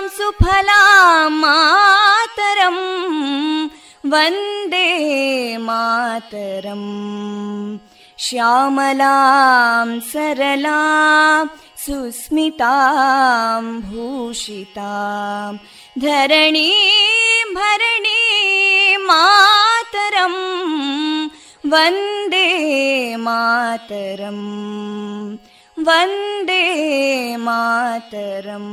सुजलां सुफलां मातरम् वन्दे मातरम् श्यामलां सरलां सुस्मितां भूषितां धरणीं भरणीं मातरं वन्दे मातरम् वन्दे मातरम्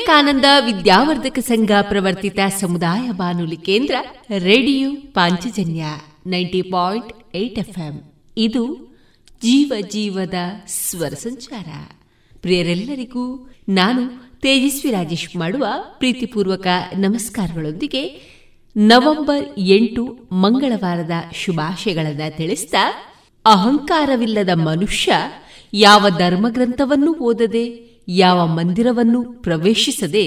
ವಿವೇಕಾನಂದ ವಿದ್ಯಾವರ್ಧಕ ಸಂಘ ಪ್ರವರ್ತಿತ ಸಮುದಾಯ ಬಾನುಲಿ ಕೇಂದ್ರ radio Panchajanya ninety point eight F ಇದು ಜೀವ ಜೀವದ ಸ್ವರ ಸಂಚಾರ. ಪ್ರಿಯರೆಲ್ಲರಿಗೂ ನಾನು ತೇಜಸ್ವಿ ರಾಜೇಶ್ ಮಾಡುವ ಪ್ರೀತಿಪೂರ್ವಕ ನಮಸ್ಕಾರಗಳೊಂದಿಗೆ ನವೆಂಬರ್ ಎಂಟು ಮಂಗಳವಾರದ ಶುಭಾಶಯಗಳನ್ನು ತಿಳಿಸಿದ ಅಹಂಕಾರವಿಲ್ಲದ ಮನುಷ್ಯ ಯಾವ ಧರ್ಮಗ್ರಂಥವನ್ನೂ ಓದದೆ ಯಾವ ಮಂದಿರವನ್ನು ಪ್ರವೇಶಿಸದೆ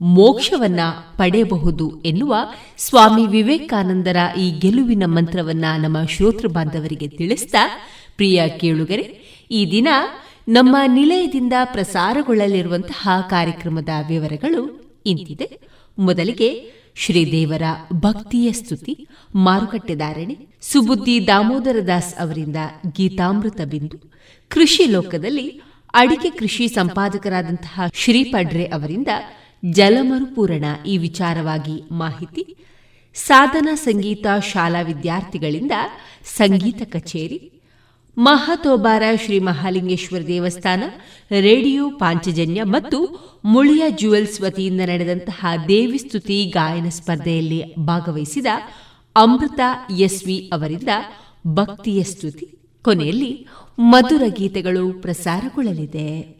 ಮೋಕ್ಷವನ್ನ ಪಡೆಯಬಹುದು ಎನ್ನುವ ಸ್ವಾಮಿ ವಿವೇಕಾನಂದರ ಈ ಗೆಲುವಿನ ಮಂತ್ರವನ್ನ ನಮ್ಮ ಶ್ರೋತೃ ಬಾಂಧವರಿಗೆ ತಿಳಿಸಿದ ಪ್ರಿಯ ಕೇಳುಗರೆ, ಈ ದಿನ ನಮ್ಮ ನಿಲಯದಿಂದ ಪ್ರಸಾರಗೊಳ್ಳಲಿರುವಂತಹ ಕಾರ್ಯಕ್ರಮದ ವಿವರಗಳು ಇಂತಿದೆ. ಮೊದಲಿಗೆ ಶ್ರೀದೇವರ ಭಕ್ತಿಯ ಸ್ತುತಿ ಮಾರುಕಟ್ಟೆದಾರಣೆ ಸುಬುದ್ದಿ ದಾಮೋದರ ದಾಸ್ ಅವರಿಂದ ಗೀತಾಮೃತ ಬಿಂದು, ಕೃಷಿ ಲೋಕದಲ್ಲಿ ಅಡಿಕೆ ಕೃಷಿ ಸಂಪಾದಕರಾದಂತಹ ಶ್ರೀಪಡ್ರೆ ಅವರಿಂದ ಜಲಮರುಪೂರಣ ಈ ವಿಚಾರವಾಗಿ ಮಾಹಿತಿ, ಸಾಧನ ಸಂಗೀತ ಶಾಲಾ ವಿದ್ಯಾರ್ಥಿಗಳಿಂದ ಸಂಗೀತ ಕಚೇರಿ, ಮಹತೋಬಾರ ಶ್ರೀ ಮಹಾಲಿಂಗೇಶ್ವರ ದೇವಸ್ಥಾನ, ರೇಡಿಯೋ ಪಾಂಚಜನ್ಯ ಮತ್ತು ಮುಳಿಯ ಜುವೆಲ್ಸ್ ವತಿಯಿಂದ ನಡೆದಂತಹ ದೇವಿಸ್ತುತಿ ಗಾಯನ ಸ್ಪರ್ಧೆಯಲ್ಲಿ ಭಾಗವಹಿಸಿದ ಅಮೃತ ಎಸ್ವಿ ಅವರಿಂದ ಭಕ್ತಿಯ ಸ್ತುತಿ. ಕೊನೆಯಲ್ಲಿ ಮಧುರ ಗೀತೆಗಳು ಪ್ರಸಾರಗೊಳ್ಳಲಿದೆ.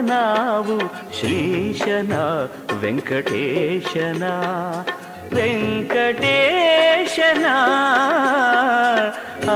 ನಾವು ಶ್ರೀಶನ ವೆಂಕಟೇಶನ ವೆಂಕಟೇಶನ. ಆ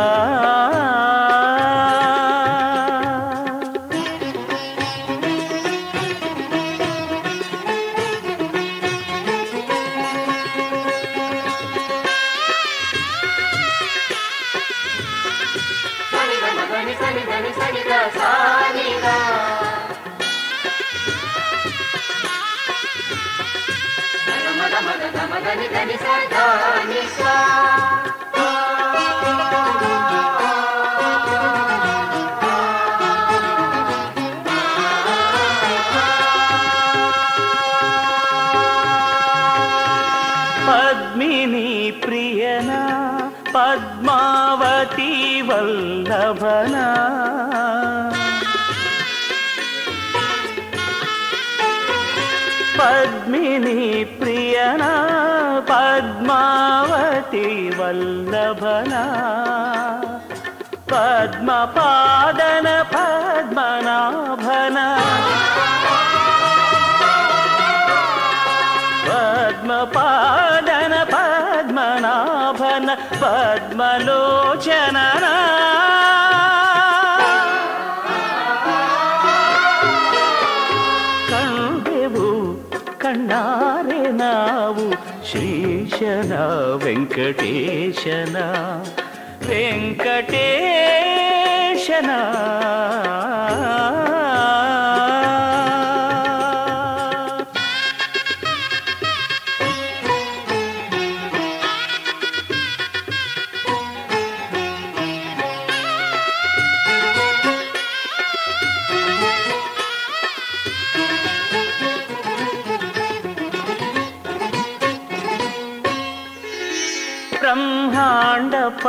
Bye. पतिवल्लभना। पद्मपादन पद्मनाभन। पद्मपादन पद्मनाभन पद्मलोचना। ಶ್ರೀಶನ ವೆಂಕಟೇಶನ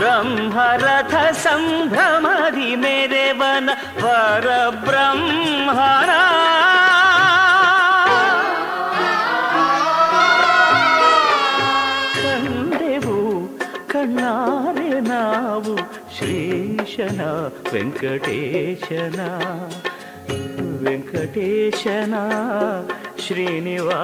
ಪಾಲಕನ ಬ್ರಹ್ಮ ಜಮರ ಪೂಜಿತನ ಬ್ರಹ್ಮರಥ ಸಂಭ್ರಮದಿ ಮೆರೆವನ ಬ್ರಹ್ಮರಥ ಸಂಭ್ರಮದಿ ಮೆರೆವನ ವರ ಬ್ರಹ್ಮನ ಕಂಡೆವು ಕಣ್ಣಾರೆ ನಾವು ಶ್ರೀಶನ ವೆಂಕಟೇಶನ ವೆಂಕಟೇಶನ ಶ್ರೀನಿವಾಸನ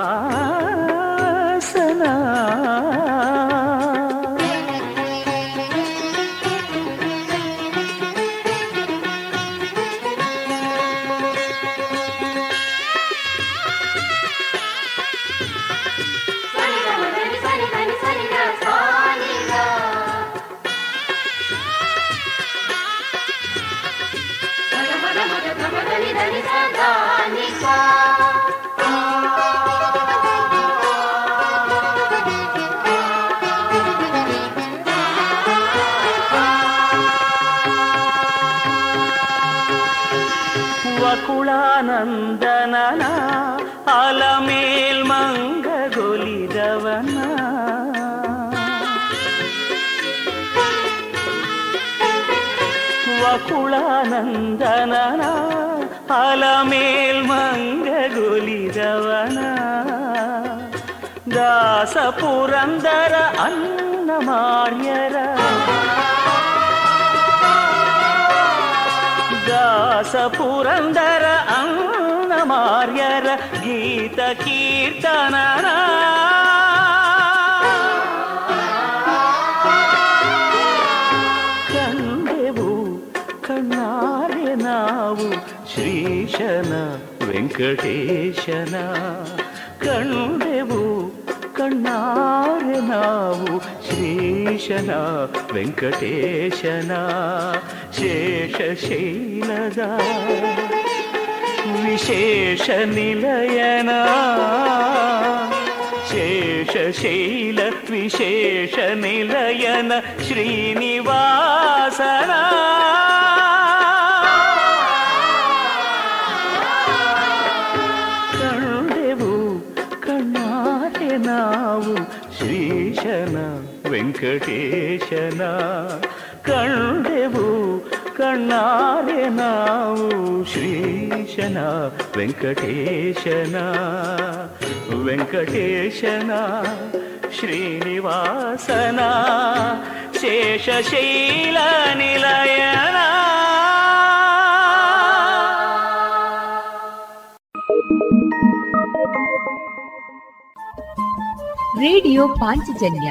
ವಕುಳಾನಂದನನ ಅಲಮೇಲ್ ಮಂಗಗೊಲಿದವನ ವಕುಳಾನಂದನನ ಅಲಮೇಲ್ ಮಂಗಗೊಲಿದವನ ದಾಸ ಪುರಂದರ ಅನ್ನಮಾರ್ಯರ. ದಾಸ ಪುರಂದರ ಅನ್ನಮಾರ್ಯರ ಗೀತ ಕೀರ್ತನ ಕಂದೆವು ಕಣ್ಣಾರೆ ನಾವು ಶ್ರೀಶನ ವೆಂಕಟೇಶನ. ಕಂಡೆವು ಕಣ್ಣಾರೆ ನಾವು ಶ್ರೀಶನ ವೆಂಕಟೇಶನ ಶೇಷಶೈಲದ ವಿಶೇಷ ನಿಲಯನ ಶೇಷಶೈಲ ವಿಶೇಷ ನಿಲಯನ ಶ್ರೀನಿವಾಸನ. ವೆಂಕಟೇಶನ ಕಂಡೆವು ಕಣ್ಣಾರೆ ನಾವು ಶ್ರೀಶನ ವೆಂಕಟೇಶನ. ವೆಂಕಟೇಶನ ಶ್ರೀನಿವಾಸನ ಶೇಷಶೈಲ ನಿಲಯನ. ರೇಡಿಯೋ ಪಾಂಚಜನ್ಯ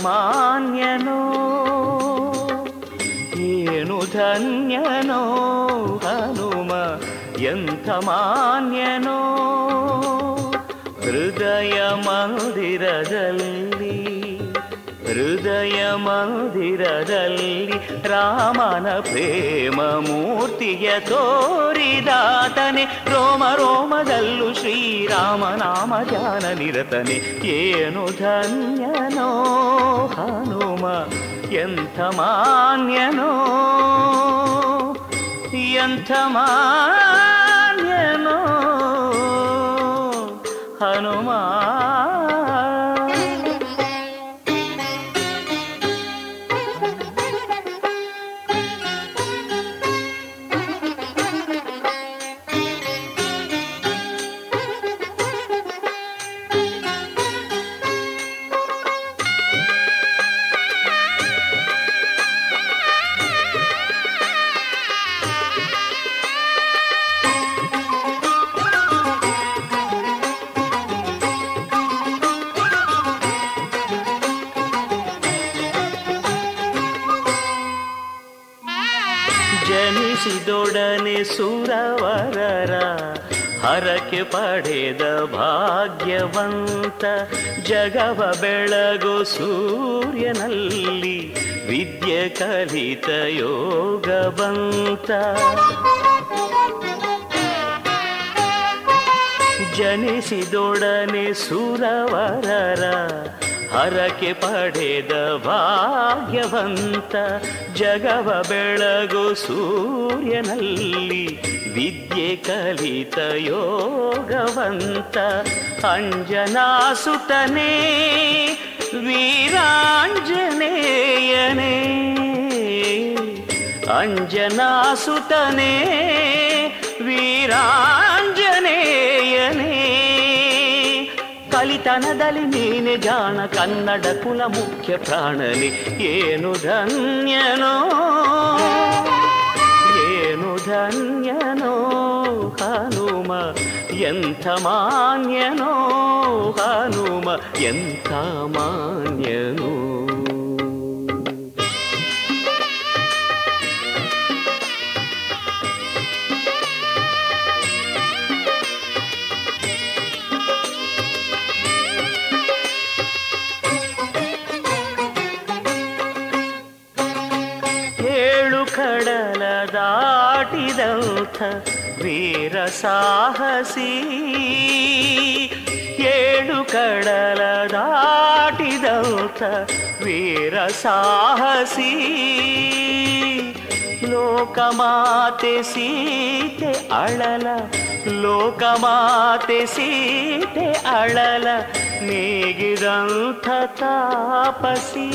ಎಂತ ಮಾನ್ಯನೋ ಏನು ಧನ್ಯನೋ ಹನುಮ ಎಂಥ ಮಾನ್ಯನೋ ಹೃದಯ ಮಂದಿರದಲ್ಲಿ ಹೃದಯ ಮಂದಿರದಲ್ಲಿ ರಾಮನ ಪ್ರೇಮ ಮೂರ್ತಿಯ ತೋರಿದಾತನೆ ರೋಮ ರೋಮದಲ್ಲೂ ಶ್ರೀರಾಮನಾಮ ಧ್ಯಾನ ನಿರತನೆ ಏನು ಧನ್ಯನೋ ಹನುಮ ಎಂಥ ಮಾನ್ಯನೋ? ಎಂಥ ಮಾನ್ಯನೋ? ಹನುಮಾ ಹರಕೆ ಪಡೆದ ಭಾಗ್ಯವಂತ ಜಗವ ಬೆಳಗು ಸೂರ್ಯನಲ್ಲಿ ವಿದ್ಯೆ ಕಲಿತ ಯೋಗವಂತ. ಜನಿಸಿದೊಡನೆ ಸುರವರರ ಹರಕೆ ಪಡೆದ ಭಾಗ್ಯವಂತ ಜಗವ ಬೆಳಗು ಸೂರ್ಯನಲ್ಲಿ ವಿದ್ಯೆ ಕಲಿತ ಯೋಗವಂತ ಅಂಜನಾಸುತನೇ ವೀರಾಂಜನೇಯನೇ. ಅಂಜನಾಸುತನೇ ವೀರಾಂಜನೇಯನೇ. ಕಲಿತನದಲ್ಲಿ ನೀನೆ ಜಾಣ ಕನ್ನಡ ಕುಲ ಮುಖ್ಯ ಪ್ರಾಣನೆ, ಏನು ಧನ್ಯನೋ. ಧನ್ಯನೋ ಹನುಮ ಎಂಥ ಮಾನ್ಯನೋ ಹನುಮ ಎಂಥ ಮಾನ್ಯನೋ. ವೀರ ಸಾಹಸಿ, ಏಳು ಕಡಲ ದಾಟಿದೌತ ವೀರ ಸಾಹಸಿ. ಲೋಕಮಾತೆ ಸೀತೆ ಅಳಲ ಲೋಕಮಾತೆ ಸೀತೆ ಅಳಲ, ನೀಗಿದಂಥ ತಾಪಸಿ.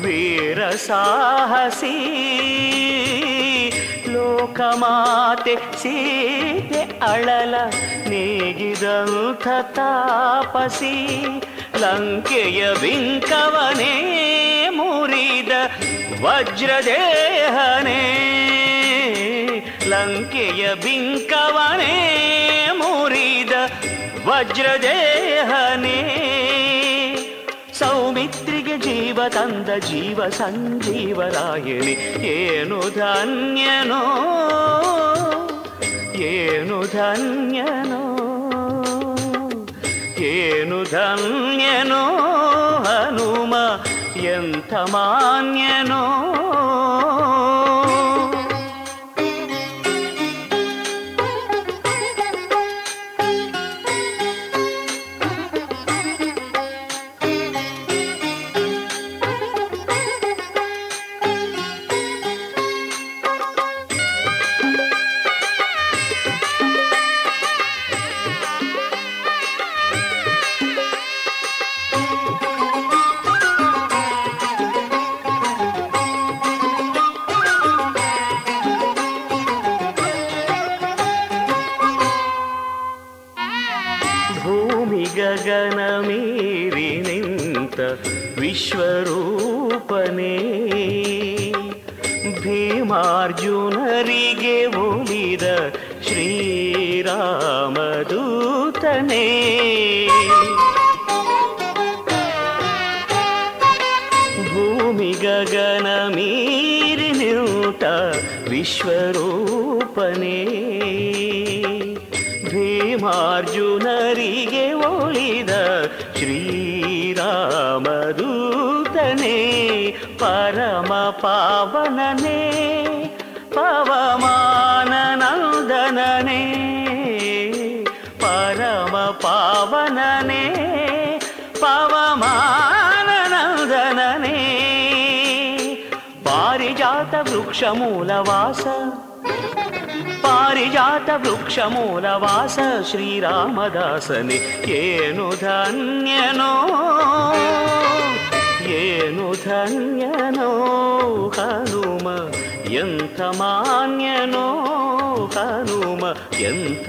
ವೀರ ಸಾಹಸಿ. ಲೋಕಮಾತೆ ಸೀತೆ ಅಳಲ ನೀಗಿದಂಥ ತಾಪಸಿ. ಲಂಕೆಯ ಬಿಂಕವನೇ ಮುರಿದ ವಜ್ರದೇಹನೇ. ಲಂಕೆಯ ಬಿಂಕವನೇ ಮುರಿದ ವಜ್ರದೇಹನೇ. ಜೀವ ತಂದ ಜೀವ ಸಂಜೀವರಾಯಣಿ ಏನು ಧನ್ಯನೋ ಏನು ಧನ್ಯನೋ ಏನು ಧನ್ಯನೋ ಹನುಮ ಎಂಥ ಮಾನ್ಯನೋ மதனே ಪಾರಿಜಾತ ವೃಕ್ಷ ಮೂಲವಾಸ ಪಾರಿಜಾತ ವೃಕ್ಷ ಮೂಲವಾಸ ಶ್ರೀರಾಮದಾಸನೆ ಏನು ಧನ್ಯನೋ ಏನು ಧನ್ಯನೋ ಹನುಮ ಎಂಥ ಮಾನ್ಯನೋ ಹನುಮ ಎಂಥ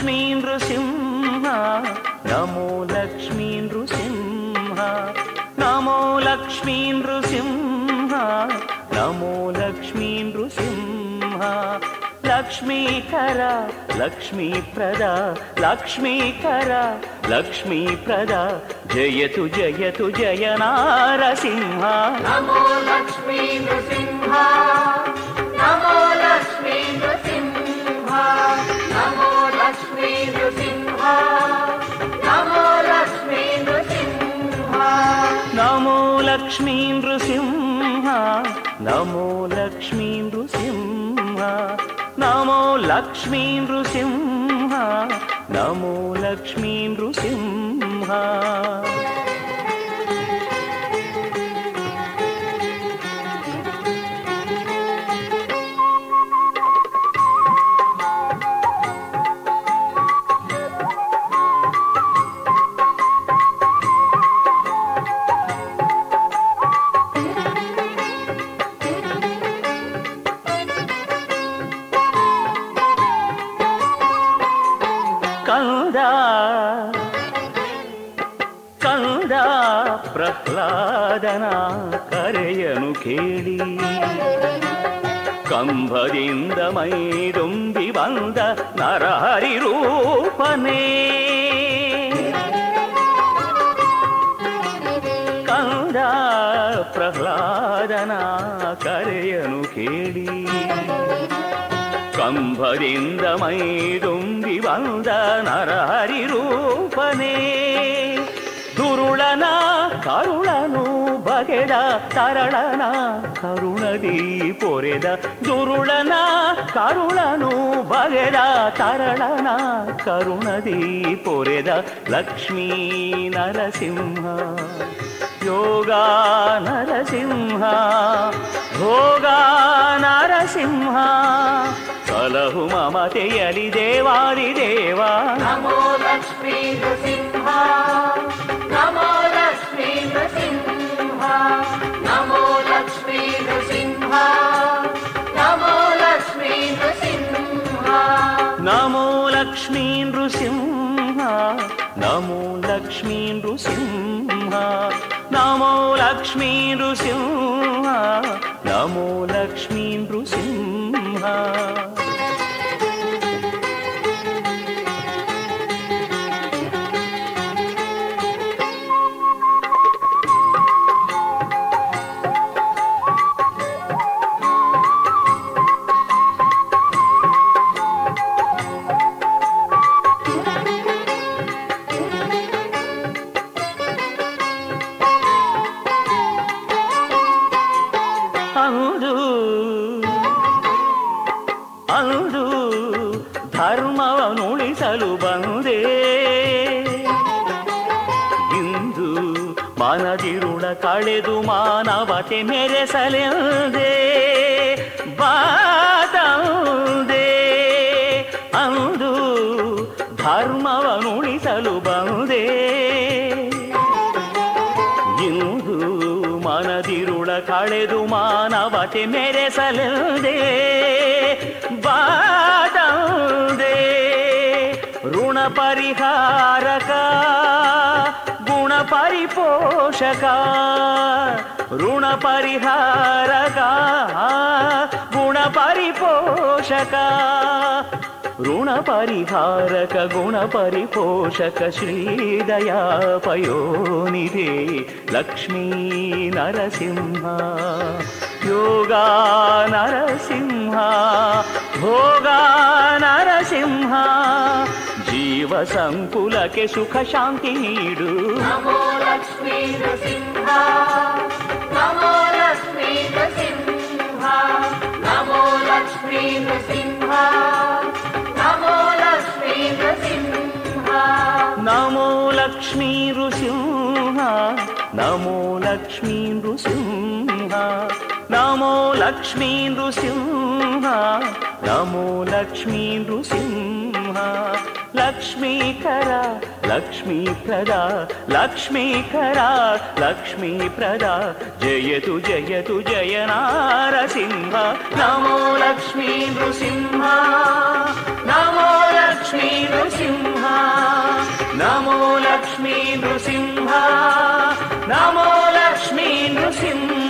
లక్ష్మీ నృసింహ. నమో లక్ష్మీ నృసింహ. నమో లక్ష్మీ నృసింహ. నమో లక్ష్మీ నృసింహ. లక్ష్మీకర లక్ష్మీప్రద లక్ష్మీకర లక్ష్మీప్రద జయతు జయతు జయ నారసింహ నమో లక్ష్మీ నృసింహ. లక్ష్మీ నృసింహ. నమో లక్ష్మీ నృసింహ. నమో లక్ష్మీ నృసింహ. నమో లక్ష్మీ నృసింహ. ಪ್ರಹ್ಲಾದನ ಕರೆಯನು ಕೇಳಿ ಕಂಬದಿಂದ ಮೈದುಂಬಿ ಬಂದ ನರಹರಿ ರೂಪನೇ ಕಂದ ಪ್ರಹ್ಲಾದನ ಕರೆಯನು ಕೇಳಿ ಕಂಬದಿಂದ ಮೈದುಂಬಿ ಬಂದ ನರಹರಿ ರೂಪನೇ ದುರುಳನ ಕರುಳನು ಬಗೆದ ತರಳನ ಕರುಣದಿ ಪೊರೆದ ದುರುಳನ ಕರುಳನು ಬಗೆದ ತರಳನ ಕರುಣದಿ ಪೊರೆದ ಲಕ್ಷ್ಮೀ ನರಸಿಂಹ ಯೋಗ ನರಸಿಂಹ ಭೋಗ ನರಸಿಂಹ ಕಲಹು ಮಮತೆಯಲಿ ದೇವಾದಿ ದೇವ ನಮೋ ಲಕ್ಷ್ಮೀ ನೃಸಿಂಹ నమో లక్ష్మీ నృసింహ నమో లక్ష్మీ నృసింహ నమో లక్ష్మీ నృసింహ నమో లక్ష్మీ నృసింహ. ಕಳೆದು ಮಾನವತೆ ಮೆರೆಸಲೆಂದೆ, ಬಾದಂದೆ. ಅಂದು ಧರ್ಮವನುಳಿಸಲು ಬಂದೆ. ಇಂದು ಮನದಿರುಳ ಕಳೆದು ಮಾನವತೆ ಮೆರೆಸಲೆಂದೆ, ಬಾದಂದೆ. ಋಣ ಪರಿಹಾರಕ परिपोषक ऋणपरिहारका गुणपरिपोषक ऋणपरिहारक गुणपरिपोषक श्रीदयापयोनिधे लक्ष्मी नरसिंहा योगा नरसिंह भोगा नरसिंहा జీవ సంకులకే సుఖ संलके सुख शान्तिंहाीसिंह नमो लक्ष्मी ऋसिंहा నమో లక్ష్మీ నృసింహ లక్ష్మీ నృసింహ. నమో లక్ష్మీ నృసింహ. లక్ష్మీకర లక్ష్మీప్రద లక్ష్మీకర లక్ష్మీప్రద జయతు జయతు జయ నారసింహ. నమో లక్ష్మీ నృసింహ. నమో లక్ష్మీ నృసింహ. నమో లక్ష్మీ నృసింహ. నమో లక్ష్మీ నృసింహ.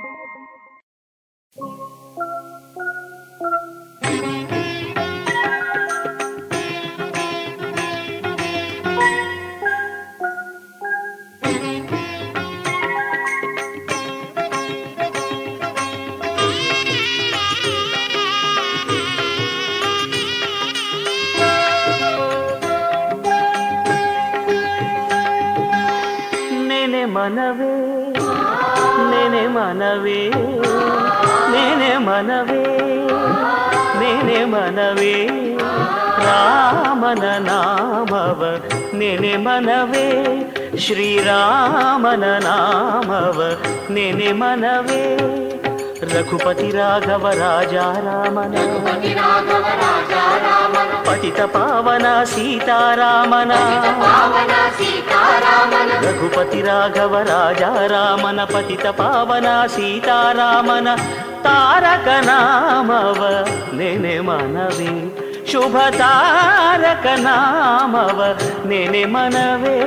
మనవే నేనే మనవే నేనే మనవే. ಮನವೇ ರಾಮನ ನಾಮವ ನೆನೆ ಮನವೇ ಶ್ರೀರಾಮನ ನಾಮವ ನೆನೆ ಮನವೇ. ರಘುಪತಿ ರಾಘವ ರಾಜ ರಾಮನ ಪತಿತ ಪಾವನ ಸೀತಾರಾಮನ ರಘುಪತಿ ರಾಘವ ರಾಜ ರಾಮನ ಪತಿತ ಪಾವನ ಸೀತಾರಾಮನ ತಾರಕ ನಾಮವ ನೆನೆ ಮನವೇ. ಶುಭ ತಾರಕನಾಮವ, ನೆನೆ ಮನವೇ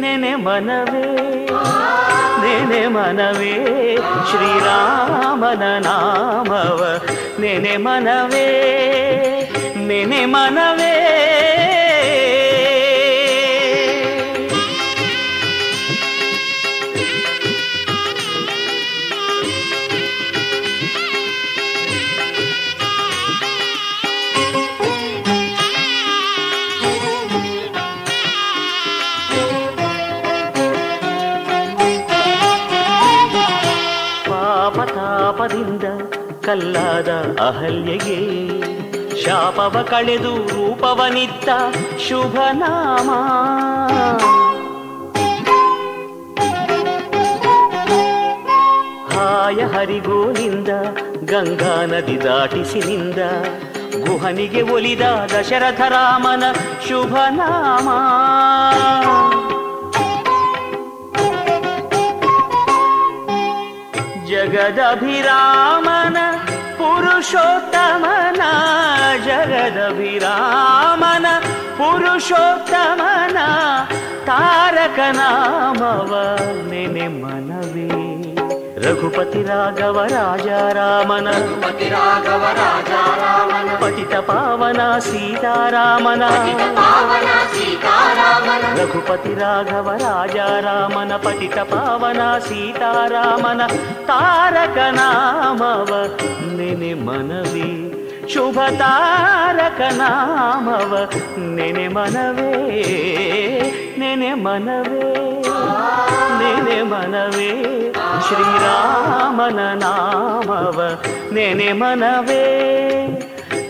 ನೆನೆ ಮನವೇ. ನೆನೆ ಮನವೇ, ಶ್ರೀರಾಮನ ನಾಮವ, ನೆನೆ ಮನವೇ ನೆನೆ ಮನವೇ. ಕಲ್ಲಾದ ಅಹಲ್ಯೆಗೆ ಶಾಪವ ಕಳೆದು ರೂಪವನಿತ್ತ ಶುಭ ನಾಮ ಹಾಯ ಹರಿಗೋಲಿಂದ ಗಂಗಾ ನದಿ ದಾಟಿಸಿನಿಂದ ಗುಹನಿಗೆ ಒಲಿದ ದಶರಥ ರಾಮನ ಶುಭ ನಾಮ ಜಗದಭಿರಾಮನ ಪುರುಷೋತ್ತಮನ ಜಗದಭಿರಾಮನ ಪುರುಷೋತ್ತಮನ ತಾರಕ ನಾಮವ ನೆನೆ ಮನವೇ. రఘుపతి రాఘవ రాజారామన రఘుపతి రాఘవ రాజారామన పతిత పావన సీతారామన. పావన సీతారామన. రఘుపతి రాఘవ రాజా రామన పతిత పావన సీతారామన. తారక నామవ నిని మనవి. ಶುಭ ತಾರಕ ನಾಮವ. ನೆನೆ ಮನವೇ ನೆನೆ ಮನವೇ ನೆನೆ ಮನವೇ. ಶ್ರೀರಾಮನ ನಾಮವ. ನೆನೆ ಮನವೇ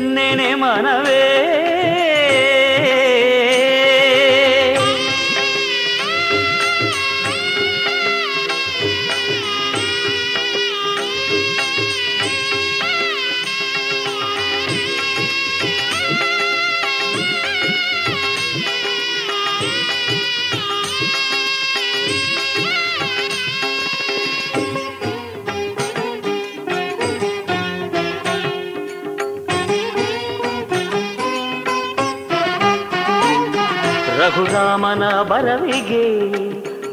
ನೆನೆ ಮನವೇ. ರಘುರಾಮನ ಬರವಿಗೆ,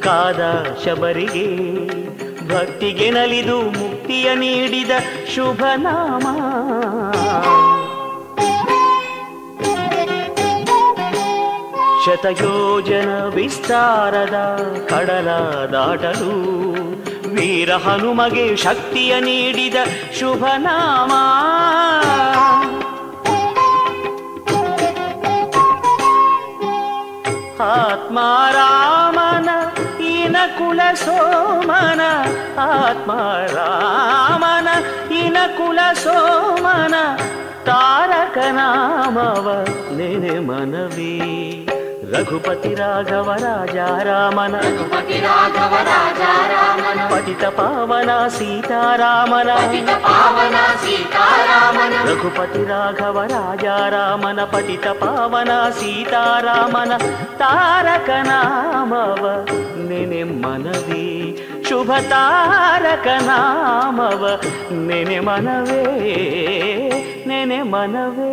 ಕಾದ ಶಬರಿಗೆ, ಭಕ್ತಿಗೆ ನಲಿದು ಮುಕ್ತಿಯ ನೀಡಿದ ಶುಭನಾಮ ಶತಯೋಜನ ವಿಸ್ತಾರದ ಕಡಲ ದಾಟಲು, ವೀರ ಹನುಮಗೆ ಶಕ್ತಿಯ ನೀಡಿದ ಶುಭ ನಾಮ ಆತ್ಮಾರಾಮನ ಇನ ಕುಲ ಸೋಮನ ಆತ್ಮಾರಾಮನ ಇನ ಕುಲ ಸೋಮನ ತಾರಕ ನಾಮವ ನೆನೆ ಮನವಿ ರಘುಪತಿ ರಾಘವ ರಾಜ ರಾಮನ ರಘುಪತಿ ರಾಘವ ರಾಜ ರಾಮನ ಪತಿತ ಪಾವನ ಸೀತಾರಾಮನ ಪತಿತ ಪಾವನ ಸೀತಾರಾಮನ ರಘುಪತಿ ರಾಘವ ರಾಜ ರಾಮನ ಪತಿತ ಪಾವನ ಸೀತಾರಾಮನ ತಾರಕ ನಾಮವ ನೆನೆ ಮನವಿ ಶುಭ ತಾರಕ ನಾಮವ ನೆನೆ ಮನವೇ ನೆನೆ ಮನವೇ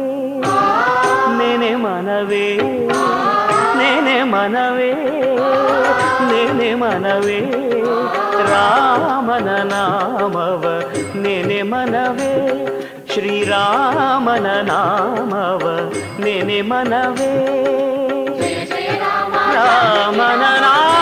ನೆನೆ ಮನವೇ ನೆನೆ ಮನವೇ ನೆನೆ ಮನವೇ ರಾಮನ ನಾಮವ ನೆನೆ ಮನವೇ ಶ್ರೀರಾಮನ ನಾಮವ ನೆನೆ ಮನವೇ.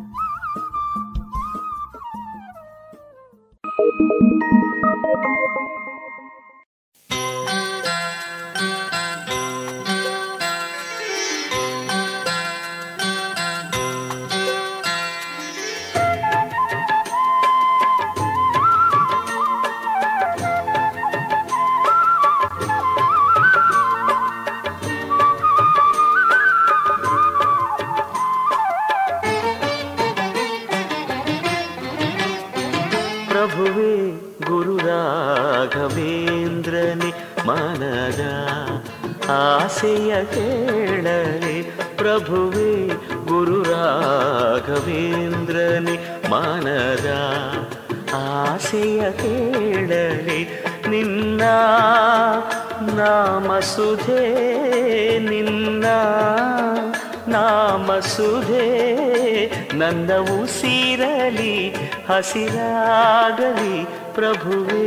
ಹಸಿರಾಗಲಿ ಪ್ರಭುವೇ.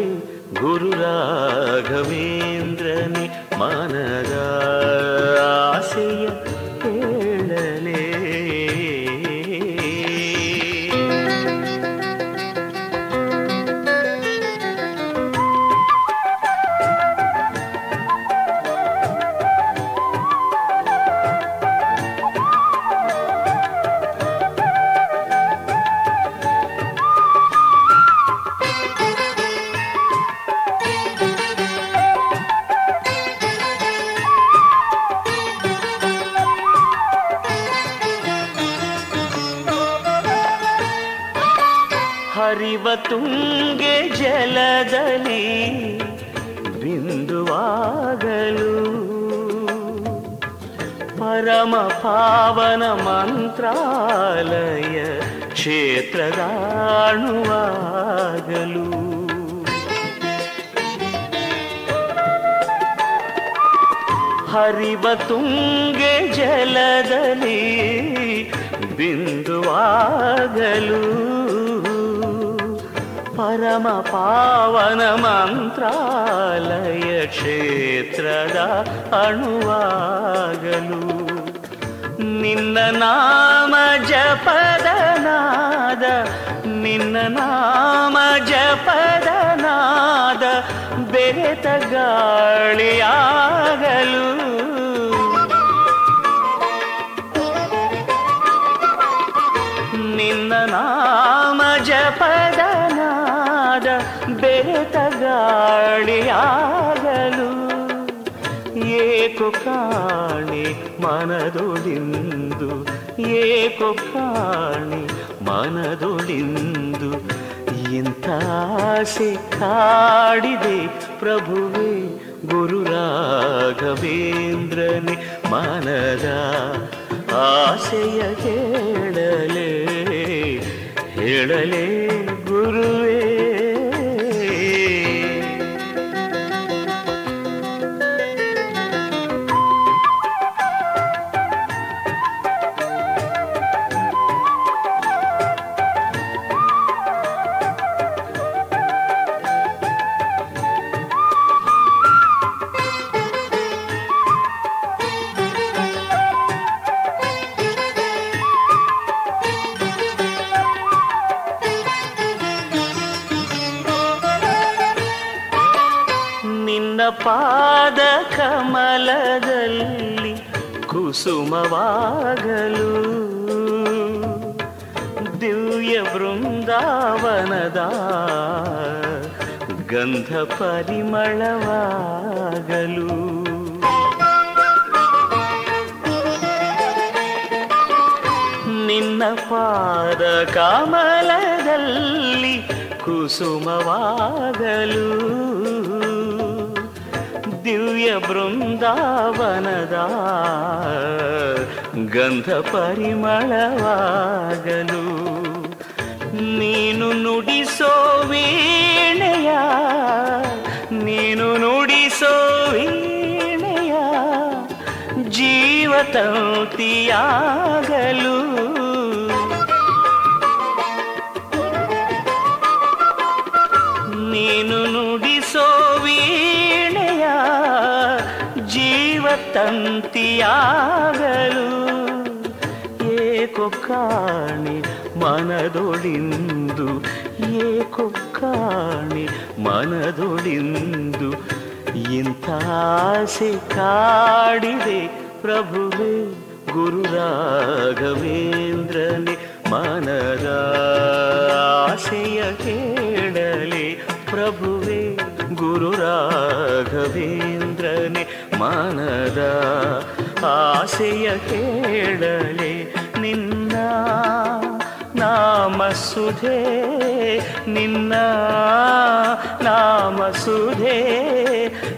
ಕಾಡಿದೆ ಪ್ರಭುವೇ ಗುರು ರಾಘವೇಂದ್ರನೇ ಮನದ ಆಸೆಯ ಹೇಳಲೇ ಹೇಳಲೇ ಗುರುವೇ. ಕಮಲದಲ್ಲಿ ಕುಸುಮವಾಗಲು ದಿವ್ಯ ಬೃಂದಾವನದ ಗಂಧ ಪರಿಮಳವಾಗಲು. ನಿನ್ನ ಪಾದ ಕಮಲದಲ್ಲಿ ಕುಸುಮವಾಗಲು. ದಿವ್ಯ ಬೃಂದಾವನದ ಗಂಧ ಪರಿಮಳವಾಗಲು ನೀನು ನುಡಿಸೋ ವೀಣೆಯ ನೀನು ನುಡಿಸೋ ವೀಣೆಯ ಜೀವತಂತಿಯಾಗಲು ಕಾಣಿ ಮನದೊಳಿಂದು ಏಕೋ ಕಾಣಿ ಮನದೊಳಿಂದು. ಆಸೆ ಕಾಡಿದೆ ಪ್ರಭುವೇ, ಗುರು ರಾಘವೇಂದ್ರನೇ, ಮನದ ಆಸೆಯ ಕೇಳಲಿ ಪ್ರಭುವೇ, ಗುರು ರಾಘವೇಂದ್ರನೇ, ಮನದ ಆಸೆಯ ಕೇಳಲಿ ನಿನ್ನ ನಾಮ ಸುಧೇ ನಿನ್ನ ನಾಮ ಸುಧೇ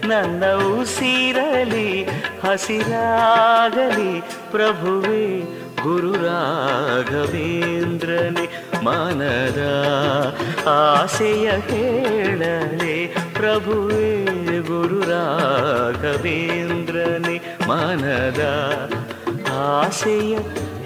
ನನ್ನ ಉಸಿರಲಿ ಹಸಿರಾಗಲಿ ಪ್ರಭುವೇ, ಗುರು ರಾಘವೇಂದ್ರನೇ, ಮನದ ಆಸೆಯ ಹೇಳಲೆ, ಪ್ರಭುವೇ, ಗುರು ರಾಘವೇಂದ್ರನೇ, ಮನದ ಆಸೆಯ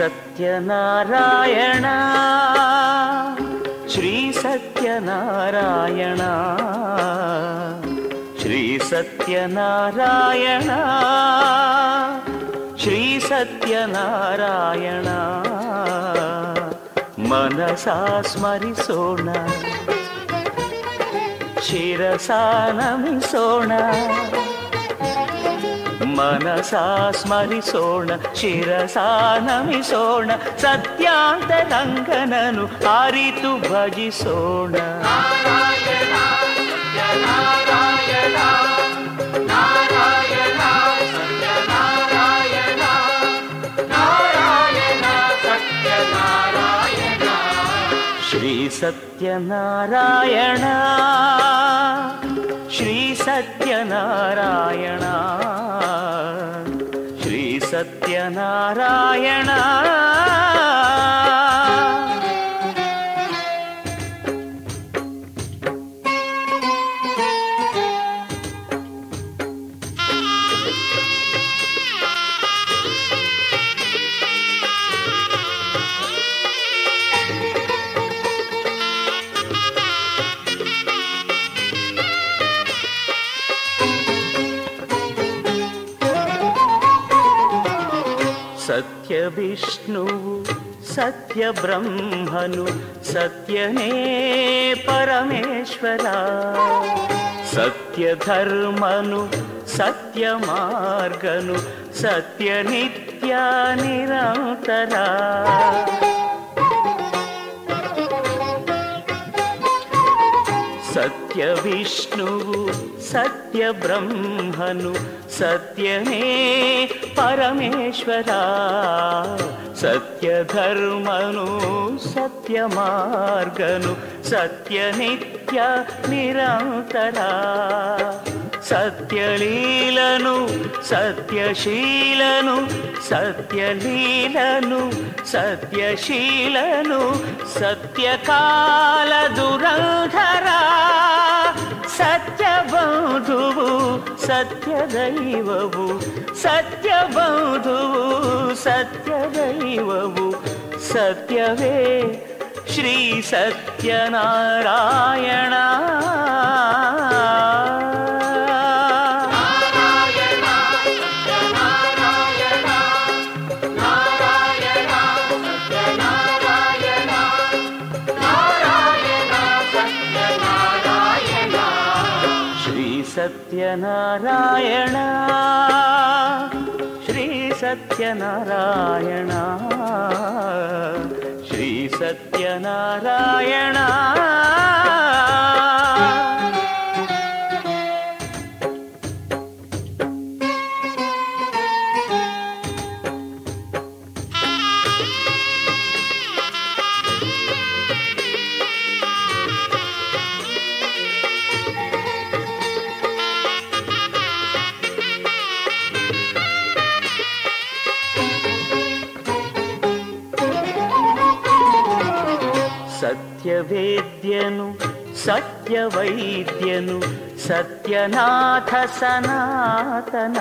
ಸತ್ಯನಾರಾಯಣ. ಶ್ರೀ ಸತ್ಯನಾರಾಯಣ. ಶ್ರೀ ಸತ್ಯನಾರಾಯಣ. ಶ್ರೀ ಸತ್ಯನಾರಾಯಣ. ಮನಸಾ ಸ್ಮರಿಸೋಣ. ಶಿರಸಾ ನಮಿಸೋಣ. ಮನಸಾ ಸ್ಮರಿಸೋಣ ಶಿರಸ ನಮಿಸೋಣ ಸತ್ಯಾಂತರಂಗನನು ಅರಿತು ಭಜಿಸೋಣ. ಶ್ರೀ ಸತ್ಯನಾರಾಯಣ ಶ್ರೀ ಸತ್ಯನಾರಾಯಣ. ಸತ್ಯನಾರಾಯಣ. ಸತ್ಯ ಬ್ರಹ್ಮನು ಸತ್ಯನೇ ಪರಮೇಶ್ವರ ಸತ್ಯ ಧರ್ಮನು ಸತ್ಯ ಮಾರ್ಗನು ಸತ್ಯ ನಿತ್ಯ ನಿರಂತರ ಸತ್ಯ ವಿಷ್ಣುವು ಸತ್ಯ ಬ್ರಹ್ಮನು ಸತ್ಯನೇ ಪರಮೇಶ್ವರ ಸತ್ಯ ಧರ್ಮನು ಸತ್ಯ ಮಾರ್ಗನು ಸತ್ಯ ನಿತ್ಯ ನಿರಂತರ ಸತ್ಯ ದೈವವು ಸತ್ಯ ಸತ್ಯಶೀಲನು ಸತ್ಯ ದೈವವು. ಸತ್ಯವೇ ಶ್ರೀ ಸತ್ಯನಾರಾಯಣ. सत्यनारायण श्रीसत्यनारायण सत्यनारायणा ैद्यनु सत्यनाथ सनातन।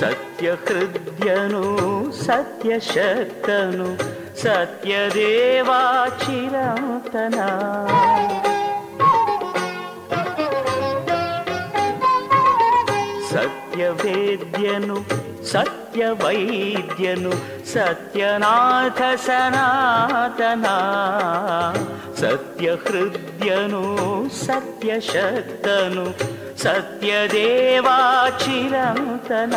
सत्यहृद्य नु सत्यशक्तनु सत्यदेवाचिरन्तन सत्यवेद्य ಸತ್ಯವೇದ್ಯನು ಸತ್ಯವೈದ್ಯನು ಸತ್ಯನಾಥ ಸನಾತನ. ಸತ್ಯಹೃದ್ಯನು ಸತ್ಯಶಕ್ತನು ಸತ್ಯದೇವಾ ಚಿರಂತನ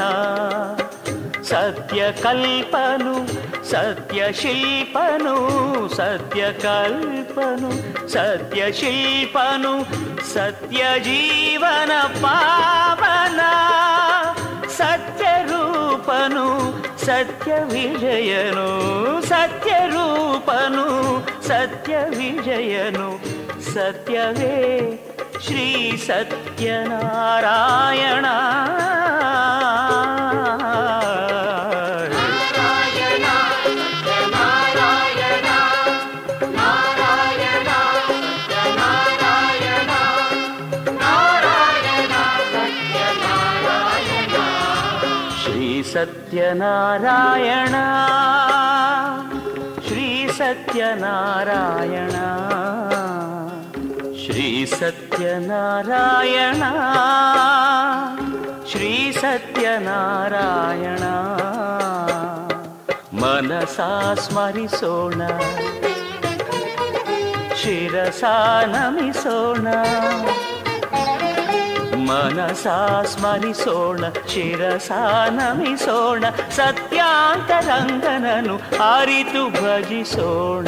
ಸತ್ಯಕಲ್ಪನು ಸತ್ಯಶಿಲ್ಪನು ಸತ್ಯಕಲ್ಪನು ಸತ್ಯಶಿಲ್ಪನು ಸತ್ಯಜೀವನ ಪಾವನ. ಸತ್ಯರೂಪನು ಸತ್ಯ ವಿಜಯನು ಸತ್ಯರೂಪನು ಸತ್ಯ ವಿಜಯನು ಸತ್ಯವೇ ಶ್ರೀ ಸತ್ಯನಾರಾಯಣ. ಸತ್ಯನಾರಾಯಣ. ಶ್ರೀ ಸತ್ಯನಾರಾಯಣ. ಶ್ರೀ ಸತ್ಯನಾರಾಯಣ. ಶ್ರೀ ಸತ್ಯನಾರಾಯಣ. ಮನಸಾ ಸ್ಮರಿಸೋಣ. ಶಿರಸಾ ನಮಿಸೋಣ. ಮನಸಾ ಸ್ಮರಿಸೋಣ ಸತ್ಯಾಂತರಂಗನನು ಅರಿತು ಭಜಿಸೋಣ.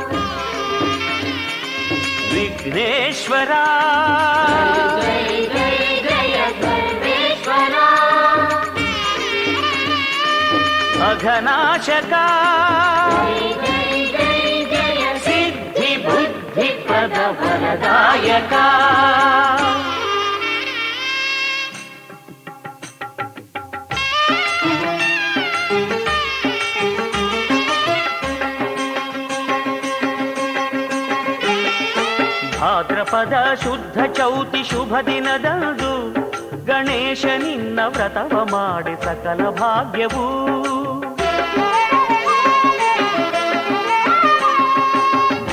विघ्नेश्वरा अघनाशका। सिद्धि बुद्धि पद वरदायका ಪದ ವರದಾಯಕ ಭಾದ್ರಪದ ಶುದ್ಧ ಚೌತಿ ಶುಭ ದಿನದಂದು ಗಣೇಶ ನಿನ್ನ ವ್ರತವ ಮಾಡಿ ಸಕಲ ಭಾಗ್ಯವೂ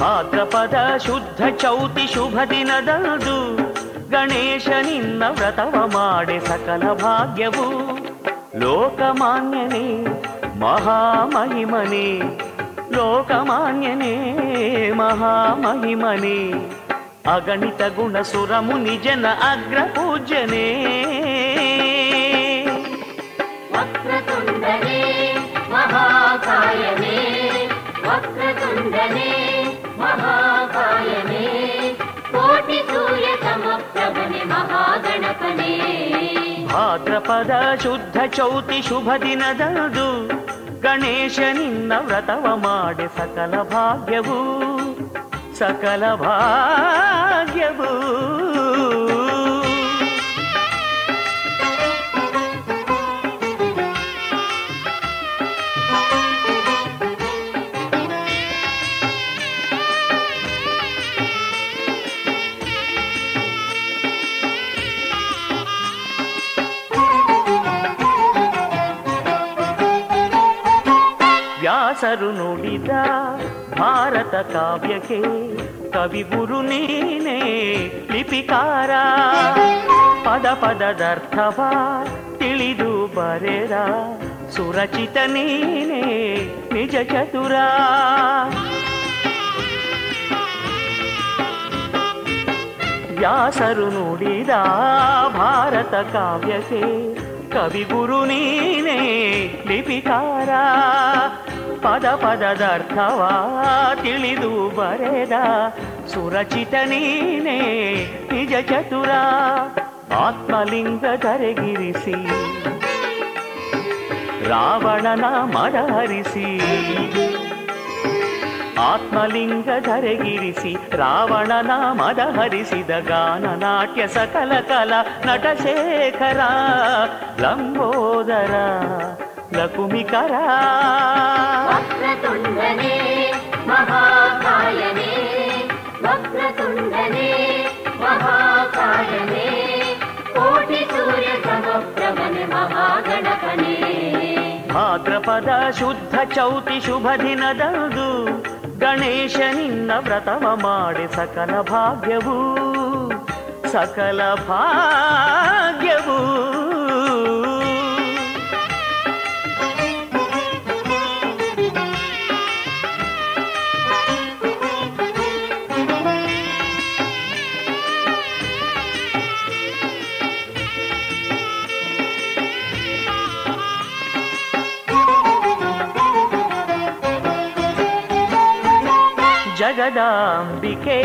ಭಾದ್ರಪದ ಶುದ್ಧ ಚೌತಿ ಶುಭ ದಿನದಂದು ಗಣೇಶ ನಿನ್ನ ವ್ರತವ ಮಾಡಿ ಸಕಲ ಭಾಗ್ಯವು ಲೋಕಮಾನ್ಯನೇ ಮಹಾಮಹಿಮನೆ ಲೋಕಮಾನ್ಯನೇ ಮಹಾಮಹಿಮನೆ ಅಗಣಿತ ಗುಣ ಸುರಮು ನಿಜನ ಜನ ಅಗ್ರ ಪೂಜನೆ. ವಕ್ರತುಂಡನೇ ಮಹಾಕಾಯನೇ. ವಕ್ರತುಂಡನೇ ಮಹಾಕಾಯನೇ. ಕೋಟಿ ಸೂರ್ಯ ಸಮಪ್ರಭನೆ ಮಹಾಗಣಪನೇ. ಭಾದ್ರಪದ ಶುದ್ಧ ಚೌತಿ ಶುಭ ದಿನದಂದು ಗಣೇಶ ನಿನ್ನ ವ್ರತವ ಮಾಡಿ ಸಕಲ ಭಾಗ್ಯವು. ಸಕಲ ಭಾಗ್ಯವು ವ್ಯಾಸರು ನುಡಿದ ಭಾರತ ಕಾವ್ಯಕ್ಕೆ ಕವಿಗುರು ನೀನೇ ಲಿಪಿಕಾರ. ಪದ ಪದದರ್ಥವ ತಿಳಿದು ಬರೆದ ಸುರಚಿತ ನೀನೇ ನಿಜ ಚತುರ. ವ್ಯಾಸರು ನುಡಿದ ಭಾರತ ಕಾವ್ಯಕ್ಕೆ ಕವಿಗುರು ನೀನೇ ಲಿಪಿಕಾರ. ಪದ ಪದದರ್ಥವ ತಿಳಿದು ಬರೆದ. ಸುರಚಿತ ನೀನೇ, ನಿಜ ಚತುರ, ಆತ್ಮಲಿಂಗ ಧರೆಗಿರಿಸಿ. ರಾವಣನ ಮದಹರಿಸಿ ಆತ್ಮಲಿಂಗ ಧರೆಗಿರಿಸಿ, ರಾವಣನ ಮದಹರಿಸಿದ ಗಾನ ನಾಟ್ಯ ಸಕಲ ಕಲ ನಟಶೇಖರ ಲಂಬೋದರ. ಲಕುಮಿಕರ ವಕ್ರತುಂಡನೇ ಮಹಾಕಾಯನೇ ವಕ್ರತುಂಡನೇ ಮಹಾಕಾಯನೇ ಕೋಟಿ ಸೂರ್ಯ ಸಮಪ್ರಭನೆ ಭಾದ್ರಪದ ಶುದ್ಧ ಚೌತಿ ಶುಭ ದಿನದಂದು ಗಣೇಶ ನಿನ್ನ ವ್ರತವ ಮಾಡಿ ಸಕಲ ಭಾಗ್ಯವು ಸಕಲ ಭಾಗ್ಯವು. ಜಗದಾಂಬಿಕೆ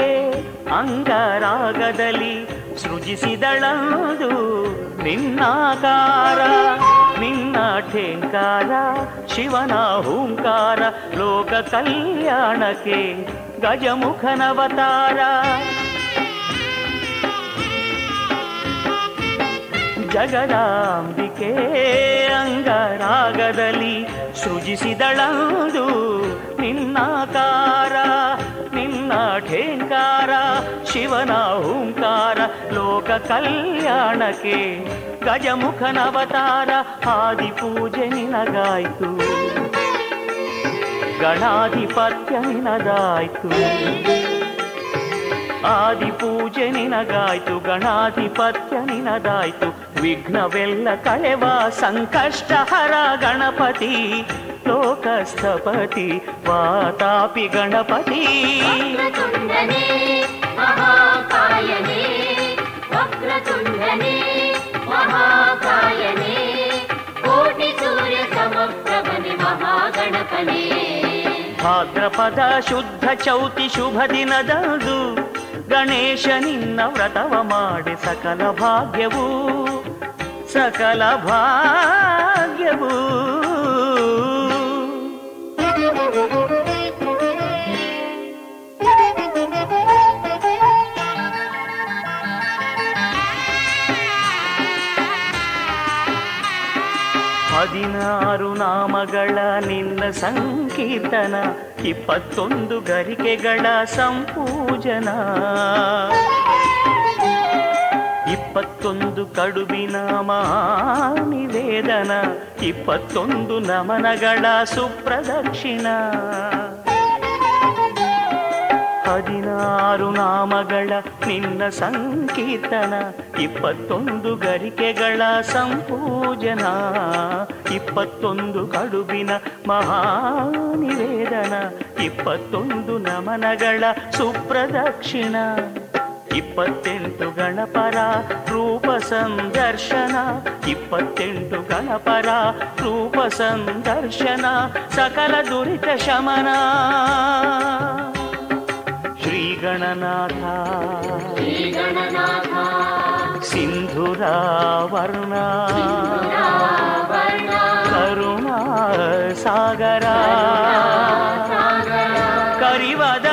ಅಂಗರಾಗದಲ್ಲಿ ಸೃಜಿಸಿದಳಂದು ನಿನ್ನಾಕಾರ, ನಿನ್ನ ಠೇಂಕಾರ, ಶಿವನ ಹೂಂಕಾರ, ಲೋಕ ಕಲ್ಯಾಣಕ್ಕೆ ಗಜಮುಖನವತಾರ. ಜಗದಾಂಬಿಕೆ ಅಂಗರಾಗದಲ್ಲಿ ಸೃಜಿಸಿದಳಂದು ನಿನ್ನಾಕಾರ. ಶಿವನ ಓಂಕಾರ ಲೋಕ ಕಲ್ಯಾಣಕ್ಕೆ ಗಜಮುಖನವತಾರ ಆದಿ ಪೂಜೆ ನಿನಗಾಯ್ತು. ಗಣಾಧಿಪತ್ಯ ನಿನದಾಯ್ತು ಆದಿ ಪೂಜೆ ನಿನಗಾಯ್ತು, ಗಣಾಧಿಪತ್ಯ ವಿಘ್ನವೆಲ್ಲ ಕಳೆವ ಸಂಕಷ್ಟ ಹರ ಗಣಪತಿ ಲೋಕಸ್ಥಪತಿ ವಾತಾಪಿ ಗಣಪತಿ ವಕ್ರತುಂಡನೇ ಮಹಾಕಾಯನೇ ವಕ್ರತುಂಡನೇ ಮಹಾಕಾಯನೇ ಕೋಟಿ ಸೂರ್ಯ ಸಮಪ್ರಭನೆ ಮಹಾಗಣಪನೇ ಭಾದ್ರಪದ ಶುದ್ಧ ಚೌತಿ ಶುಭ ದಿನದಂದು ಗಣೇಶ ನಿನ್ನ ವ್ರತವ ಮಾಡಿ ಸಕಲ ಭಾಗ್ಯವು ಸಕಲ ಭಾಗ್ಯವು ಹದಿನಾರು ನಾಮಗಳ ನಿನ್ನ ಸಂಕೀರ್ತನ ಇಪ್ಪತ್ತೊಂದು ಗರಿಕೆಗಳ ಸಂಪೂಜನ. ಇಪ್ಪತ್ತೊಂದು ಕಡುಬಿನ ನಿವೇದನ, ಇಪ್ಪತ್ತೊಂದು ನಮನಗಳ ಸುಪ್ರದಕ್ಷಿಣ. ಹದಿನಾರು ನಾಮಗಳ ನಿನ್ನ ಸಂಕೀರ್ತನ, ಇಪ್ಪತ್ತೊಂದು ಗರಿಕೆಗಳ ಸಂಪೂಜನ, ಇಪ್ಪತ್ತೊಂದು ಕಡುಬಿನ ಮಹಾನಿವೇದನ ಇಪ್ಪತ್ತೊಂದು ನಮನಗಳ ಸುಪ್ರದಕ್ಷಿಣ. ಇಪ್ಪತ್ತೆಂಟು ಗಣಪರ ರೂಪ ಸಂದರ್ಶನ ಇಪ್ಪತ್ತೆಂಟು ಗಣಪರ ರೂಪ ಸಂದರ್ಶನ ಸಕಲ ದುರಿತ ಶಮನ. ಶ್ರೀ ಗಣನಾಥ ಸಿಂಧುರಾವರ್ಣ ಕರುಣಾ ಸಾಗರ ಕರಿವದನ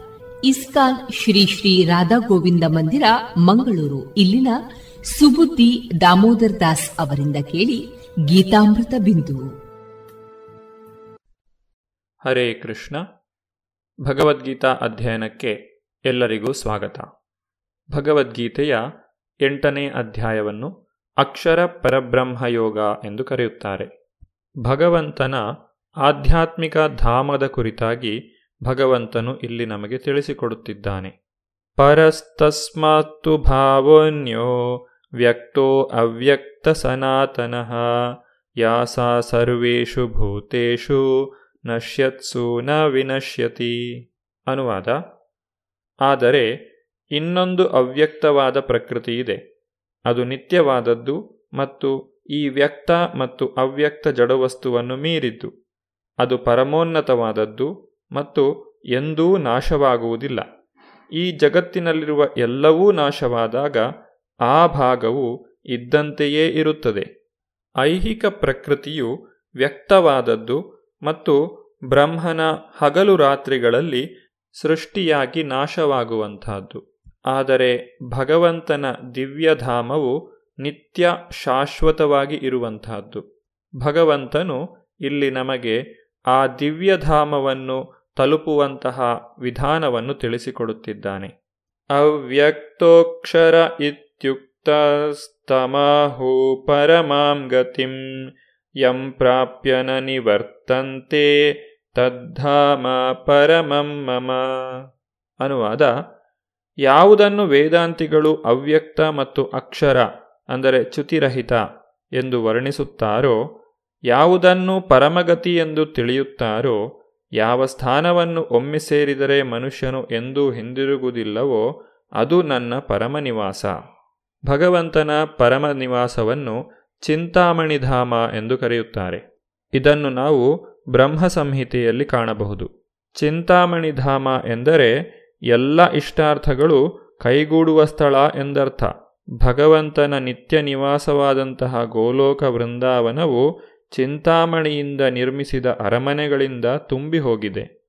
ಇಸ್ಕಾನ್ ಶ್ರೀ ಶ್ರೀ ರಾಧಾ ಗೋವಿಂದ ಮಂದಿರ, ಮಂಗಳೂರು. ಇಲ್ಲಿನ ಸುಬುದ್ದಿ ದಾಮೋದರ್ ದಾಸ್ ಅವರಿಂದ ಕೇಳಿ ಗೀತಾಮೃತ ಬಿಂದು. ಹರೇ ಕೃಷ್ಣ. ಭಗವದ್ಗೀತಾ ಅಧ್ಯಯನಕ್ಕೆ ಎಲ್ಲರಿಗೂ ಸ್ವಾಗತ. ಭಗವದ್ಗೀತೆಯ ಎಂಟನೇ ಅಧ್ಯಾಯವನ್ನು ಅಕ್ಷರ ಪರಬ್ರಹ್ಮಯೋಗ ಎಂದು ಕರೆಯುತ್ತಾರೆ. ಭಗವಂತನ ಆಧ್ಯಾತ್ಮಿಕ ಧಾಮದ ಕುರಿತಾಗಿ ಭಗವಂತನು ಇಲ್ಲಿ ನಮಗೆ ತಿಳಿಸಿಕೊಡುತ್ತಿದ್ದಾನೆ. ಪರಸ್ತಸ್ಮಾತ್ತು ಭಾವೋನ್ಯೋ ವ್ಯಕ್ತೋ ಅವ್ಯಕ್ತ ಸನಾತನಃ. ಯಾಸ ಸರ್ವೇಷು ಭೂತೇಷು ನಶ್ಯತ್ಸು ನ ವಿನಶ್ಯತಿ. ಅನುವಾದ. ಆದರೆ ಇನ್ನೊಂದು ಅವ್ಯಕ್ತವಾದ ಪ್ರಕೃತಿ ಇದೆ. ಅದು ನಿತ್ಯವಾದದ್ದು ಮತ್ತು ಈ ವ್ಯಕ್ತ ಮತ್ತು ಅವ್ಯಕ್ತ ಜಡವಸ್ತುವನ್ನು ಮೀರಿದ್ದು. ಅದು ಪರಮೋನ್ನತವಾದದ್ದು ಮತ್ತು ಎಂದೂ ನಾಶವಾಗುವುದಿಲ್ಲ. ಈ ಜಗತ್ತಿನಲ್ಲಿರುವ ಎಲ್ಲವೂ ನಾಶವಾದಾಗ ಆ ಭಾಗವು ಇದ್ದಂತೆಯೇ ಇರುತ್ತದೆ. ಐಹಿಕ ಪ್ರಕೃತಿಯು ವ್ಯಕ್ತವಾದದ್ದು ಮತ್ತು ಬ್ರಹ್ಮನ ಹಗಲು ರಾತ್ರಿಗಳಲ್ಲಿ ಸೃಷ್ಟಿಯಾಗಿ ನಾಶವಾಗುವಂತಹದ್ದು ಆದರೆ ಭಗವಂತನ ದಿವ್ಯಧಾಮವು ನಿತ್ಯ ಶಾಶ್ವತವಾಗಿ ಇರುವಂತಹದ್ದು ಭಗವಂತನು ಇಲ್ಲಿ ನಮಗೆ ಆ ದಿವ್ಯಧಾಮವನ್ನು ತಲುಪುವಂತಹ ವಿಧಾನವನ್ನು ತಿಳಿಸಿಕೊಡುತ್ತಿದ್ದಾನೆ. ಅವ್ಯಕ್ತೋಕ್ಷರ ಇತ್ಯುಕ್ತಸ್ತಮಾಹು ಪರಮಾಂ ಗತಿಂ, ಯಂ ಪ್ರಾಪ್ಯ ನ ನಿವರ್ತಂತೆ ತದ್ಧಾಮ ಪರಮಂ ಮಮ. ಅನುವಾದ, ಯಾವುದನ್ನು ವೇದಾಂತಿಗಳು ಅವ್ಯಕ್ತ ಮತ್ತು ಅಕ್ಷರ, ಅಂದರೆ ಚ್ಯುತಿರಹಿತ ಎಂದು ವರ್ಣಿಸುತ್ತಾರೋ, ಯಾವುದನ್ನು ಪರಮಗತಿ ಎಂದು ತಿಳಿಯುತ್ತಾರೋ ಯಾವ ಸ್ಥಾನವನ್ನು ಒಮ್ಮೆ ಸೇರಿದರೆ ಮನುಷ್ಯನು ಎಂದೂ ಹಿಂದಿರುಗುವುದಿಲ್ಲವೋ, ಅದು ನನ್ನ ಪರಮನಿವಾಸ. ಭಗವಂತನ ಪರಮ ನಿವಾಸವನ್ನು ಚಿಂತಾಮಣಿಧಾಮ ಎಂದು ಕರೆಯುತ್ತಾರೆ. ಇದನ್ನು ನಾವು ಬ್ರಹ್ಮ ಸಂಹಿತೆಯಲ್ಲಿ ಕಾಣಬಹುದು. ಚಿಂತಾಮಣಿಧಾಮ ಎಂದರೆ ಎಲ್ಲ ಇಷ್ಟಾರ್ಥಗಳು ಕೈಗೂಡುವ ಸ್ಥಳ ಎಂದರ್ಥ. ಭಗವಂತನ ನಿತ್ಯ ನಿವಾಸವಾದಂತಹ ಗೋಲೋಕ ವೃಂದಾವನವು ಚಿಂತಾಮಣಿಯಿಂದ ನಿರ್ಮಿಸಿದ ಅರಮನೆಗಳಿಂದ ತುಂಬಿ ಹೋಗಿದೆ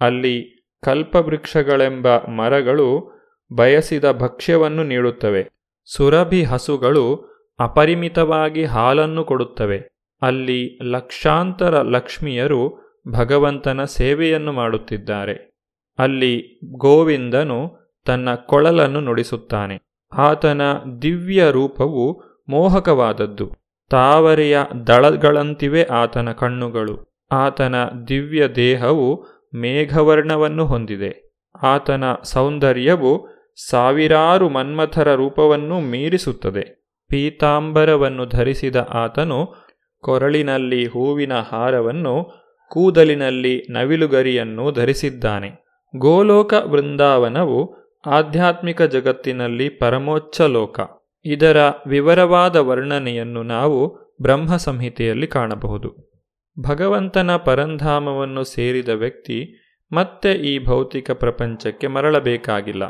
ಅಲ್ಲಿ ಕಲ್ಪವೃಕ್ಷಗಳೆಂಬ ಮರಗಳು ಬಯಸಿದ ಭಕ್ಷ್ಯವನ್ನು ನೀಡುತ್ತವೆ. ಸುರಭಿ ಹಸುಗಳು ಅಪರಿಮಿತವಾಗಿ ಹಾಲನ್ನು ಕೊಡುತ್ತವೆ. ಅಲ್ಲಿ ಲಕ್ಷಾಂತರ ಲಕ್ಷ್ಮಿಯರು ಭಗವಂತನ ಸೇವೆಯನ್ನು ಮಾಡುತ್ತಿದ್ದಾರೆ. ಅಲ್ಲಿ ಗೋವಿಂದನು ತನ್ನ ಕೊಳಲನ್ನು ನುಡಿಸುತ್ತಾನೆ. ಆತನ ದಿವ್ಯ ರೂಪವು ಮೋಹಕವಾದದ್ದು. ತಾವರೆಯ ದಳಗಳಂತಿವೆ ಆತನ ಕಣ್ಣುಗಳು. ಆತನ ದಿವ್ಯ ದೇಹವು ಮೇಘವರ್ಣವನ್ನು ಹೊಂದಿದೆ. ಆತನ ಸೌಂದರ್ಯವು ಸಾವಿರಾರು ಮನ್ಮಥರ ರೂಪವನ್ನು ಮೀರಿಸುತ್ತದೆ. ಪೀತಾಂಬರವನ್ನು ಧರಿಸಿದ ಆತನು ಕೊರಳಿನಲ್ಲಿ ಹೂವಿನ ಹಾರವನ್ನು, ಕೂದಲಿನಲ್ಲಿ ನವಿಲುಗರಿಯನ್ನು ಧರಿಸಿದ್ದಾನೆ. ಗೋಲೋಕ ವೃಂದಾವನವು ಆಧ್ಯಾತ್ಮಿಕ ಜಗತ್ತಿನಲ್ಲಿ ಪರಮೋಚ್ಚ ಲೋಕ ಇದರ ವಿವರವಾದ ವರ್ಣನೆಯನ್ನು ನಾವು ಬ್ರಹ್ಮ ಸಂಹಿತೆಯಲ್ಲಿ ಕಾಣಬಹುದು. ಭಗವಂತನ ಪರಂಧಾಮವನ್ನು ಸೇರಿದ ವ್ಯಕ್ತಿ ಮತ್ತೆ ಈ ಭೌತಿಕ ಪ್ರಪಂಚಕ್ಕೆ ಮರಳಬೇಕಾಗಿಲ್ಲ.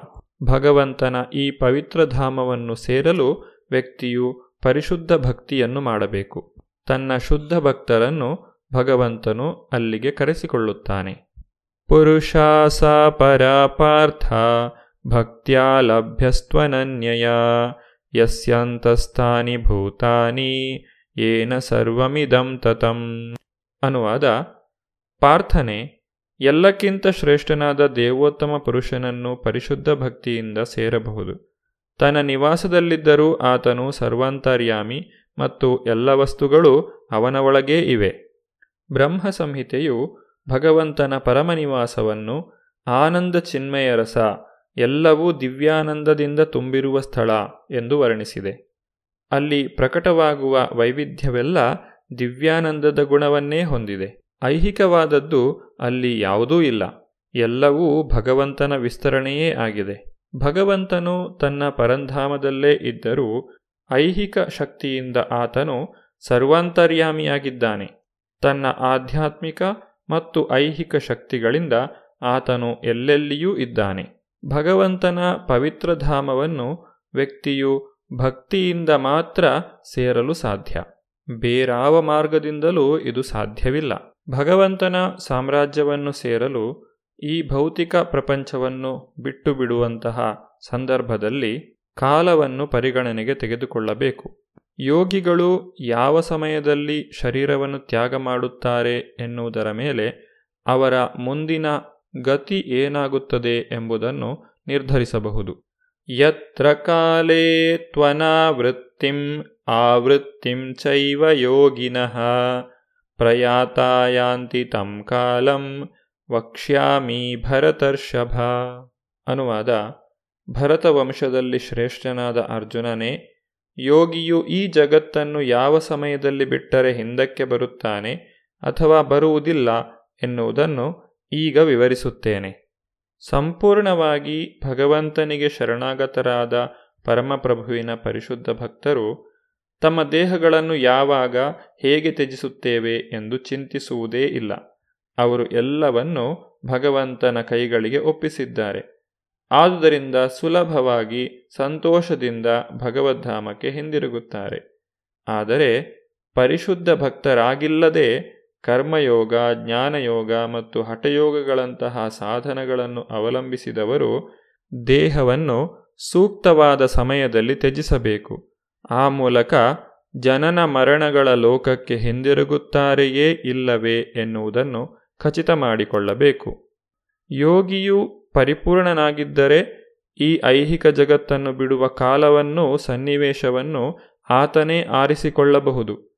ಭಗವಂತನ ಈ ಪವಿತ್ರ ಧಾಮವನ್ನು ಸೇರಲು ವ್ಯಕ್ತಿಯು ಪರಿಶುದ್ಧ ಭಕ್ತಿಯನ್ನು ಮಾಡಬೇಕು. ತನ್ನ ಶುದ್ಧ ಭಕ್ತರನ್ನು ಭಗವಂತನು ಅಲ್ಲಿಗೆ ಕರೆಸಿಕೊಳ್ಳುತ್ತಾನೆ. ಪುರುಷಾಸ ಭಕ್ತ್ಯಾ ಲಭ್ಯಸ್ತ್ವನನ್ಯಯ ಯಸ್ಯಂತಸ್ಥಾನಿ ಭೂತಾನಿ ಏನ ಸರ್ವಮಿದಂ ತತಂ ಅನುವಾದ ಪಾರ್ಥನೆ ಎಲ್ಲಕ್ಕಿಂತ ಶ್ರೇಷ್ಠನಾದ ದೇವೋತ್ತಮ ಪುರುಷನನ್ನು ಪರಿಶುದ್ಧ ಭಕ್ತಿಯಿಂದ ಸೇರಬಹುದು. ತನ್ನ ನಿವಾಸದಲ್ಲಿದ್ದರೂ ಆತನು ಸರ್ವಾಂತರ್ಯಾಮಿ ಮತ್ತು ಎಲ್ಲ ವಸ್ತುಗಳು ಅವನ ಒಳಗೇ ಇವೆ. ಬ್ರಹ್ಮ ಸಂಹಿತೆಯು ಭಗವಂತನ ಪರಮನಿವಾಸವನ್ನು ಆನಂದ ಚಿನ್ಮಯ ರಸ ಎಲ್ಲವೂ ದಿವ್ಯಾನಂದದಿಂದ ತುಂಬಿರುವ ಸ್ಥಳ ಎಂದು ವರ್ಣಿಸಿದೆ. ಅಲ್ಲಿ ಪ್ರಕಟವಾಗುವ ವೈವಿಧ್ಯವೆಲ್ಲ ದಿವ್ಯಾನಂದದ ಗುಣವನ್ನೇ ಹೊಂದಿದೆ. ಐಹಿಕವಾದದ್ದು ಅಲ್ಲಿ ಯಾವುದೂ ಇಲ್ಲ. ಎಲ್ಲವೂ ಭಗವಂತನ ವಿಸ್ತರಣೆಯೇ ಆಗಿದೆ. ಭಗವಂತನು ತನ್ನ ಪರಂಧಾಮದಲ್ಲೇ ಇದ್ದರೂ ಐಹಿಕ ಶಕ್ತಿಯಿಂದ ಆತನು ಸರ್ವಾಂತರ್ಯಾಮಿಯಾಗಿದ್ದಾನೆ. ತನ್ನ ಆಧ್ಯಾತ್ಮಿಕ ಮತ್ತು ಐಹಿಕ ಶಕ್ತಿಗಳಿಂದ ಆತನು ಎಲ್ಲೆಲ್ಲಿಯೂ ಇದ್ದಾನೆ. ಭಗವಂತನ ಪವಿತ್ರಧಾಮವನ್ನು ವ್ಯಕ್ತಿಯು ಭಕ್ತಿಯಿಂದ ಮಾತ್ರ ಸೇರಲು ಸಾಧ್ಯ. ಬೇರಾವ ಮಾರ್ಗದಿಂದಲೂ ಇದು ಸಾಧ್ಯವಿಲ್ಲ. ಭಗವಂತನ ಸಾಮ್ರಾಜ್ಯವನ್ನು ಸೇರಲು ಈ ಭೌತಿಕ ಪ್ರಪಂಚವನ್ನು ಬಿಟ್ಟು ಬಿಡುವಂತಹ ಸಂದರ್ಭದಲ್ಲಿ ಕಾಲವನ್ನು ಪರಿಗಣನೆಗೆ ತೆಗೆದುಕೊಳ್ಳಬೇಕು. ಯೋಗಿಗಳು ಯಾವ ಸಮಯದಲ್ಲಿ ಶರೀರವನ್ನು ತ್ಯಾಗ ಮಾಡುತ್ತಾರೆ ಎನ್ನುವುದರ ಮೇಲೆ ಅವರ ಮುಂದಿನ ಗತಿ ಏನಾಗುತ್ತದೆ ಎಂಬುದನ್ನು ನಿರ್ಧರಿಸಬಹುದು. ಯತ್ರ ಕಾಲೇ ತ್ವನಾವೃತ್ತಿಂ ಆವೃತ್ತಿಂ ಚೈವ ಯೋಗಿನಃ ಪ್ರಯಾತಾಯಾಂತಿ ತಂ ಕಾಲಂ ವಕ್ಷ್ಯಾಮಿ ಭರತರ್ಷಭ. ಅನುವಾದ ಭರತ ವಂಶದಲ್ಲಿ ಶ್ರೇಷ್ಠನಾದ ಅರ್ಜುನನೇ, ಯೋಗಿಯು ಈ ಜಗತ್ತನ್ನು ಯಾವ ಸಮಯದಲ್ಲಿ ಬಿಟ್ಟರೆ ಹಿಂದಕ್ಕೆ ಬರುತ್ತಾನೆ ಅಥವಾ ಬರುವುದಿಲ್ಲ ಎನ್ನುವುದನ್ನು ಈಗ ವಿವರಿಸುತ್ತೇನೆ. ಸಂಪೂರ್ಣವಾಗಿ ಭಗವಂತನಿಗೆ ಶರಣಾಗತರಾದ ಪರಮಪ್ರಭುವಿನ ಪರಿಶುದ್ಧ ಭಕ್ತರು ತಮ್ಮ ದೇಹಗಳನ್ನು ಯಾವಾಗ ಹೇಗೆ ತ್ಯಜಿಸುತ್ತೇವೆ ಎಂದು ಚಿಂತಿಸುವುದೇ ಇಲ್ಲ. ಅವರು ಎಲ್ಲವನ್ನು ಭಗವಂತನ ಕೈಗಳಿಗೆ ಒಪ್ಪಿಸಿದ್ದಾರೆ. ಆದುದರಿಂದ ಸುಲಭವಾಗಿ ಸಂತೋಷದಿಂದ ಭಗವದ್ಧಾಮಕ್ಕೆ ಹಿಂದಿರುಗುತ್ತಾರೆ. ಆದರೆ ಪರಿಶುದ್ಧ ಭಕ್ತರಾಗಿಲ್ಲದೆ ಕರ್ಮಯೋಗ, ಜ್ಞಾನಯೋಗ ಮತ್ತು ಹಠಯೋಗಗಳಂತಹ ಸಾಧನಗಳನ್ನು ಅವಲಂಬಿಸಿದವರು ದೇಹವನ್ನು ಸೂಕ್ತವಾದ ಸಮಯದಲ್ಲಿ ತ್ಯಜಿಸಬೇಕು. ಆ ಮೂಲಕ ಜನನ ಮರಣಗಳ ಲೋಕಕ್ಕೆ ಹಿಂದಿರುಗುತ್ತಾರೆಯೇ ಇಲ್ಲವೇ ಎನ್ನುವುದನ್ನು ಖಚಿತ ಮಾಡಿಕೊಳ್ಳಬೇಕು. ಯೋಗಿಯು ಪರಿಪೂರ್ಣನಾಗಿದ್ದರೆ ಈ ಐಹಿಕ ಜಗತ್ತನ್ನು ಬಿಡುವ ಕಾಲವನ್ನು ಸನ್ನಿವೇಶವನ್ನು ಆತನೇ ಆರಿಸಿಕೊಳ್ಳಬಹುದು.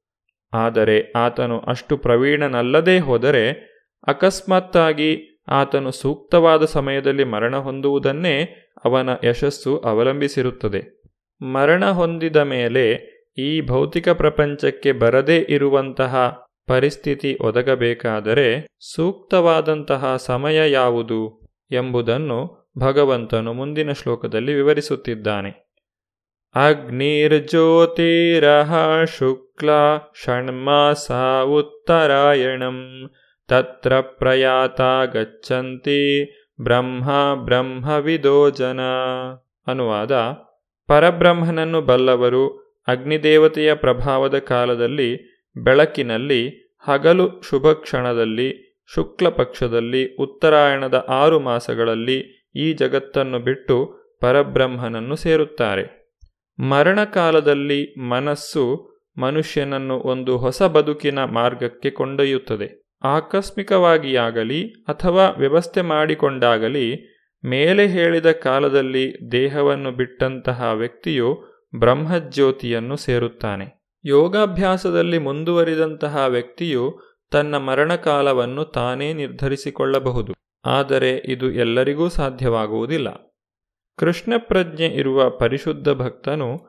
ಆದರೆ ಆತನು ಅಷ್ಟು ಪ್ರವೀಣನಲ್ಲದೇ ಹೋದರೆ ಅಕಸ್ಮಾತ್ತಾಗಿ ಆತನು ಸೂಕ್ತವಾದ ಸಮಯದಲ್ಲಿ ಮರಣ ಹೊಂದುವುದನ್ನೇ ಅವನ ಯಶಸ್ಸು ಅವಲಂಬಿಸಿರುತ್ತದೆ. ಮರಣ ಹೊಂದಿದ ಮೇಲೆ ಈ ಭೌತಿಕ ಪ್ರಪಂಚಕ್ಕೆ ಬರದೇ ಇರುವಂತಹ ಪರಿಸ್ಥಿತಿ ಒದಗಬೇಕಾದರೆ ಸೂಕ್ತವಾದಂತಹ ಸಮಯ ಯಾವುದು ಎಂಬುದನ್ನು ಭಗವಂತನು ಮುಂದಿನ ಶ್ಲೋಕದಲ್ಲಿ ವಿವರಿಸುತ್ತಿದ್ದಾನೆ. ಅಗ್ನಿರ್ಜ್ಯೋತಿರಹ ಶುಕ್ ಶುಕ್ಲ ಷಣ್ಮಾಸಾ ಉತ್ತರಾಯಣಂ ತತ್ರ ಪ್ರಯಾತ ಗಚ್ಚಂತಿ ಬ್ರಹ್ಮ ಬ್ರಹ್ಮವಿದೋ ಜನ ಅನುವಾದ ಪರಬ್ರಹ್ಮನನ್ನು ಬಲ್ಲವರು ಅಗ್ನಿದೇವತೆಯ ಪ್ರಭಾವದ ಕಾಲದಲ್ಲಿ ಬೆಳಕಿನಲ್ಲಿ ಹಗಲು ಶುಭ ಕ್ಷಣದಲ್ಲಿ ಶುಕ್ಲ ಪಕ್ಷದಲ್ಲಿ ಉತ್ತರಾಯಣದ ಆರು ಮಾಸಗಳಲ್ಲಿ ಈ ಜಗತ್ತನ್ನು ಬಿಟ್ಟು ಪರಬ್ರಹ್ಮನನ್ನು ಸೇರುತ್ತಾರೆ. ಮರಣಕಾಲದಲ್ಲಿ ಮನಸ್ಸು ಮನುಷ್ಯನನ್ನು ಒಂದು ಹೊಸ ಬದುಕಿನ ಮಾರ್ಗಕ್ಕೆ ಕೊಂಡೊಯ್ಯುತ್ತದೆ. ಆಕಸ್ಮಿಕವಾಗಿಯಾಗಲಿ ಅಥವಾ ವ್ಯವಸ್ಥೆ ಮಾಡಿಕೊಂಡಾಗಲಿ, ಮೇಲೆ ಹೇಳಿದ ಕಾಲದಲ್ಲಿ ದೇಹವನ್ನು ಬಿಟ್ಟಂತಹ ವ್ಯಕ್ತಿಯು ಬ್ರಹ್ಮಜ್ಯೋತಿಯನ್ನು ಸೇರುತ್ತಾನೆ. ಯೋಗಾಭ್ಯಾಸದಲ್ಲಿ ಮುಂದುವರಿದಂತಹ ವ್ಯಕ್ತಿಯು ತನ್ನ ಮರಣಕಾಲವನ್ನು ತಾನೇ ನಿರ್ಧರಿಸಿಕೊಳ್ಳಬಹುದು. ಆದರೆ ಇದು ಎಲ್ಲರಿಗೂ ಸಾಧ್ಯವಾಗುವುದಿಲ್ಲ. ಕೃಷ್ಣ ಪ್ರಜ್ಞೆ ಇರುವ ಪರಿಶುದ್ಧ ಭಕ್ತನು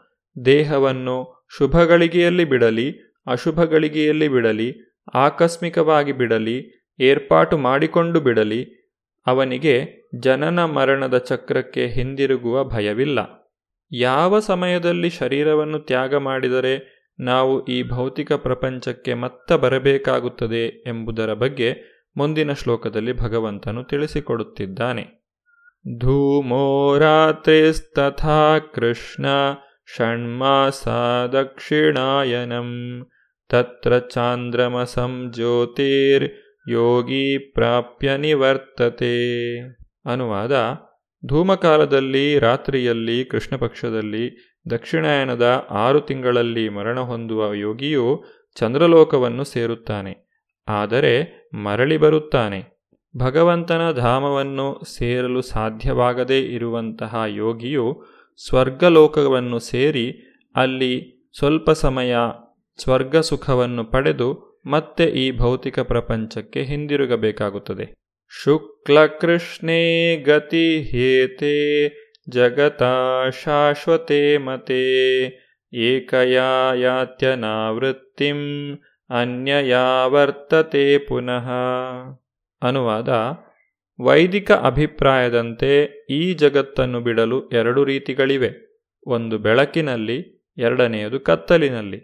ದೇಹವನ್ನು ಶುಭಗಳಿಗೆಯಲ್ಲಿ ಬಿಡಲಿ, ಅಶುಭಗಳಿಗೆಯಲ್ಲಿ ಬಿಡಲಿ, ಆಕಸ್ಮಿಕವಾಗಿ ಬಿಡಲಿ, ಏರ್ಪಾಟು ಮಾಡಿಕೊಂಡು ಬಿಡಲಿ, ಅವನಿಗೆ ಜನನ ಮರಣದ ಚಕ್ರಕ್ಕೆ ಹಿಂದಿರುಗುವ ಭಯವಿಲ್ಲ. ಯಾವ ಸಮಯದಲ್ಲಿ ಶರೀರವನ್ನು ತ್ಯಾಗ ಮಾಡಿದರೆ ನಾವು ಈ ಭೌತಿಕ ಪ್ರಪಂಚಕ್ಕೆ ಮತ್ತ ಬರಬೇಕಾಗುತ್ತದೆ ಎಂಬುದರ ಬಗ್ಗೆ ಮುಂದಿನ ಶ್ಲೋಕದಲ್ಲಿ ಭಗವಂತನು ತಿಳಿಸಿಕೊಡುತ್ತಿದ್ದಾನೆ. ಧೂಮೋ ರಾತ್ರಿಸ್ತಥಾ ಕೃಷ್ಣ ದಕ್ಷಿಣಾಯನಂ ತತ್ರ ಚಾಂದ್ರಮಸಂ ಜ್ಯೋತಿರ್ ಯೋಗಿ ಪ್ರಾಪ್ಯ ನಿವರ್ತತೆ ಅನುವಾದ ಧೂಮಕಾಲದಲ್ಲಿ ರಾತ್ರಿಯಲ್ಲಿ ಕೃಷ್ಣ ಪಕ್ಷದಲ್ಲಿ ದಕ್ಷಿಣಾಯನದ ಆರು ತಿಂಗಳಲ್ಲಿ ಮರಣ ಹೊಂದುವ ಯೋಗಿಯು ಚಂದ್ರಲೋಕವನ್ನು ಸೇರುತ್ತಾನೆ. ಆದರೆ ಮರಳಿ ಬರುತ್ತಾನೆ. ಭಗವಂತನ ಧಾಮವನ್ನು ಸೇರಲು ಸಾಧ್ಯವಾಗದೇ ಇರುವಂತಹ ಯೋಗಿಯು ಸ್ವರ್ಗಲೋಕವನ್ನು ಸೇರಿ ಅಲ್ಲಿ ಸ್ವಲ್ಪ ಸಮಯ ಸ್ವರ್ಗ ಸುಖವನ್ನು ಪಡೆದು ಮತ್ತೆ ಈ ಭೌತಿಕ ಪ್ರಪಂಚಕ್ಕೆ ಹಿಂದಿರುಗಬೇಕಾಗುತ್ತದೆ. ಶುಕ್ಲಕೃಷ್ಣೇ ಗತಿ ಹೇತೆ, ಜಗತ ಶಾಶ್ವತೆ ಮತೆ ಏಕಯಾ ಅನ್ಯಯಾವರ್ತತೆ ಅನ್ಯಯಾ ವರ್ತತೆ ಪುನಃ. ಅನುವಾದ ವೈದಿಕ ಅಭಿಪ್ರಾಯದಂತೆ ಈ ಜಗತ್ತನ್ನು ಬಿಡಲು ಎರಡು ರೀತಿಗಳಿವೆ. ಒಂದು ಬೆಳಕಿನಲ್ಲಿ, ಎರಡನೆಯದು ಕತ್ತಲಿನಲ್ಲಿ.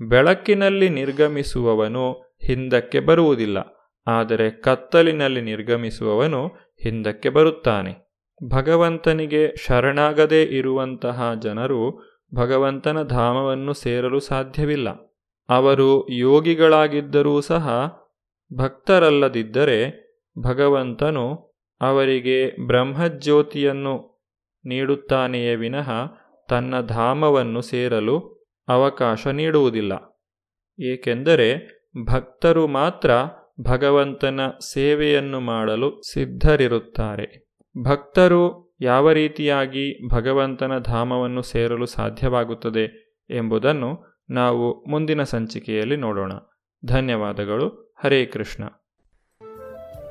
ಬೆಳಕಿನಲ್ಲಿ ನಿರ್ಗಮಿಸುವವನು ಹಿಂದಕ್ಕೆ ಬರುವುದಿಲ್ಲ, ಆದರೆ ಕತ್ತಲಿನಲ್ಲಿ ನಿರ್ಗಮಿಸುವವನು ಹಿಂದಕ್ಕೆ ಬರುತ್ತಾನೆ. ಭಗವಂತನಿಗೆ ಶರಣಾಗದೇ ಇರುವಂತಹ ಜನರು ಭಗವಂತನ ಧಾಮವನ್ನು ಸೇರಲು ಸಾಧ್ಯವಿಲ್ಲ. ಅವರು ಯೋಗಿಗಳಾಗಿದ್ದರೂ ಸಹ ಭಕ್ತರಲ್ಲದಿದ್ದರೆ ಭಗವಂತನು ಅವರಿಗೆ ಬ್ರಹ್ಮಜ್ಯೋತಿಯನ್ನು ನೀಡುತ್ತಾನೆಯೇ ವಿನಃ ತನ್ನ ಧಾಮವನ್ನು ಸೇರಲು ಅವಕಾಶ ನೀಡುವುದಿಲ್ಲ. ಏಕೆಂದರೆ ಭಕ್ತರು ಮಾತ್ರ ಭಗವಂತನ ಸೇವೆಯನ್ನು ಮಾಡಲು ಸಿದ್ಧರಿರುತ್ತಾರೆ. ಭಕ್ತರು ಯಾವ ರೀತಿಯಾಗಿ ಭಗವಂತನ ಧಾಮವನ್ನು ಸೇರಲು ಸಾಧ್ಯವಾಗುತ್ತದೆ ಎಂಬುದನ್ನು ನಾವು ಮುಂದಿನ ಸಂಚಿಕೆಯಲ್ಲಿ ನೋಡೋಣ. ಧನ್ಯವಾದಗಳು. ಹರೇ ಕೃಷ್ಣ.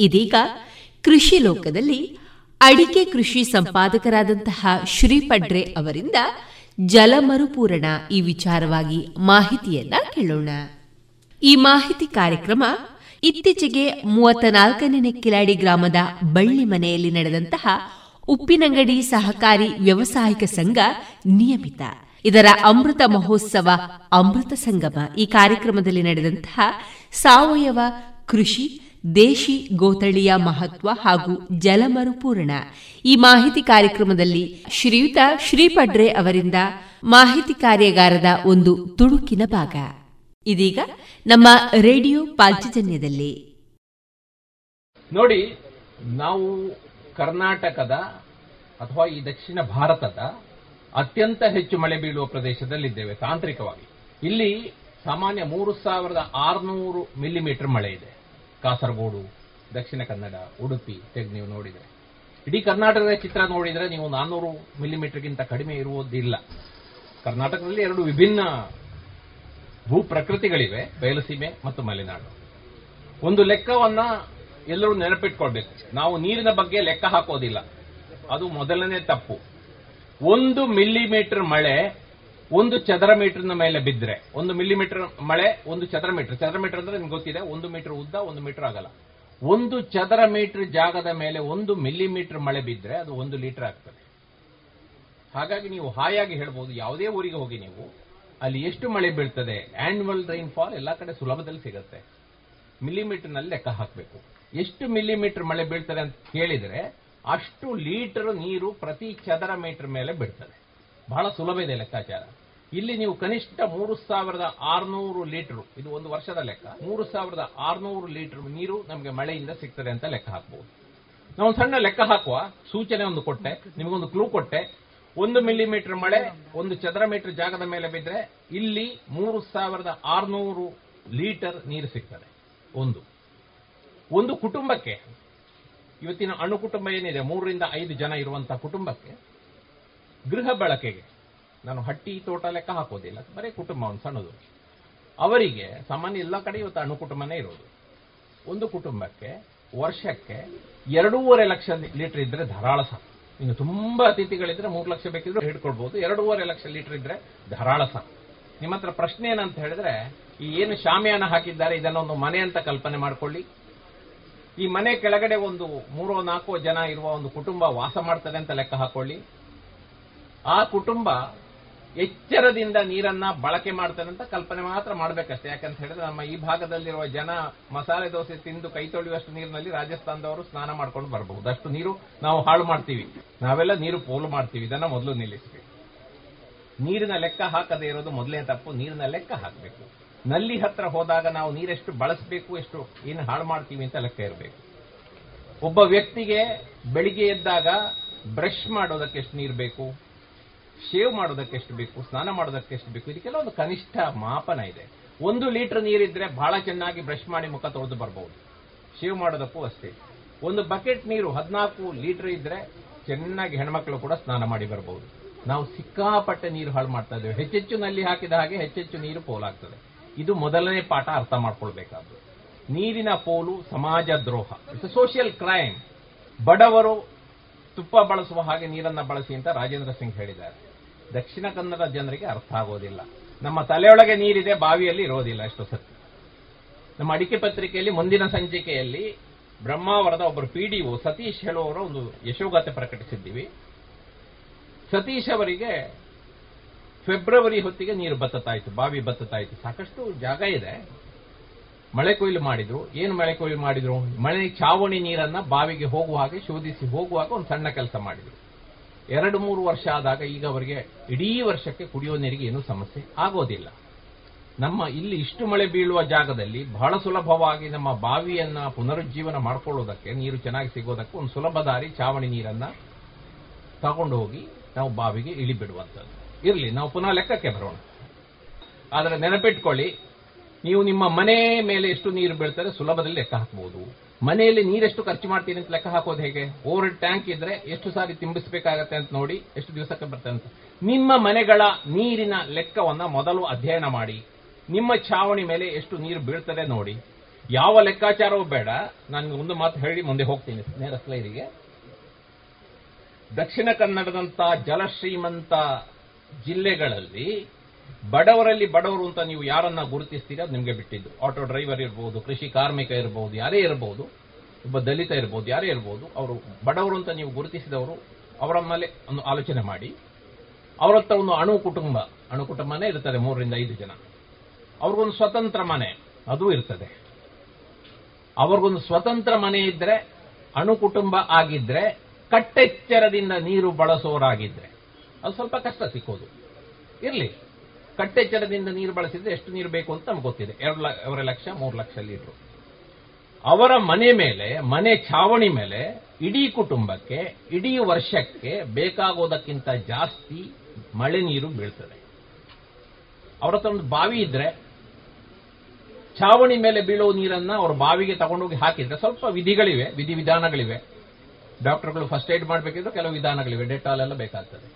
ಇದೀಗ ಕೃಷಿ ಲೋಕದಲ್ಲಿ ಅಡಿಕೆ ಕೃಷಿ ಸಂಪಾದಕರಾದಂತಹ ಶ್ರೀಪಡ್ರೆ ಅವರಿಂದ ಜಲಮರುಪೂರಣ ಈ ವಿಚಾರವಾಗಿ ಮಾಹಿತಿಯನ್ನ ಕೇಳೋಣ. ಈ ಮಾಹಿತಿ ಕಾರ್ಯಕ್ರಮ ಇತ್ತೀಚೆಗೆ ಮೂವತ್ತ ನಾಲ್ಕನೇ ಕಿಲಾಡಿ ಗ್ರಾಮದ ಬಳ್ಳಿ ಮನೆಯಲ್ಲಿ ನಡೆದಂತಹ ಉಪ್ಪಿನಂಗಡಿ ಸಹಕಾರಿ ವ್ಯವಸಾಯಿಕ ಸಂಘ ನಿಯಮಿತ. ಇದರ ಅಮೃತ ಮಹೋತ್ಸವ ಅಮೃತ ಸಂಗಮ ಈ ಕಾರ್ಯಕ್ರಮದಲ್ಲಿ ನಡೆದಂತಹ ಸಾವಯವ ಕೃಷಿ ದೇಶಿ ಗೋತಳಿಯ ಮಹತ್ವ ಹಾಗೂ ಜಲಮರುಪೂರ್ಣ ಈ ಮಾಹಿತಿ ಕಾರ್ಯಕ್ರಮದಲ್ಲಿ ಶ್ರೀಯುತ ಶ್ರೀಪಡ್ರೆ ಅವರಿಂದ ಮಾಹಿತಿ ಕಾರ್ಯಾಗಾರದ ಒಂದು ತುಣುಕಿನ ಭಾಗ. ಇದೀಗ ನಮ್ಮ ರೇಡಿಯೋ ಪಾಂಚಜನ್ಯದಲ್ಲಿ ನೋಡಿ, ನಾವು ಕರ್ನಾಟಕದ ಅಥವಾ ಈ ದಕ್ಷಿಣ ಭಾರತದ ಅತ್ಯಂತ ಹೆಚ್ಚು ಮಳೆ ಬೀಳುವ ಪ್ರದೇಶದಲ್ಲಿದ್ದೇವೆ ತಾಂತ್ರಿಕವಾಗಿ. ಇಲ್ಲಿ ಸಾಮಾನ್ಯ ಮೂರು ಸಾವಿರದ ಆರುನೂರು ಮಿಲಿಮೀಟರ್ ಮಳೆ ಇದೆ. ಕಾಸರಗೋಡು, ದಕ್ಷಿಣ ಕನ್ನಡ, ಉಡುಪಿ ತೆಗೆದು ನೀವು ನೋಡಿದರೆ. ಇಡೀ ಕರ್ನಾಟಕದ ಚಿತ್ರ ನೋಡಿದ್ರೆ ನೀವು ನಾನ್ನೂರು ಮಿಲಿಮೀಟರ್ಗಿಂತ ಕಡಿಮೆ ಇರುವುದಿಲ್ಲ. ಕರ್ನಾಟಕದಲ್ಲಿ ಎರಡು ವಿಭಿನ್ನ ಭೂ ಪ್ರಕೃತಿಗಳಿವೆ ಬಯಲುಸೀಮೆ ಮತ್ತು ಮಲೆನಾಡು. ಒಂದು ಲೆಕ್ಕವನ್ನ ಎಲ್ಲರೂ ನೆನಪಿಟ್ಕೊಳ್ಬೇಕು. ನಾವು ನೀರಿನ ಬಗ್ಗೆ ಲೆಕ್ಕ ಹಾಕೋದಿಲ್ಲ. ಅದು ಮೊದಲನೇ ತಪ್ಪು. ಒಂದು ಮಿಲಿಮೀಟರ್ ಮಳೆ ಒಂದು ಚದರ ಮೀಟರ್ನ ಮೇಲೆ ಬಿದ್ದರೆ ಒಂದು ಮಿಲಿಮೀಟರ್ ಮಳೆ, ಒಂದು ಚದರ ಮೀಟರ್. ಚದರ ಮೀಟರ್ ಅಂದ್ರೆ ನಿಮ್ಗೆ ಗೊತ್ತಿದೆ, ಒಂದು ಮೀಟರ್ ಉದ್ದ, ಒಂದು ಮೀಟರ್ ಆಗಲ್ಲ ಒಂದು ಚದರ ಮೀಟರ್ ಜಾಗದ ಮೇಲೆ ಒಂದು ಮಿಲಿಮೀಟರ್ ಮಳೆ ಬಿದ್ದರೆ ಅದು ಒಂದು ಲೀಟರ್ ಆಗ್ತದೆ. ಹಾಗಾಗಿ ನೀವು ಹಾಯಾಗಿ ಹೇಳ್ಬೋದು, ಯಾವುದೇ ಊರಿಗೆ ಹೋಗಿ ನೀವು, ಅಲ್ಲಿ ಎಷ್ಟು ಮಳೆ ಬೀಳ್ತದೆ ಆನ್ಯುವಲ್ ರೈನ್ಫಾಲ್ ಎಲ್ಲ ಕಡೆ ಸುಲಭದಲ್ಲಿ ಸಿಗುತ್ತೆ. ಮಿಲಿಮೀಟರ್ನಲ್ಲಿ ಲೆಕ್ಕ ಹಾಕಬೇಕು. ಎಷ್ಟು ಮಿಲಿಮೀಟರ್ ಮಳೆ ಬೀಳ್ತದೆ ಅಂತ ಕೇಳಿದರೆ, ಅಷ್ಟು ಲೀಟರ್ ನೀರು ಪ್ರತಿ ಚದರ ಮೀಟರ್ ಮೇಲೆ ಬೀಳ್ತದೆ ಬಹಳ ಸುಲಭ ಇದೆ ಲೆಕ್ಕಾಚಾರ. ಇಲ್ಲಿ ನೀವು ಕನಿಷ್ಠ ಮೂರು ಸಾವಿರದ ಆರುನೂರು ಲೀಟರ್, ಇದು ಒಂದು ವರ್ಷದ ಲೆಕ್ಕ, ಮೂರು ಸಾವಿರದ ಆರುನೂರು ಲೀಟರ್ ನೀರು ನಮಗೆ ಮಳೆಯಿಂದ ಸಿಗ್ತದೆ ಅಂತ ಲೆಕ್ಕ ಹಾಕಬಹುದು ನಾವು ಸಣ್ಣ ಲೆಕ್ಕ ಹಾಕುವ ಸೂಚನೆ ಒಂದು ಕೊಟ್ಟೆ, ನಿಮಗೊಂದು ಕ್ಲೂ ಕೊಟ್ಟೆ. ಒಂದು ಮಿಲಿಮೀಟರ್ ಮಳೆ, ಒಂದು ಚದರ ಮೀಟರ್ ಜಾಗದ ಮೇಲೆ ಬಿದ್ದರೆ ಇಲ್ಲಿ ಮೂರು ಸಾವಿರದ ಆರುನೂರು ಲೀಟರ್ ನೀರು ಸಿಗ್ತದೆ. ಒಂದು. ಒಂದು ಕುಟುಂಬಕ್ಕೆ, ಇವತ್ತಿನ ಅಣು ಕುಟುಂಬ ಏನಿದೆ, ಮೂರರಿಂದ ಐದು ಜನ ಇರುವಂತಹ ಕುಟುಂಬಕ್ಕೆ ಗೃಹ ಬಳಕೆಗೆ ನಾನು ಹಟ್ಟಿ ತೋಟ ಲೆಕ್ಕ ಹಾಕೋದಿಲ್ಲ. ಬರೀ ಕುಟುಂಬ ಒಂದು ಸಣ್ಣದು. ಅವರಿಗೆ ಸಾಮಾನ್ಯ ಎಲ್ಲ ಕಡೆ ಇವತ್ತು ಅಣು ಕುಟುಂಬನೇ ಇರೋದು. ಒಂದು ಕುಟುಂಬಕ್ಕೆ ವರ್ಷಕ್ಕೆ ಎರಡೂವರೆ ಲಕ್ಷ ಲೀಟರ್ ಇದ್ರೆ ಧಾರಾಳ ಸಾಕು. ಇನ್ನು ತುಂಬಾ ಅತಿಥಿಗಳಿದ್ರೆ ಮೂರು ಲಕ್ಷ ಬೇಕಿದ್ರೆ ಹಿಡ್ಕೊಳ್ಬಹುದು ಎರಡೂವರೆ ಲಕ್ಷ ಲೀಟರ್ ಇದ್ರೆ ಧಾರಾಳ ಸಾಕು. ನಿಮ್ಮ ಹತ್ರ ಪ್ರಶ್ನೆ ಏನಂತ ಹೇಳಿದ್ರೆ, ಈ ಏನು ಶಾಮಿಯಾನ ಹಾಕಿದ್ದಾರೆ ಇದನ್ನೊಂದು ಮನೆ ಅಂತ ಕಲ್ಪನೆ ಮಾಡ್ಕೊಳ್ಳಿ. ಈ ಮನೆ ಕೆಳಗಡೆ ಒಂದು ಮೂರೋ ನಾಲ್ಕೋ ಜನ ಇರುವ ಒಂದು ಕುಟುಂಬ ವಾಸ ಮಾಡ್ತದೆ ಅಂತ ಲೆಕ್ಕ ಹಾಕೊಳ್ಳಿ. ಆ ಕುಟುಂಬ ಎಚ್ಚರದಿಂದ ನೀರನ್ನ ಬಳಕೆ ಮಾಡ್ತಾರೆ ಅಂತ ಕಲ್ಪನೆ ಮಾತ್ರ ಮಾಡ್ಬೇಕಷ್ಟೆ. ಯಾಕಂತ ಹೇಳಿದ್ರೆ ನಮ್ಮ ಈ ಭಾಗದಲ್ಲಿರುವ ಜನ ಮಸಾಲೆ ದೋಸೆ ತಿಂದು ಕೈ ತೊಳೆಯುವಷ್ಟು ನೀರಿನಲ್ಲಿ ರಾಜಸ್ಥಾನದವರು ಸ್ನಾನ ಮಾಡ್ಕೊಂಡು ಬರಬಹುದು. ಅಷ್ಟು ನೀರು ನಾವು ಹಾಳು ಮಾಡ್ತೀವಿ. ನಾವೆಲ್ಲ ನೀರು ಪೋಲು ಮಾಡ್ತೀವಿ. ಇದನ್ನ ಮೊದಲು ನಿಲ್ಲಿಸಬೇಕು. ನೀರಿನ ಲೆಕ್ಕ ಹಾಕದೇ ಇರೋದು ಮೊದಲೇ ತಪ್ಪು. ನೀರಿನ ಲೆಕ್ಕ ಹಾಕಬೇಕು. ನಲ್ಲಿ ಹತ್ರ ಹೋದಾಗ ನಾವು ನೀರೆಷ್ಟು ಬಳಸಬೇಕು, ಎಷ್ಟು ಏನು ಹಾಳು ಮಾಡ್ತೀವಿ ಅಂತ ಲೆಕ್ಕ ಇರಬೇಕು. ಒಬ್ಬ ವ್ಯಕ್ತಿಗೆ ಬೆಳಿಗ್ಗೆ ಎದ್ದಾಗ ಬ್ರಷ್ ಮಾಡೋದಕ್ಕೆ ಎಷ್ಟು ನೀರು ಬೇಕು? ಶೇವ್ ಮಾಡೋದಕ್ಕೆ ಎಷ್ಟು ಬೇಕು, ಸ್ನಾನ ಮಾಡೋದಕ್ಕೆ ಎಷ್ಟು ಬೇಕು, ಇದಕ್ಕೆಲ್ಲ ಒಂದು ಕನಿಷ್ಠ ಮಾಪನ ಇದೆ. ಒಂದು ಲೀಟರ್ ನೀರಿದ್ರೆ ಬಹಳ ಚೆನ್ನಾಗಿ ಬ್ರಷ್ ಮಾಡಿ ಮುಖ ತೊಳೆದು ಬರಬಹುದು ಶೇವ್ ಮಾಡೋದಕ್ಕೂ ಅಷ್ಟೇ. ಒಂದು ಬಕೆಟ್ ನೀರು ಹದಿನಾಲ್ಕು ಲೀಟರ್ ಇದ್ರೆ ಚೆನ್ನಾಗಿ ಹೆಣ್ಮಕ್ಳು ಕೂಡ ಸ್ನಾನ ಮಾಡಿ ಬರಬಹುದು ನಾವು ಸಿಕ್ಕಾಪಟ್ಟೆ ನೀರು ಹಾಳು ಮಾಡ್ತಾ ಇದ್ದೇವೆ. ಹೆಚ್ಚೆಚ್ಚು ನಲ್ಲಿ ಹಾಕಿದ ಹಾಗೆ ಹೆಚ್ಚೆಚ್ಚು ನೀರು ಪೋಲಾಗ್ತದೆ. ಇದು ಮೊದಲನೇ ಪಾಠ ಅರ್ಥ ಮಾಡ್ಕೊಳ್ಬೇಕಾದ್ರು ನೀರಿನ ಪೋಲು ಸಮಾಜ ದ್ರೋಹ. ಇಟ್ಸ್ ಸೋಷಿಯಲ್ ಕ್ರೈಮ್ ಬಡವರು ತುಪ್ಪ ಬಳಸುವ ಹಾಗೆ ನೀರನ್ನ ಬಳಸಿ ಅಂತ ರಾಜೇಂದ್ರ ಸಿಂಗ್ ಹೇಳಿದ್ದಾರೆ. ದಕ್ಷಿಣ ಕನ್ನಡ ಜನರಿಗೆ ಅರ್ಥ ಆಗೋದಿಲ್ಲ. ನಮ್ಮ ತಲೆಯೊಳಗೆ ನೀರಿದೆ, ಬಾವಿಯಲ್ಲಿ ಇರೋದಿಲ್ಲ ಎಷ್ಟೋ ಸತ್ಯ ನಮ್ಮ ಅಡಿಕೆ ಪತ್ರಿಕೆಯಲ್ಲಿ, ಮುಂದಿನ ಸಂಚಿಕೆಯಲ್ಲಿ ಬ್ರಹ್ಮಾವರದ ಒಬ್ಬರು ಪಿಡಿಒ ಸತೀಶ್ ಹೇಳುವವರ ಒಂದು ಯಶೋಗಾಥೆ ಪ್ರಕಟಿಸಿದ್ದೀವಿ. ಸತೀಶ್ ಅವರಿಗೆ ಫೆಬ್ರವರಿ ಹೊತ್ತಿಗೆ ನೀರು ಬತ್ತತಾಯಿತು, ಬಾವಿ ಬತ್ತತಾಯಿತು. ಸಾಕಷ್ಟು ಜಾಗ ಇದೆ. ಮಳೆ ಕೊಯ್ಲು ಮಾಡಿದ್ರು. ಏನು ಮಳೆ ಕೊಯ್ಲು ಮಾಡಿದ್ರು? ಮಳೆ ಚಾವಣಿ ನೀರನ್ನ ಬಾವಿಗೆ ಹೋಗುವ ಹಾಗೆ ಶೋಧಿಸಿ ಹೋಗುವಾಗ ಒಂದು ಸಣ್ಣ ಕೆಲಸ ಮಾಡಿದ್ರು. ಎರಡು ಮೂರು ವರ್ಷ ಆದಾಗ ಈಗ ಅವರಿಗೆ ಇಡೀ ವರ್ಷಕ್ಕೆ ಕುಡಿಯೋ ನೀರಿಗೆ ಏನು ಸಮಸ್ಯೆ ಆಗೋದಿಲ್ಲ. ನಮ್ಮ ಇಲ್ಲಿ ಇಷ್ಟು ಮಳೆ ಬೀಳುವ ಜಾಗದಲ್ಲಿ ಬಹಳ ಸುಲಭವಾಗಿ ನಮ್ಮ ಬಾವಿಯನ್ನ ಪುನರುಜ್ಜೀವನ ಮಾಡ್ಕೊಳ್ಳೋದಕ್ಕೆ, ನೀರು ಚೆನ್ನಾಗಿ ಸಿಗೋದಕ್ಕೆ ಒಂದು ಸುಲಭ ದಾರಿ ಚಾವಣಿ ನೀರನ್ನ ತಗೊಂಡು ಹೋಗಿ ನಾವು ಬಾವಿಗೆ ಇಳಿ ಬಿಡುವಂಥದ್ದು ಇರಲಿ, ನಾವು ಪುನಃ ಲೆಕ್ಕಕ್ಕೆ ಬರೋಣ. ಆದರೆ ನೆನಪಿಟ್ಕೊಳ್ಳಿ, ನೀವು ನಿಮ್ಮ ಮನೆ ಮೇಲೆ ಎಷ್ಟು ನೀರು ಬೀಳ್ತಾರೆ ಸುಲಭದಲ್ಲಿ ಲೆಕ್ಕ ಹಾಕಬಹುದು ಮನೆಯಲ್ಲಿ ನೀರೆಷ್ಟು ಖರ್ಚು ಮಾಡ್ತೀನಿ ಅಂತ ಲೆಕ್ಕ ಹಾಕೋದು ಹೇಗೆ? ಓವರ್ ಟ್ಯಾಂಕ್ ಇದ್ರೆ ಎಷ್ಟು ಸಾರಿ ತುಂಬಿಸಬೇಕಾಗತ್ತೆ ಅಂತ ನೋಡಿ ಎಷ್ಟು ದಿವಸಕ್ಕೆ ಬರ್ತದೆ ಅಂತ. ನಿಮ್ಮ ಮನೆಗಳ ನೀರಿನ ಲೆಕ್ಕವನ್ನ ಮೊದಲು ಅಧ್ಯಯನ ಮಾಡಿ. ನಿಮ್ಮ ಛಾವಣಿ ಮೇಲೆ ಎಷ್ಟು ನೀರು ಬೀಳ್ತದೆ ನೋಡಿ. ಯಾವ ಲೆಕ್ಕಾಚಾರವೂ ಬೇಡ. ನಾನು ಒಂದು ಮಾತು ಹೇಳಿ ಮುಂದೆ ಹೋಗ್ತೀನಿ. ನೇರ ಸ್ಲೈಡಿಗೆ ದಕ್ಷಿಣ ಕನ್ನಡದಂತ ಜಲಶ್ರೀಮಂತ ಜಿಲ್ಲೆಗಳಲ್ಲಿ ಬಡವರಲ್ಲಿ ಬಡವರು ಅಂತ ನೀವು ಯಾರನ್ನ ಗುರುತಿಸ್ತೀರಾ? ನಿಮಗೆ ಬಿಟ್ಟಿದ್ದು. ಆಟೋ ಡ್ರೈವರ್ ಇರಬಹುದು ಕೃಷಿ ಕಾರ್ಮಿಕ ಇರಬಹುದು ಯಾರೇ ಇರಬಹುದು ಒಬ್ಬ ದಲಿತ ಇರಬಹುದು ಯಾರೇ ಇರಬಹುದು ಅವರು ಬಡವರು ಅಂತ ನೀವು ಗುರುತಿಸಿದವರು ಅವರ ಮೇಲೆ ಒಂದು ಆಲೋಚನೆ ಮಾಡಿ. ಅವರ ಒಂದು ಅಣು ಕುಟುಂಬ, ಅಣು ಕುಟುಂಬನೇ ಇರ್ತದೆ ಮೂರರಿಂದ ಐದು ಜನ. ಅವ್ರಿಗೊಂದು ಸ್ವತಂತ್ರ ಮನೆ, ಅದು ಇರ್ತದೆ. ಅವ್ರಿಗೊಂದು ಸ್ವತಂತ್ರ ಮನೆ ಇದ್ರೆ, ಅಣು ಕುಟುಂಬ ಆಗಿದ್ರೆ, ಕಟ್ಟೆಚ್ಚರದಿಂದ ನೀರು ಬಳಸೋರಾಗಿದ್ರೆ, ಅದು ಸ್ವಲ್ಪ ಕಷ್ಟ ಸಿಕ್ಕೋದು. ಇರ್ಲಿ. ಕಟ್ಟೆಚ್ಚರದಿಂದ ನೀರು ಬಳಸಿದ್ರೆ ಎಷ್ಟು ನೀರು ಬೇಕು ಅಂತ ನಮ್ಗೆ ಗೊತ್ತಿದೆ. ಎರಡು ಎರಡು ಲಕ್ಷ, ಮೂರು ಲಕ್ಷ ಲೀಟರ್. ಅವರ ಮನೆ ಮೇಲೆ, ಮನೆ ಛಾವಣಿ ಮೇಲೆ ಇಡೀ ಕುಟುಂಬಕ್ಕೆ, ಇಡೀ ವರ್ಷಕ್ಕೆ ಬೇಕಾಗೋದಕ್ಕಿಂತ ಜಾಸ್ತಿ ಮಳೆ ನೀರು ಬೀಳ್ತದೆ. ಅವರ ಹತ್ರ ಒಂದು ಬಾವಿ ಇದ್ರೆ, ಛಾವಣಿ ಮೇಲೆ ಬೀಳೋ ನೀರನ್ನ ಅವ್ರ ಬಾವಿಗೆ ತಗೊಂಡೋಗಿ ಹಾಕಿದ್ರೆ ಸ್ವಲ್ಪ ವಿಧಿಗಳಿವೆ ವಿಧಿವಿಧಾನಗಳಿವೆ ಡಾಕ್ಟರ್ಗಳು ಫಸ್ಟ್ ಏಡ್ ಮಾಡಬೇಕಿದ್ರೆ ಕೆಲವು ವಿಧಾನಗಳಿವೆ, ಡೆಟಾಲ್ ಎಲ್ಲ ಬೇಕಾಗ್ತದೆ.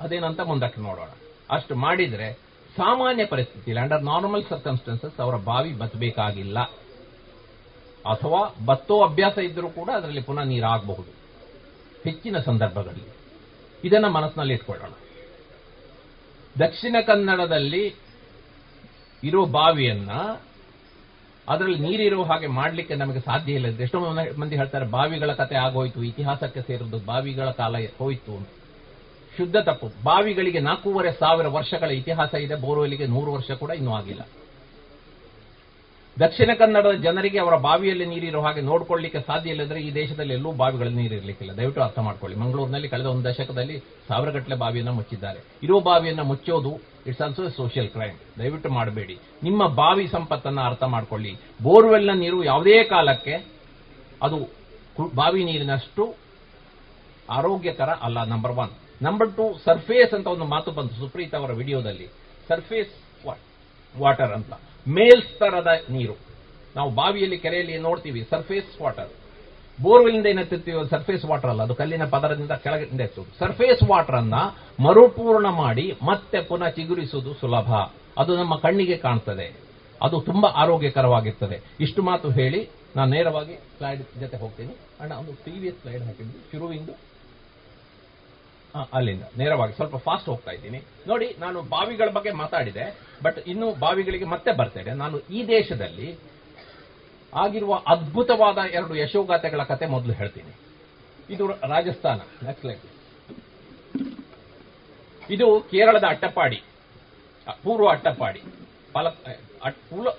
ಅದೇನಂತ ಮುಂದಕ್ಕೆ ನೋಡೋಣ. ಅಷ್ಟು ಮಾಡಿದ್ರೆ ಸಾಮಾನ್ಯ ಪರಿಸ್ಥಿತಿಯಲ್ಲಿ ಅಂಡರ್ ನಾರ್ಮಲ್ ಸರ್ಕಮ್ಸ್ಟೆನ್ಸಸ್ ಅವರ ಬಾವಿ ಬತ್ತಬೇಕಾಗಿಲ್ಲ ಅಥವಾ ಬತ್ತೋ ಅಭ್ಯಾಸ ಇದ್ದರೂ ಕೂಡ ಅದರಲ್ಲಿ ಪುನಃ ನೀರಾಗಬಹುದು. ಹೆಚ್ಚಿನ ಸಂದರ್ಭಗಳಲ್ಲಿ. ಇದನ್ನ ಮನಸ್ಸಿನಲ್ಲಿ ಇಟ್ಕೊಳ್ಳೋಣ. ದಕ್ಷಿಣ ಕನ್ನಡದಲ್ಲಿ ಇರೋ ಬಾವಿಯನ್ನ, ಅದರಲ್ಲಿ ನೀರಿರುವ ಹಾಗೆ ಮಾಡಲಿಕ್ಕೆ ನಮಗೆ ಸಾಧ್ಯ ಇಲ್ಲ. ಎಷ್ಟೋ ಮಂದಿ ಹೇಳ್ತಾರೆ, ಬಾವಿಗಳ ಕತೆ ಆಗೋಯ್ತು, ಇತಿಹಾಸಕ್ಕೆ ಸೇರಿದ್ದು ಬಾವಿಗಳ ಕಾಲ ಹೋಯಿತು ಅಂತ. ಶುದ್ಧ ತಪ್ಪು. ಬಾವಿಗಳಿಗೆ ನಾಲ್ಕೂವರೆ ಸಾವಿರ ವರ್ಷಗಳ ಇತಿಹಾಸ ಇದೆ. ಬೋರ್ವೆಲ್ಗೆ ನೂರು ವರ್ಷ ಕೂಡ ಇನ್ನೂ ಆಗಿಲ್ಲ. ದಕ್ಷಿಣ ಕನ್ನಡದ ಜನರಿಗೆ ಅವರ ಬಾವಿಯಲ್ಲಿ ನೀರಿರೋ ಹಾಗೆ ನೋಡ್ಕೊಳ್ಳಿಕ್ಕೆ ಸಾಧ್ಯ ಇಲ್ಲದ್ರೆ ಈ ದೇಶದಲ್ಲಿ ಎಲ್ಲೂ ಬಾವಿಗಳಲ್ಲಿ ನೀರು ಇರಲಿಕ್ಕಿಲ್ಲ ದಯವಿಟ್ಟು ಅರ್ಥ ಮಾಡ್ಕೊಳ್ಳಿ. ಮಂಗಳೂರಿನಲ್ಲಿ ಕಳೆದ ಒಂದು ದಶಕದಲ್ಲಿ ಸಾವಿರಗಟ್ಟಲೆ ಬಾವಿಯನ್ನು ಮುಚ್ಚಿದ್ದಾರೆ. ಇರೋ ಬಾವಿಯನ್ನು ಮುಚ್ಚೋದು, ಇಟ್ಸ್ ಆಲ್ಸೋ ಸೋಷಿಯಲ್ ಕ್ರೈಮ್. ದಯವಿಟ್ಟು ಮಾಡಬೇಡಿ. ನಿಮ್ಮ ಬಾವಿ ಸಂಪತ್ತನ್ನ ಅರ್ಥ ಮಾಡ್ಕೊಳ್ಳಿ. ಬೋರ್ವೆಲ್ನ ನೀರು ಯಾವುದೇ ಕಾಲಕ್ಕೆ ಅದು ಬಾವಿ ನೀರಿನಷ್ಟು ಆರೋಗ್ಯಕರ ಅಲ್ಲ number one number two surface ಅಂತ ಒಂದು ಮಾತು ಬಂತು ಸುಪ್ರೀತ್ ಅವರ ವಿಡಿಯೋದಲ್ಲಿ. ಸರ್ಫೇಸ್ ವಾಟರ್ ಅಂತ. ಮೇಲ್ ಸ್ತರದ ನೀರು. ನಾವು ಬಾವಿಯಲ್ಲಿ, ಕೆರೆಯಲ್ಲಿ ನೋಡ್ತೀವಿ ಸರ್ಫೇಸ್ ವಾಟರ್ ಬೋರ್ವೆಲ್ನಿಂದ ಏನತ್ತಿರ್ತೀವಿ ಸರ್ಫೇಸ್ ವಾಟರ್ ಅಲ್ಲ. ಅದು ಕಲ್ಲಿನ ಪದರದಿಂದ ಕೆಳಗಿಂದ ಎತ್ತುವುದು. ಸರ್ಫೇಸ್ ವಾಟರ್ ಅನ್ನ ಮರುಪೂರ್ಣ ಮಾಡಿ ಮತ್ತೆ ಪುನಃ ಚಿಗುರಿಸುವುದು ಸುಲಭ. ಅದು ನಮ್ಮ ಕಣ್ಣಿಗೆ ಕಾಣ್ತದೆ. ಅದು ತುಂಬಾ ಆರೋಗ್ಯಕರವಾಗಿರ್ತದೆ. ಇಷ್ಟು ಮಾತು ಹೇಳಿ ನಾನು ನೇರವಾಗಿ ಸ್ಲೈಡ್ ಜೊತೆ ಹೋಗ್ತೀನಿ. ಅಣ್ಣ, ಒಂದು ಪ್ರೀವಿಯಸ್ ಸ್ಲೈಡ್ ಹಾಕಿದ್ದು ಶುರುವಿಂದ ಅಲ್ಲಿಂದ. ನೇರವಾಗಿ ಸ್ವಲ್ಪ ಫಾಸ್ಟ್ ಹೋಗ್ತಾ ಇದ್ದೀನಿ. ನೋಡಿ, ನಾನು ಬಾವಿಗಳ ಬಗ್ಗೆ ಮಾತಾಡಿದೆ ಬಟ್ ಇನ್ನು ಬಾವಿಗಳಿಗೆ ಮತ್ತೆ ಬರ್ತೇನೆ ನಾನು ಈ ದೇಶದಲ್ಲಿ ಆಗಿರುವ ಅದ್ಭುತವಾದ ಎರಡು ಯಶೋಗಾಥೆಗಳ ಕತೆ ಮೊದಲು ಹೇಳ್ತೀನಿ. ಇದು ರಾಜಸ್ಥಾನ. ನೆಕ್ಸ್ಟ್ ಲೈಕ್ ಇದು ಕೇರಳದ ಅಟ್ಟಪ್ಪಾಡಿ ಪೂರ್ವ ಅಟ್ಟಪ್ಪಾಡಿ ಫಲ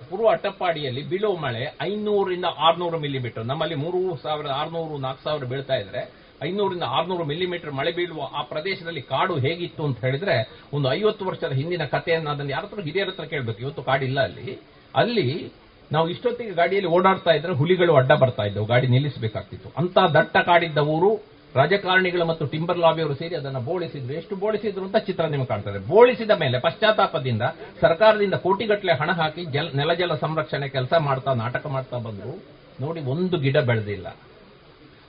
ಪೂರ್ವ ಅಟ್ಟಪ್ಪಾಡಿಯಲ್ಲಿ ಬೀಳುವ ಮಳೆ ಐನೂರಿಂದ ಆರ್ನೂರು ಮಿಲಿಮೀಟರ್ ನಮ್ಮಲ್ಲಿ ಮೂರು ಸಾವಿರದ ಆರ್ನೂರು, ನಾಲ್ಕು ಸಾವಿರ ಬೀಳ್ತಾ ಇದ್ರೆ ಐನೂರಿಂದ ಆರ್ನೂರು ಮಿಲಿಮೀಟರ್ ಮಳೆ ಬೀಳುವ ಆ ಪ್ರದೇಶದಲ್ಲಿ ಕಾಡು ಹೇಗಿತ್ತು ಅಂತ ಹೇಳಿದ್ರೆ ಒಂದು ಐವತ್ತು ವರ್ಷದ ಹಿಂದಿನ ಕಥೆಯನ್ನು ಅದನ್ನು ಯಾರತ್ರ ಹಿರಿಯರ ಹತ್ರ ಕೇಳಬೇಕು. ಇವತ್ತು ಕಾಡಿಲ್ಲ ಅಲ್ಲಿ. ಅಲ್ಲಿ ನಾವು ಇಷ್ಟೊತ್ತಿಗೆ ಗಾಡಿಯಲ್ಲಿ ಓಡಾಡ್ತಾ ಇದ್ರೆ ಹುಲಿಗಳು ಅಡ್ಡ ಬರ್ತಾ ಇದ್ದವು. ಗಾಡಿ ನಿಲ್ಲಿಸಬೇಕಾಗ್ತಿತ್ತು. ಅಂತ ದಟ್ಟ ಕಾಡಿದ್ದ ಊರು, ರಾಜಕಾರಣಿಗಳು ಮತ್ತು ಟಿಂಬರ್ ಲಾಬಿಯವರು ಸೇರಿ ಅದನ್ನು ಬೋಳಿಸಿದ್ರು. ಎಷ್ಟು ಬೋಳಿಸಿದ್ರು ಅಂತ ಚಿತ್ರ ನಿಮಗೆ ಕಾಣ್ತದೆ. ಬೋಳಿಸಿದ ಮೇಲೆ ಪಶ್ಚಾತ್ತಾಪದಿಂದ ಸರ್ಕಾರದಿಂದ ಕೋಟಿಗಟ್ಟಲೆ ಹಣ ಹಾಕಿ ಜಲ, ನೆಲಜಲ ಸಂರಕ್ಷಣೆ ಕೆಲಸ ಮಾಡ್ತಾ, ನಾಟಕ ಮಾಡ್ತಾ ಬಂದ್ರು ನೋಡಿ, ಒಂದು ಗಿಡ ಬೆಳೆದಿಲ್ಲ.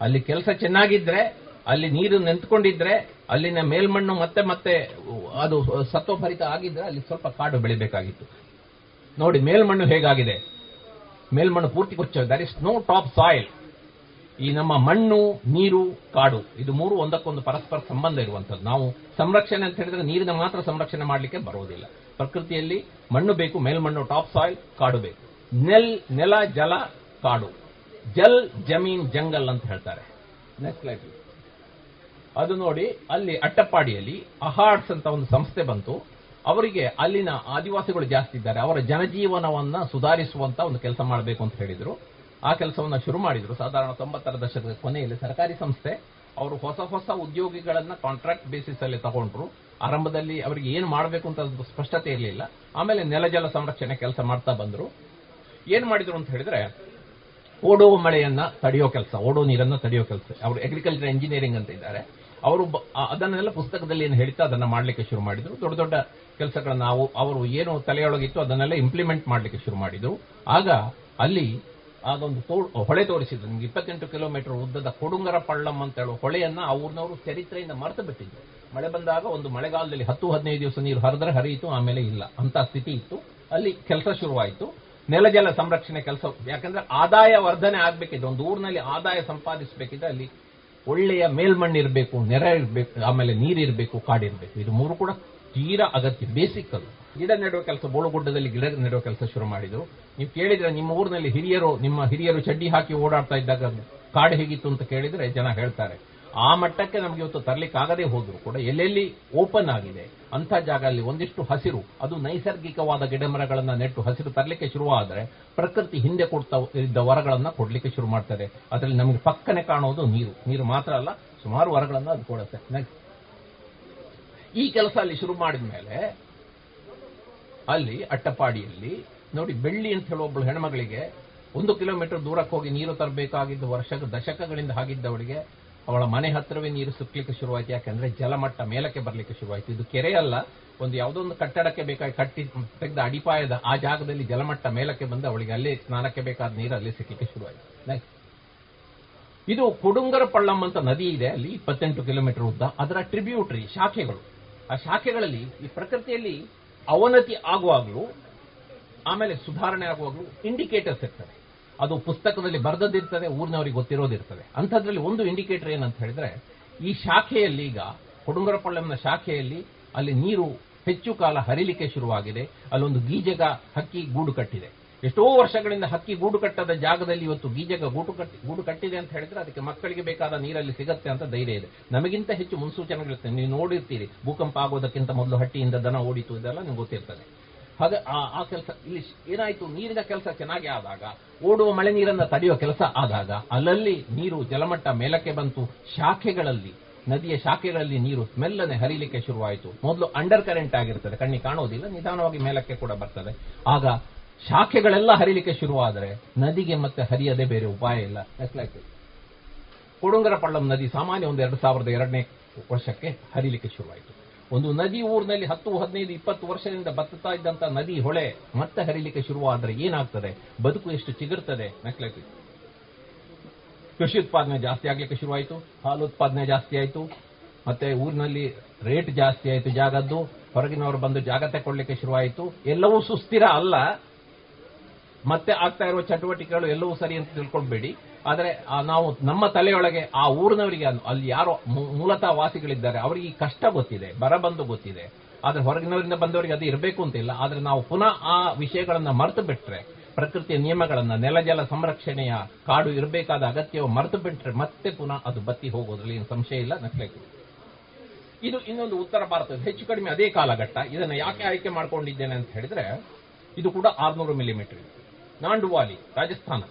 ಅಲ್ಲಿ ಕೆಲಸ ಚೆನ್ನಾಗಿದ್ರೆ, ಅಲ್ಲಿ ನೀರು ನಿಂತ್ಕೊಂಡಿದ್ರೆ, ಅಲ್ಲಿನ ಮೇಲ್ಮಣ್ಣು ಮತ್ತೆ ಮತ್ತೆ ಅದು ಸತ್ವಭರಿತ ಆಗಿದ್ರೆ ಅಲ್ಲಿ ಸ್ವಲ್ಪ ಕಾಡು ಬೆಳಿಬೇಕಾಗಿತ್ತು. ನೋಡಿ, ಮೇಲ್ಮಣ್ಣು ಹೇಗಾಗಿದೆ? ಮೇಲ್ಮಣ್ಣು ಪೂರ್ತಿ ಕೊಚ್ಚ. There is no top soil ಈ ನಮ್ಮ ಮಣ್ಣು, ನೀರು, ಕಾಡು, ಇದು ಮೂರು ಒಂದಕ್ಕೊಂದು ಪರಸ್ಪರ ಸಂಬಂಧ ಇರುವಂತದ್ದು ನಾವು ಸಂರಕ್ಷಣೆ ಅಂತ ಹೇಳಿದ್ರೆ ನೀರಿನ ಮಾತ್ರ ಸಂರಕ್ಷಣೆ ಮಾಡಲಿಕ್ಕೆ ಬರುವುದಿಲ್ಲ. ಪ್ರಕೃತಿಯಲ್ಲಿ ಮಣ್ಣು ಬೇಕು, ಮೇಲ್ಮಣ್ಣು ಟಾಪ್ ಸಾಯಿಲ್ ಕಾಡು ಬೇಕು. ನೆಲ್, ನೆಲ, ಜಲ, ಕಾಡು. ಜಲ್ ಜಮೀನ್ ಜಂಗಲ್ ಅಂತ ಹೇಳ್ತಾರೆ. ನೆಕ್ಸ್ಟ್ ಲೈಫ್ ಅದು ನೋಡಿ, ಅಲ್ಲಿ ಅಟ್ಟಪ್ಪಾಡಿಯಲ್ಲಿ ಅಹಾಡ್ಸ್ ಅಂತ ಒಂದು ಸಂಸ್ಥೆ ಬಂತು. ಅವರಿಗೆ ಅಲ್ಲಿನ ಆದಿವಾಸಿಗಳು ಜಾಸ್ತಿ ಇದ್ದಾರೆ. ಅವರ ಜನಜೀವನವನ್ನ ಸುಧಾರಿಸುವಂತ ಒಂದು ಕೆಲಸ ಮಾಡಬೇಕು ಅಂತ ಹೇಳಿದ್ರು. ಆ ಕೆಲಸವನ್ನ ಶುರು ಮಾಡಿದ್ರು. ಸಾಧಾರಣ ತೊಂಬತ್ತರ ದಶಕದ ಕೊನೆಯಲ್ಲಿ ಸರ್ಕಾರಿ ಸಂಸ್ಥೆ, ಅವರು ಹೊಸ ಹೊಸ ಉದ್ಯೋಗಿಗಳನ್ನ ಕಾಂಟ್ರಾಕ್ಟ್ ಬೇಸಿಸ್ ಅಲ್ಲಿ ತಗೊಂಡ್ರು. ಆರಂಭದಲ್ಲಿ ಅವರಿಗೆ ಏನು ಮಾಡಬೇಕು ಅಂತ ಸ್ಪಷ್ಟತೆ ಇರಲಿಲ್ಲ. ಆಮೇಲೆ ನೆಲಜಲ ಸಂರಕ್ಷಣೆ ಕೆಲಸ ಮಾಡ್ತಾ ಬಂದ್ರು. ಏನ್ ಮಾಡಿದ್ರು ಅಂತ ಹೇಳಿದ್ರೆ ಓಡೋ ಮಳೆಯನ್ನ ತಡೆಯೋ ಕೆಲಸ, ಓಡೋ ನೀರನ್ನ ತಡೆಯೋ ಕೆಲಸ. ಅವರು ಅಗ್ರಿಕಲ್ಚರ್ ಇಂಜಿನಿಯರಿಂಗ್ ಅಂತ ಇದ್ದಾರೆ. ಅವರು ಅದನ್ನೆಲ್ಲ ಪುಸ್ತಕದಲ್ಲಿ ಏನು ಹೇಳ್ತಾ ಅದನ್ನ ಮಾಡಲಿಕ್ಕೆ ಶುರು ಮಾಡಿದ್ರು. ದೊಡ್ಡ ದೊಡ್ಡ ಕೆಲಸಗಳನ್ನ ನಾವು, ಅವರು ಏನು ತಲೆಯೊಳಗಿತ್ತು ಅದನ್ನೆಲ್ಲ ಇಂಪ್ಲಿಮೆಂಟ್ ಮಾಡಲಿಕ್ಕೆ ಶುರು ಮಾಡಿದ್ರು. ಆಗ ಅಲ್ಲಿ ಅದೊಂದು ಹೊಳೆ ತೋರಿಸಿದ್ರು. ನಿಮ್ಗೆ ಇಪ್ಪತ್ತೆಂಟು ಕಿಲೋಮೀಟರ್ ಉದ್ದದ ಕೊಡುಂಗರ ಪಳ್ಳಂ ಅಂತ ಹೇಳುವ ಹೊಳೆಯನ್ನ ಆ ಊರಿನವರು ಚರಿತ್ರೆಯಿಂದ ಮರೆತು ಬಿಟ್ಟಿದ್ರು. ಮಳೆ ಬಂದಾಗ ಒಂದು ಮಳೆಗಾಲದಲ್ಲಿ ಹತ್ತು ಹದಿನೈದು ದಿವಸ ನೀರು ಹರಿದ್ರೆ ಹರಿಯಿತು, ಆಮೇಲೆ ಇಲ್ಲ. ಅಂತ ಸ್ಥಿತಿ ಇತ್ತು. ಅಲ್ಲಿ ಕೆಲಸ ಶುರುವಾಯಿತು. ನೆಲಜಲ ಸಂರಕ್ಷಣೆ ಕೆಲಸ ಯಾಕಂದ್ರೆ ಆದಾಯ ವರ್ಧನೆ ಆಗ್ಬೇಕಿದೆ. ಒಂದು ಊರಿನಲ್ಲಿ ಆದಾಯ ಸಂಪಾದಿಸಬೇಕಿದ್ರೆ ಅಲ್ಲಿ ಒಳ್ಳೆಯ ಮೇಲ್ಮಣ್ಣು ಇರಬೇಕು, ನೆರೆ ಇರಬೇಕು, ಆಮೇಲೆ ನೀರಿರಬೇಕು ಕಾಡಿರಬೇಕು ಇದು ಮೂರು ಕೂಡ ತೀರಾ ಅಗತ್ಯ, ಬೇಸಿಕ್ ಅದು. ಗಿಡ ನೆಡುವ ಕೆಲಸ, ಬೋಳುಗುಡ್ಡದಲ್ಲಿ ಗಿಡ ನೆಡುವ ಕೆಲಸ ಶುರು ಮಾಡಿದ್ರು. ನೀವು ಕೇಳಿದ್ರೆ ನಿಮ್ಮ ಊರಿನಲ್ಲಿ ಹಿರಿಯರು, ನಿಮ್ಮ ಹಿರಿಯರು ಚಡ್ಡಿ ಹಾಕಿ ಓಡಾಡ್ತಾ ಇದ್ದಾಗ ಕಾಡು ಹೇಗಿತ್ತು ಅಂತ ಕೇಳಿದ್ರೆ ಜನ ಹೇಳ್ತಾರೆ. ಆ ಮಟ್ಟಕ್ಕೆ ನಮಗೆ ಇವತ್ತು ತರಲಿಕ್ಕೆ ಆಗದೆ ಹೋದ್ರು ಕೂಡ ಎಲ್ಲೆಲ್ಲಿ ಓಪನ್ ಆಗಿದೆ ಅಂತ ಜಾಗ ಅಲ್ಲಿ ಒಂದಿಷ್ಟು ಹಸಿರು, ಅದು ನೈಸರ್ಗಿಕವಾದ ಗಿಡಮರಗಳನ್ನ ನೆಟ್ಟು ಹಸಿರು ತರಲಿಕ್ಕೆ ಶುರುವಾದ್ರೆ ಪ್ರಕೃತಿ ಹಿಂದೆ ಕೊಡ್ತಾ ಇದ್ದ ವರಗಳನ್ನ ಕೊಡ್ಲಿಕ್ಕೆ ಶುರು ಮಾಡ್ತದೆ. ಅದರಲ್ಲಿ ನಮಗೆ ಪಕ್ಕನೆ ಕಾಣೋದು ನೀರು. ನೀರು ಮಾತ್ರ ಅಲ್ಲ, ಸುಮಾರು ವರಗಳನ್ನ ಅದು ಕೊಡುತ್ತೆ. ಈ ಕೆಲಸ ಅಲ್ಲಿ ಶುರು ಮಾಡಿದ ಮೇಲೆ ಅಲ್ಲಿ ಅಟ್ಟಪಾಡಿಯಲ್ಲಿ, ನೋಡಿ ಬೆಳ್ಳಿ ಅಂತ ಹೇಳುವ ಒಬ್ಬಳು ಹೆಣ್ಮಗಳಿಗೆ ಒಂದು ಕಿಲೋಮೀಟರ್ ದೂರಕ್ಕೆ ಹೋಗಿ ನೀರು ತರಬೇಕಾಗಿದ್ದ ವರ್ಷ ದಶಕಗಳಿಂದ ಆಗಿದ್ದವಳಿಗೆ ಅವಳ ಮನೆ ಹತ್ರವೇ ನೀರು ಸುತ್ತಲಿಕ್ಕೆ ಶುರುವಾಯಿತು. ಯಾಕಂದ್ರೆ ಜಲಮಟ್ಟ ಮೇಲಕ್ಕೆ ಬರಲಿಕ್ಕೆ ಶುರುವಾಯಿತು. ಇದು ಕೆರೆ ಅಲ್ಲ, ಒಂದು ಯಾವುದೋ ಒಂದು ಕಟ್ಟಡಕ್ಕೆ ಬೇಕಾಗಿ ಕಟ್ಟಿ ತೆಗೆದ ಅಡಿಪಾಯದ ಆ ಜಾಗದಲ್ಲಿ ಜಲಮಟ್ಟ ಮೇಲಕ್ಕೆ ಬಂದು ಅವಳಿಗೆ ಅಲ್ಲೇ ಸ್ನಾನಕ್ಕೆ ಬೇಕಾದ ನೀರು ಅಲ್ಲಿ ಸಿಕ್ಕಲಿಕ್ಕೆ ಶುರುವಾಯಿತು. ಇದು ಕುಡುಂಗರ ಪಳ್ಳಂ ಅಂತ ನದಿ ಇದೆ. ಅಲ್ಲಿ ಇಪ್ಪತ್ತೆಂಟು ಕಿಲೋಮೀಟರ್ ಉದ್ದ. ಅದರ ಟ್ರಿಬ್ಯೂಟರಿ ಶಾಖೆಗಳು. ಆ ಶಾಖೆಗಳಲ್ಲಿ ಈ ಪ್ರಕೃತಿಯಲ್ಲಿ ಅವನತಿ ಆಗುವಾಗಲೂ, ಆಮೇಲೆ ಸುಧಾರಣೆ ಆಗುವಾಗಲೂ ಇಂಡಿಕೇಟರ್ಸ್ ಇರ್ತದೆ. ಅದು ಪುಸ್ತಕದಲ್ಲಿ ಬರೆದದ್ದಿರ್ತದೆ, ಊರಿನವರಿಗೆ ಗೊತ್ತಿರೋದಿರ್ತದೆ. ಅಂಥದ್ರಲ್ಲಿ ಒಂದು ಇಂಡಿಕೇಟರ್ ಏನಂತ ಹೇಳಿದ್ರೆ, ಈ ಶಾಖೆಯಲ್ಲಿ ಈಗ ಕೊಡುಂಗರಪಳ್ಳಂನ ಶಾಖೆಯಲ್ಲಿ ಅಲ್ಲಿ ನೀರು ಹೆಚ್ಚು ಕಾಲ ಹರಿಲಿಕ್ಕೆ ಶುರುವಾಗಿದೆ. ಅಲ್ಲೊಂದು ಗೀಜಗ ಹಕ್ಕಿ ಗೂಡು ಕಟ್ಟಿದೆ. ಎಷ್ಟೋ ವರ್ಷಗಳಿಂದ ಹಕ್ಕಿ ಗೂಡು ಕಟ್ಟದ ಜಾಗದಲ್ಲಿ ಇವತ್ತು ಗೀಜಗ ಗೂಡು ಕಟ್ಟಿ, ಗೂಡು ಕಟ್ಟಿದೆ ಅಂತ ಹೇಳಿದ್ರೆ ಅದಕ್ಕೆ ಮಕ್ಕಳಿಗೆ ಬೇಕಾದ ನೀರಲ್ಲಿ ಸಿಗತ್ತೆ ಅಂತ ಧೈರ್ಯ ಇದೆ. ನಮಗಿಂತ ಹೆಚ್ಚು ಮುನ್ಸೂಚನೆಗಳಿರ್ತದೆ. ನೀವು ನೋಡಿರ್ತೀರಿ, ಭೂಕಂಪ ಆಗೋದಕ್ಕಿಂತ ಮೊದಲು ಹಟ್ಟಿಯಿಂದ ದನ ಓಡಿತು ಇದೆಲ್ಲ ನಿಮ್ಗೆ ಗೊತ್ತಿರ್ತದೆ. ಹಾಗೆ ಆ ಕೆಲಸ, ಇಲ್ಲಿ ಏನಾಯ್ತು? ನೀರಿನ ಕೆಲಸ ಚೆನ್ನಾಗಿ ಆದಾಗ, ಓಡುವ ಮಳೆ ನೀರನ್ನ ತಡೆಯುವ ಕೆಲಸ ಆದಾಗ, ಅಲ್ಲಲ್ಲಿ ನೀರು ಜಲಮಟ್ಟ ಮೇಲಕ್ಕೆ ಬಂತು. ಶಾಖೆಗಳಲ್ಲಿ, ನದಿಯ ಶಾಖೆಗಳಲ್ಲಿ ನೀರು ಮೆಲ್ಲನೆ ಹರಿಲಿಕ್ಕೆ ಶುರುವಾಯಿತು. ಮೊದಲು ಅಂಡರ್ ಕರೆಂಟ್ ಆಗಿರ್ತದೆ. ಕಣ್ಣಿಗೆ ಕಾಣೋದಿಲ್ಲ, ನಿಧಾನವಾಗಿ ಮೇಲಕ್ಕೆ ಕೂಡ ಬರ್ತದೆ. ಆಗ ಶಾಖೆಗಳೆಲ್ಲ ಹರಿಲಿಕ್ಕೆ ಶುರುವಾದರೆ, ನದಿಗೆ ಮತ್ತೆ ಹರಿಯದೆ ಬೇರೆ ಉಪಾಯ ಇಲ್ಲ. ನೆಸ್ಲಾಯ್ತು ಕೊಡುಂಗರ ನದಿ ಸಾಮಾನ್ಯ ಒಂದು ಎರಡು ಸಾವಿರದ ಎರಡನೇ ವರ್ಷಕ್ಕೆ ಹರಿಲಿಕ್ಕೆ ಶುರುವಾಯಿತು. ಒಂದು ನದಿ ಊರಿನಲ್ಲಿ ಹತ್ತು, ಹದಿನೈದು, ಇಪ್ಪತ್ತು ವರ್ಷದಿಂದ ಬತ್ತುತ್ತಾ ಇದ್ದಂತ ನದಿ ಹೊಳೆ ಮತ್ತೆ ಹರಿಲಿಕ್ಕೆ ಶುರುವಾದ್ರೆ ಏನಾಗ್ತದೆ? ಬದುಕು ಎಷ್ಟು ಚಿಗುರ್ತದೆ? ನೆಕ್ಲೆಟ್ ಕೃಷಿ ಉತ್ಪಾದನೆ ಜಾಸ್ತಿ ಆಗ್ಲಿಕ್ಕೆ ಶುರುವಾಯಿತು, ಹಾಲು ಉತ್ಪಾದನೆ ಜಾಸ್ತಿ ಆಯಿತು, ಮತ್ತೆ ಊರಿನಲ್ಲಿ ರೇಟ್ ಜಾಸ್ತಿ ಆಯಿತು ಜಾಗದ್ದು, ಹೊರಗಿನವರು ಬಂದು ಜಾಗ ತಗೊಳ್ಳಿಕ್ಕೆ ಶುರುವಾಯಿತು. ಎಲ್ಲವೂ ಸುಸ್ಥಿರ ಅಲ್ಲ. ಮತ್ತೆ ಆಗ್ತಾ ಇರುವ ಚಟುವಟಿಕೆಗಳು ಎಲ್ಲವೂ ಸರಿ ಅಂತ ತಿಳ್ಕೊಳ್ಬೇಡಿ. ಆದರೆ ನಾವು ನಮ್ಮ ತಲೆಯೊಳಗೆ ಆ ಊರಿನವರಿಗೆ ಅಲ್ಲಿ ಯಾರು ಮೂಲತಃ ವಾಸಿಗಳಿದ್ದಾರೆ, ಅವರಿಗೆ ಕಷ್ಟ ಗೊತ್ತಿದೆ ಬರ ಬಂದು ಗೊತ್ತಿದೆ. ಆದ್ರೆ ಹೊರಗಿನವರಿಂದ ಬಂದವರಿಗೆ ಅದು ಇರಬೇಕು ಅಂತಿಲ್ಲ ಆದ್ರೆ ನಾವು ಪುನಃ ಆ ವಿಷಯಗಳನ್ನ ಮರೆತು ಬಿಟ್ರೆ, ಪ್ರಕೃತಿಯ ನಿಯಮಗಳನ್ನ ನೆಲಜಲ ಸಂರಕ್ಷಣೆಯ ಕಾಡು ಇರಬೇಕಾದ ಅಗತ್ಯವು ಮರೆತು ಬಿಟ್ರೆ ಮತ್ತೆ ಪುನಃ ಅದು ಬತ್ತಿ ಹೋಗೋದ್ರಲ್ಲಿ ಏನು ಸಂಶಯ ಇಲ್ಲ ನಕ್ಲೇಕು ಇದು ಇನ್ನೊಂದು ಉತ್ತರ ಭಾರತದ ಹೆಚ್ಚು ಕಡಿಮೆ ಅದೇ ಕಾಲಘಟ್ಟ. ಇದನ್ನ ಯಾಕೆ ಆಯ್ಕೆ ಮಾಡ್ಕೊಂಡಿದ್ದೇನೆ ಅಂತ ಹೇಳಿದ್ರೆ, ಇದು ಕೂಡ ಆರ್ನೂರು ಮಿಲಿಮೀಟರ್ ನಾಂಡುವಾಲಿ, ರಾಜಸ್ಥಾನ.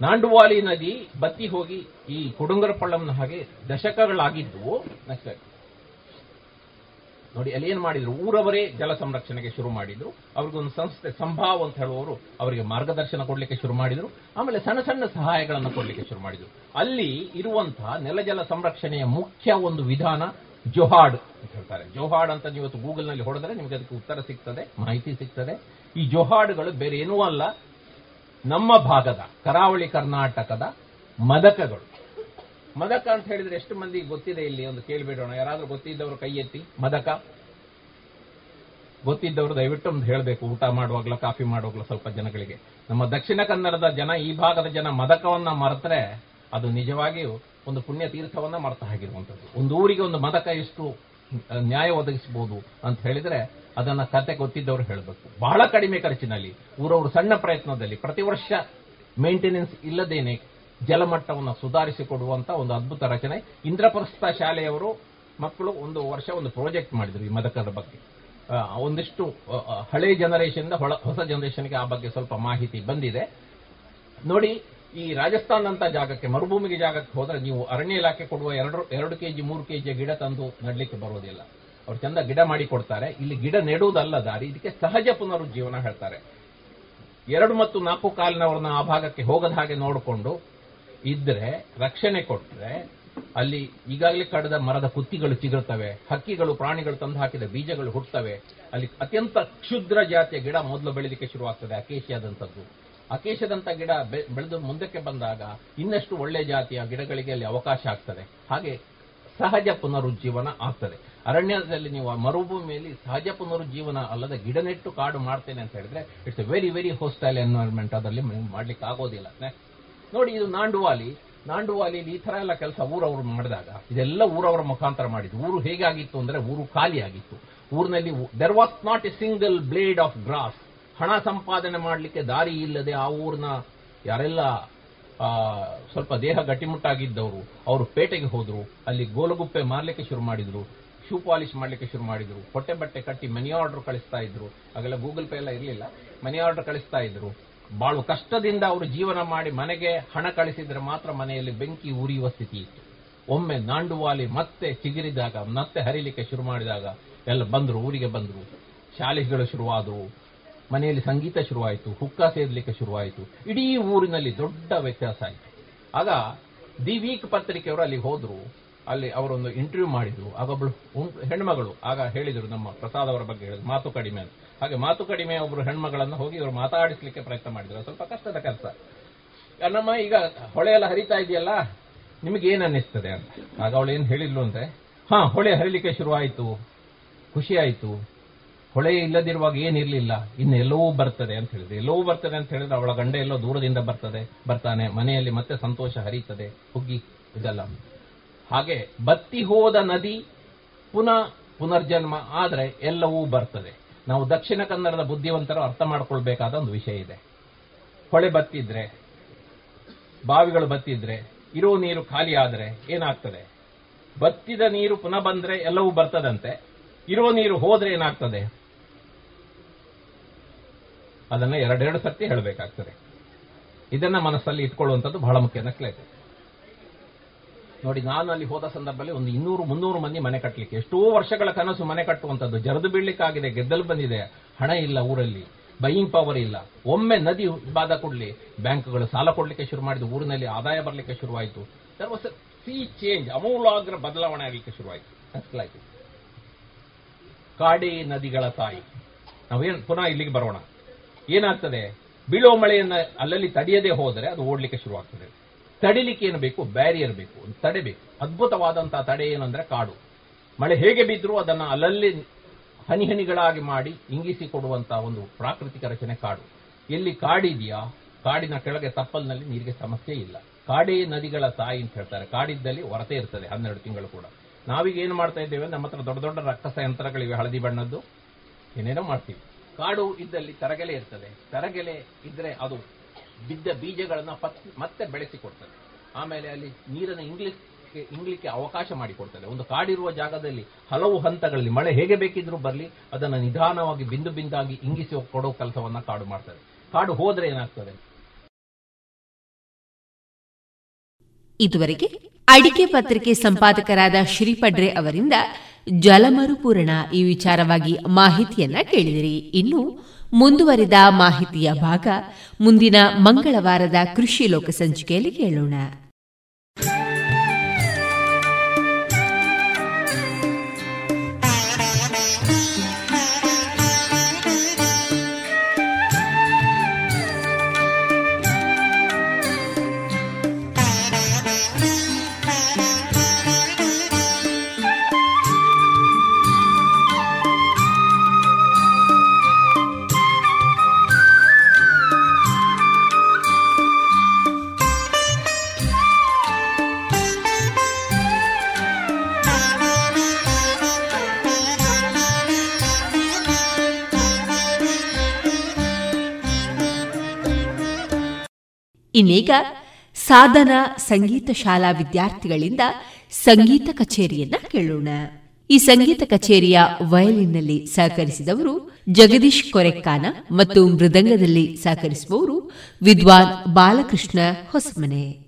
ನಾಂಡುವಾಲಿ ನದಿ ಬತ್ತಿ ಹೋಗಿ ಈ ಕುಡುಂಗರಪಳ್ಳಂನ ಹಾಗೆ ದಶಕಗಳಾಗಿದ್ದು ನೋಡಿ, ಅಲ್ಲಿ ಏನ್ ಮಾಡಿದ್ರು? ಊರವರೇ ಜಲ ಸಂರಕ್ಷಣೆಗೆ ಶುರು ಮಾಡಿದ್ರು. ಅವ್ರಿಗೊಂದು ಸಂಸ್ಥೆ ಸಂಭಾವ್ ಅಂತ ಹೇಳುವವರು ಅವರಿಗೆ ಮಾರ್ಗದರ್ಶನ ಕೊಡ್ಲಿಕ್ಕೆ ಶುರು ಮಾಡಿದ್ರು. ಆಮೇಲೆ ಸಣ್ಣ ಸಣ್ಣ ಸಹಾಯಗಳನ್ನು ಕೊಡ್ಲಿಕ್ಕೆ ಶುರು ಮಾಡಿದ್ರು. ಅಲ್ಲಿ ಇರುವಂತಹ ನೆಲಜಲ ಸಂರಕ್ಷಣೆಯ ಮುಖ್ಯ ಒಂದು ವಿಧಾನ ಜೊಹಾಡ್ ಅಂತ ಹೇಳ್ತಾರೆ. ಜೊಹಾಡ್ ಅಂತ ನೀವು ಇವತ್ತು ಗೂಗಲ್ನಲ್ಲಿ ಹೊಡೆದ್ರೆ ನಿಮಗೆ ಅದಕ್ಕೆ ಉತ್ತರ ಸಿಗ್ತದೆ, ಮಾಹಿತಿ ಸಿಗ್ತದೆ. ಈ ಜೊಹಾಡ್ಗಳು ಬೇರೆ ಏನೂ ಅಲ್ಲ. ನಮ್ಮ ಭಾಗದ, ಕರಾವಳಿ ಕರ್ನಾಟಕದ ಮದಕಗಳು. ಮದಕ ಅಂತ ಹೇಳಿದ್ರೆ ಎಷ್ಟು ಮಂದಿಗೆ ಗೊತ್ತಿದೆ ಇಲ್ಲಿ? ಒಂದು ಕೇಳಿಬಿಡೋಣ. ಯಾರಾದ್ರೂ ಗೊತ್ತಿದ್ದವರು ಕೈ ಎತ್ತಿ. ಮದಕ? ಗೊತ್ತಿದ್ದವರು ದಯವಿಟ್ಟು ಒಂದು ಹೇಳಬೇಕು. ಊಟ ಮಾಡುವಾಗ್ಲ, ಕಾಫಿ ಮಾಡುವಾಗ್ಲ ಸ್ವಲ್ಪ ಜನಗಳಿಗೆ. ನಮ್ಮ ದಕ್ಷಿಣ ಕನ್ನಡದ ಜನ, ಈ ಭಾಗದ ಜನ ಮದಕವನ್ನ ಮರೆತರೆ ಅದು ನಿಜವಾಗಿಯೂ ಒಂದು ಪುಣ್ಯ ತೀರ್ಥವನ್ನ ಮರೆತ ಹಾಗಿರುವಂತದ್ದು ಒಂದು ಊರಿಗೆ ಒಂದು ಮದಕ ಎಷ್ಟು? ನ್ಯಾಯ ಒದಗಿಸಬಹುದು ಅಂತ ಹೇಳಿದ್ರೆ ಅದನ್ನ ಕತೆ ಗೊತ್ತಿದ್ದವರು ಹೇಳಬೇಕು. ಬಹಳ ಕಡಿಮೆ ಖರ್ಚಿನಲ್ಲಿ ಊರವರು ಸಣ್ಣ ಪ್ರಯತ್ನದಲ್ಲಿ ಪ್ರತಿ ವರ್ಷ ಮೇಂಟೆನೆನ್ಸ್ ಇಲ್ಲದೇನೆ ಜಲಮಟ್ಟವನ್ನು ಸುಧಾರಿಸಿಕೊಡುವಂತ ಒಂದು ಅದ್ಭುತ ರಚನೆ. ಇಂದ್ರಪ್ರಸ್ಥ ಶಾಲೆಯವರು ಮಕ್ಕಳು ಒಂದು ವರ್ಷ ಒಂದು ಪ್ರಾಜೆಕ್ಟ್ ಮಾಡಿದ್ರು ಈ ಮದಕದ ಬಗ್ಗೆ. ಒಂದಿಷ್ಟು ಹಳೆ ಜನರೇಷನ್ ಹೊಸ ಜನರೇಷನ್ಗೆ ಆ ಬಗ್ಗೆ ಸ್ವಲ್ಪ ಮಾಹಿತಿ ಬಂದಿದೆ. ನೋಡಿ ಈ ರಾಜಸ್ಥಾನ್ ಅಂತ ಜಾಗಕ್ಕೆ, ಮರುಭೂಮಿಗೆ ಜಾಗಕ್ಕೆ ಹೋದ್ರೆ ನೀವು ಅರಣ್ಯ ಇಲಾಖೆ ಕೊಡುವ ಎರಡು ಎರಡು ಕೆಜಿ, ಮೂರು ಕೆಜಿ ಗಿಡ ತಂದು ನಡ್ಲಿಕ್ಕೆ ಬರೋದಿಲ್ಲ. ಅವ್ರು ಚಂದ ಗಿಡ ಮಾಡಿ ಕೊಡ್ತಾರೆ. ಇಲ್ಲಿ ಗಿಡ ನೆಡುವುದಲ್ಲ ದಾರಿ, ಇದಕ್ಕೆ ಸಹಜ ಪುನರುಜ್ಜೀವನ ಹೇಳ್ತಾರೆ. ಎರಡು ಮತ್ತು ನಾಲ್ಕು ಕಾಲಿನವ್ರನ್ನ ಆ ಭಾಗಕ್ಕೆ ಹೋಗದ ಹಾಗೆ ನೋಡಿಕೊಂಡು ಇದ್ರೆ, ರಕ್ಷಣೆ ಕೊಟ್ರೆ, ಅಲ್ಲಿ ಈಗಾಗಲೇ ಕಡದ ಮರದ ಕುತ್ತಿಗಳು ಚಿಗುರ್ತವೆ, ಹಕ್ಕಿಗಳು, ಪ್ರಾಣಿಗಳು ತಂದು ಹಾಕಿದ ಬೀಜಗಳು ಹುಟ್ಟುತ್ತವೆ. ಅಲ್ಲಿ ಅತ್ಯಂತ ಕ್ಷುದ್ರ ಜಾತಿಯ ಗಿಡ ಮೊದಲು ಶುರು ಶುರುವಾಗ್ತದೆ, ಅಕೇಶಿಯಾದಂಥದ್ದು. ಅಕೇಶದಂತ ಗಿಡ ಬೆಳೆದು ಮುಂದಕ್ಕೆ ಬಂದಾಗ ಇನ್ನಷ್ಟು ಒಳ್ಳೆ ಜಾತಿಯ ಗಿಡಗಳಿಗೆ ಅಲ್ಲಿ ಅವಕಾಶ ಆಗ್ತದೆ. ಹಾಗೆ ಸಹಜ ಪುನರುಜ್ಜೀವನ ಆಗ್ತದೆ. ಅರಣ್ಯದಲ್ಲಿ ನೀವು ಮರುಭೂಮಿಯಲ್ಲಿ ಸಹಜ ಪುನರುಜ್ಜೀವನ ಅಲ್ಲದೆ ಗಿಡ ನೆಟ್ಟು ಕಾಡು ಮಾಡ್ತೇನೆ ಅಂತ ಹೇಳಿದ್ರೆ it's a very very hostile environment ಅದರಲ್ಲಿ ಮಾಡ್ಲಿಕ್ಕೆ ಆಗೋದಿಲ್ಲ. ನೋಡಿ, ಇದು ನಾಂಡುವಾಲಿ. ನಾಂಡುವಾಲಿಯಲ್ಲಿ ಈ ತರ ಎಲ್ಲ ಕೆಲಸ ಊರವರು ಮಾಡಿದಾಗ, ಇದೆಲ್ಲ ಊರವರ ಮುಖಾಂತರ ಮಾಡಿದ್ರು ಊರು ಹೇಗಾಗಿತ್ತು ಅಂದ್ರೆ ಊರು ಖಾಲಿ ಆಗಿತ್ತು ಊರಿನಲ್ಲಿ there was not a single blade of grass ಹಣ ಸಂಪಾದನೆ ಮಾಡಲಿಕ್ಕೆ ದಾರಿ ಇಲ್ಲದೆ ಆ ಊರಿನ ಯಾರೆಲ್ಲ ಸ್ವಲ್ಪ ದೇಹ ಗಟ್ಟಿಮುಟ್ಟಾಗಿದ್ದವರು, ಅವರು ಪೇಟೆಗೆ ಹೋದ್ರು, ಅಲ್ಲಿ ಗೋಲಗುಪ್ಪೆ ಮಾರ್ಲಿಕ್ಕೆ ಶುರು ಮಾಡಿದ್ರು, ಶೂ ಪಾಲಿಶ್ ಮಾಡ್ಲಿಕ್ಕೆ ಶುರು ಮಾಡಿದ್ರು, ಹೊಟ್ಟೆ ಬಟ್ಟೆ ಕಟ್ಟಿ ಮನಿ ಆರ್ಡರ್ ಕಳಿಸ್ತಾ ಇದ್ರು. ಆಗೆಲ್ಲ ಗೂಗಲ್ ಪೇ ಎಲ್ಲ ಇರಲಿಲ್ಲ. ಮನಿ ಆರ್ಡರ್ ಕಳಿಸ್ತಾ ಇದ್ರು. ಬಹಳ ಕಷ್ಟದಿಂದ ಅವರು ಜೀವನ ಮಾಡಿ ಮನೆಗೆ ಹಣ ಕಳಿಸಿದ್ರೆ ಮಾತ್ರ ಮನೆಯಲ್ಲಿ ಬೆಂಕಿ ಉರಿಯುವ ಸ್ಥಿತಿ ಇತ್ತು. ಒಮ್ಮೆ ನಾಂಡುವಾಲಿ ಮತ್ತೆ ಚಿಗಿರಿದಾಗ, ಮತ್ತೆ ಹರಿಲಿಕ್ಕೆ ಶುರು ಮಾಡಿದಾಗ, ಎಲ್ಲ ಬಂದ್ರು, ಊರಿಗೆ ಬಂದ್ರು. ಶಾಲೆಗಳು ಶುರುವಾದವು ಮನೆಯಲ್ಲಿ ಸಂಗೀತ ಶುರುವಾಯಿತು, ಹುಕ್ಕ ಸೇರ್ಲಿಕ್ಕೆ ಶುರುವಾಯಿತು. ಇಡೀ ಊರಿನಲ್ಲಿ ದೊಡ್ಡ ವ್ಯತ್ಯಾಸ ಆಯಿತು. ಆಗ ದಿ ವೀಕ್ ಪತ್ರಿಕೆಯವರು ಅಲ್ಲಿ ಹೋದ್ರು, ಅಲ್ಲಿ ಅವರೊಂದು ಇಂಟರ್ವ್ಯೂ ಮಾಡಿದ್ರು ಆಗ ಒಬ್ಳು ಹೆಣ್ಮಗಳು. ಆಗ ಹೇಳಿದ್ರು ನಮ್ಮ ಪ್ರಸಾದ್ ಅವರ ಬಗ್ಗೆ ಹೇಳಿದ್ರು, ಮಾತು ಕಡಿಮೆ ಅಂತ. ಹಾಗೆ ಮಾತು ಕಡಿಮೆ ಒಬ್ರು ಹೆಣ್ಮಗಳನ್ನು ಹೋಗಿ ಇವರು ಮಾತಾಡಿಸ್ಲಿಕ್ಕೆ ಪ್ರಯತ್ನ ಮಾಡಿದ್ರು. ಸ್ವಲ್ಪ ಕಷ್ಟದ ಕೆಲಸ. ನಮ್ಮ ಈಗ ಹೊಳೆ ಎಲ್ಲ ಹರಿತಾ ಇದೆಯಲ್ಲ, ನಿಮಗೆ ಏನ್ ಅನ್ನಿಸ್ತದೆ ಅಂತ. ಆಗ ಅವಳು ಏನ್ ಹೇಳಿದ್ಲು ಅಂದ್ರೆ, ಹಾ, ಹೊಳೆ ಹರಿಲಿಕ್ಕೆ ಶುರುವಾಯಿತು, ಖುಷಿ ಆಯ್ತು ಹೊಳೆ ಇಲ್ಲದಿರುವಾಗ ಏನಿರ್ಲಿಲ್ಲ, ಇನ್ನು ಎಲ್ಲವೂ ಬರ್ತದೆ ಅಂತ ಹೇಳಿದ್ರೆ. ಎಲ್ಲವೂ ಬರ್ತದೆ ಅಂತ ಹೇಳಿದ್ರೆ ಅವಳ ಗಂಡ ಎಲ್ಲೋ ದೂರದಿಂದ ಬರ್ತದೆ, ಬರ್ತಾನೆ, ಮನೆಯಲ್ಲಿ ಮತ್ತೆ ಸಂತೋಷ ಹರಿತದೆ ಹುಗ್ಗಿ ಇದೆಲ್ಲ. ಹಾಗೆ ಬತ್ತಿ ಹೋದ ನದಿ ಪುನಃ ಪುನರ್ಜನ್ಮ, ಆದ್ರೆ ಎಲ್ಲವೂ ಬರ್ತದೆ. ನಾವು ದಕ್ಷಿಣ ಕನ್ನಡದ ಬುದ್ಧಿವಂತರು ಅರ್ಥ ಮಾಡ್ಕೊಳ್ಬೇಕಾದ ಒಂದು ವಿಷಯ ಇದೆ. ಹೊಳೆ ಬತ್ತಿದ್ರೆ, ಬಾವಿಗಳು ಬತ್ತಿದ್ರೆ, ಇರೋ ನೀರು ಖಾಲಿ ಆದ್ರೆ ಏನಾಗ್ತದೆ? ಬತ್ತಿದ ನೀರು ಪುನಃ ಬಂದ್ರೆ ಎಲ್ಲವೂ ಬರ್ತದಂತೆ, ಇರೋ ನೀರು ಹೋದ್ರೆ ಏನಾಗ್ತದೆ? ಅದನ್ನ ಎರಡೆರಡು ಸರ್ತಿ ಹೇಳಬೇಕಾಗ್ತದೆ. ಇದನ್ನ ಮನಸ್ಸಲ್ಲಿ ಇಟ್ಕೊಳ್ಳುವಂಥದ್ದು ಬಹಳ ಮುಖ್ಯ ನಕ್ಲೇತೆ ನೋಡಿ, ನಾನು ಅಲ್ಲಿ ಹೋದ ಸಂದರ್ಭದಲ್ಲಿ ಒಂದು ಇನ್ನೂರು, ಮುನ್ನೂರು ಮಂದಿ ಮನೆ ಕಟ್ಟಲಿಕ್ಕೆ ಎಷ್ಟೋ ವರ್ಷಗಳ ಕನಸು ಮನೆ ಕಟ್ಟುವಂಥದ್ದು, ಜರದು ಬೀಳ್ಲಿಕ್ಕಾಗಿದೆ, ಗೆದ್ದಲು ಬಂದಿದೆ, ಹಣ ಇಲ್ಲ ಊರಲ್ಲಿ ಬೈಯಿಂಗ್ ಪವರ್ ಇಲ್ಲ. ಒಮ್ಮೆ ನದಿ ಬಾದ ಕೊಡಲಿ, ಬ್ಯಾಂಕ್ಗಳು ಸಾಲ ಕೊಡ್ಲಿಕ್ಕೆ ಶುರು ಮಾಡಿದ್ದು, ಊರಿನಲ್ಲಿ ಆದಾಯ ಬರಲಿಕ್ಕೆ ಶುರುವಾಯಿತು. ದರ್ ಸಿ ಚೇಂಜ್ ಅಮೂಲಾಗ್ರ ಬದಲಾವಣೆ ಆಗಲಿಕ್ಕೆ ಶುರುವಾಯಿತು. ಲೈಕ್ ಕಾಡಿ ನದಿಗಳ ತಾಯಿ. ನಾವೇನು, ಪುನಃ ಇಲ್ಲಿಗೆ ಬರೋಣ. ಏನಾಗ್ತದೆ? ಬೀಳೋ ಮಳೆಯನ್ನ ಅಲ್ಲಲ್ಲಿ ತಡೆಯದೆ ಹೋದರೆ ಅದು ಓಡ್ಲಿಕ್ಕೆ ಶುರುವಾಗ್ತದೆ. ತಡಿಲಿಕ್ಕೆ ಏನು ಬೇಕು? ಬ್ಯಾರಿಯರ್ ಬೇಕು. ಒಂದು ತಡೆ ಬೇಕು. ಅದ್ಭುತವಾದಂತಹ ತಡೆ ಏನಂದ್ರೆ ಕಾಡು. ಮಳೆ ಹೇಗೆ ಬಿದ್ದರೂ ಅದನ್ನ ಅಲ್ಲಲ್ಲಿ ಹನಿ ಹನಿಗಳಾಗಿ ಮಾಡಿ ಇಂಗಿಸಿ ಕೊಡುವಂತಹ ಒಂದು ಪ್ರಾಕೃತಿಕ ರಚನೆ ಕಾಡು. ಎಲ್ಲಿ ಕಾಡಿದೆಯಾ? ಕಾಡಿನ ಕೆಳಗೆ ತಪ್ಪಲ್ನಲ್ಲಿ ನೀರಿಗೆ ಸಮಸ್ಯೆ ಇಲ್ಲ. ಕಾಡೇ ನದಿಗಳ ತಾಯಿ ಅಂತ ಹೇಳ್ತಾರೆ. ಕಾಡಿದ್ದಲ್ಲಿ ಹೊರತೆ ಇರ್ತದೆ ಹನ್ನೆರಡು ತಿಂಗಳು ಕೂಡ. ನಾವೀಗ ಏನು ಮಾಡ್ತಾ ಇದ್ದೇವೆ? ನಮ್ಮ ಹತ್ರ ದೊಡ್ಡ ದೊಡ್ಡ ರಕ್ಕಸ ಯಂತ್ರಗಳಿವೆ ಹಳದಿ ಬಣ್ಣದ್ದು. ಏನೇನೋ ಮಾಡ್ತೀವಿ. ಕಾಡು ಇದ್ದಲ್ಲಿ ತರಗೆಲೆ ಇರ್ತದೆ. ತರಗೆಲೆ ಇದ್ರೆ ಅದು ಬಿದ್ದ ಬೀಜಗಳನ್ನ ಪತ್- ಮತ್ತೆ ಬೆಳೆಸಿಕೊಡ್ತದೆ. ಆಮೇಲೆ ಅಲ್ಲಿ ನೀರನ್ನು ಇಂಗ್ಲಿಷ್ ಇಂಗ್ಲಿಕ್ಕೆ ಅವಕಾಶ ಮಾಡಿಕೊಡ್ತದೆ. ಒಂದು ಕಾಡಿರುವ ಜಾಗದಲ್ಲಿ ಹಲವು ಹಂತಗಳಲ್ಲಿ ಮಳೆ ಹೇಗೆ ಬೇಕಿದ್ರೂ ಬರಲಿ, ಅದನ್ನು ನಿಧಾನವಾಗಿ ಬಿಂದು ಬಿಂದಾಗಿ ಇಂಗಿಸಿ ಕೊಡೋ ಕೆಲಸವನ್ನ ಕಾಡು ಮಾಡ್ತದೆ. ಕಾಡು ಹೋದ್ರೆ ಏನಾಗ್ತದೆ? ಇದುವರೆಗೆ ಅಡಿಕೆ ಪತ್ರಿಕೆ ಸಂಪಾದಕರಾದ ಶ್ರೀಪಡ್ರೆ ಅವರಿಂದ ಜಲಮರುಪೂರಣ ಈ ವಿಚಾರವಾಗಿ ಮಾಹಿತಿಯನ್ನ ಕೇಳಿದಿರಿ. ಇನ್ನು ಮುಂದುವರಿದ ಮಾಹಿತಿಯ ಭಾಗ ಮುಂದಿನ ಮಂಗಳವಾರದ ಕೃಷಿ ಲೋಕ ಸಂಚಿಕೆಯಲ್ಲಿ ಕೇಳೋಣ. ಇನ್ನೀಗ ಸಾಧನ ಸಂಗೀತ ಶಾಲಾ ವಿದ್ಯಾರ್ಥಿಗಳಿಂದ ಸಂಗೀತ ಕಚೇರಿಯನ್ನ ಕೇಳೋಣ. ಈ ಸಂಗೀತ ಕಚೇರಿಯ ವಯಲಿನ್ನಲ್ಲಿ ಸಹಕರಿಸಿದವರು ಜಗದೀಶ್ ಕೊರೆಕ್ಕಾನ ಮತ್ತು ಮೃದಂಗದಲ್ಲಿ ಸಹಕರಿಸುವವರು ವಿದ್ವಾನ್ ಬಾಲಕೃಷ್ಣ ಹೊಸಮನೆ.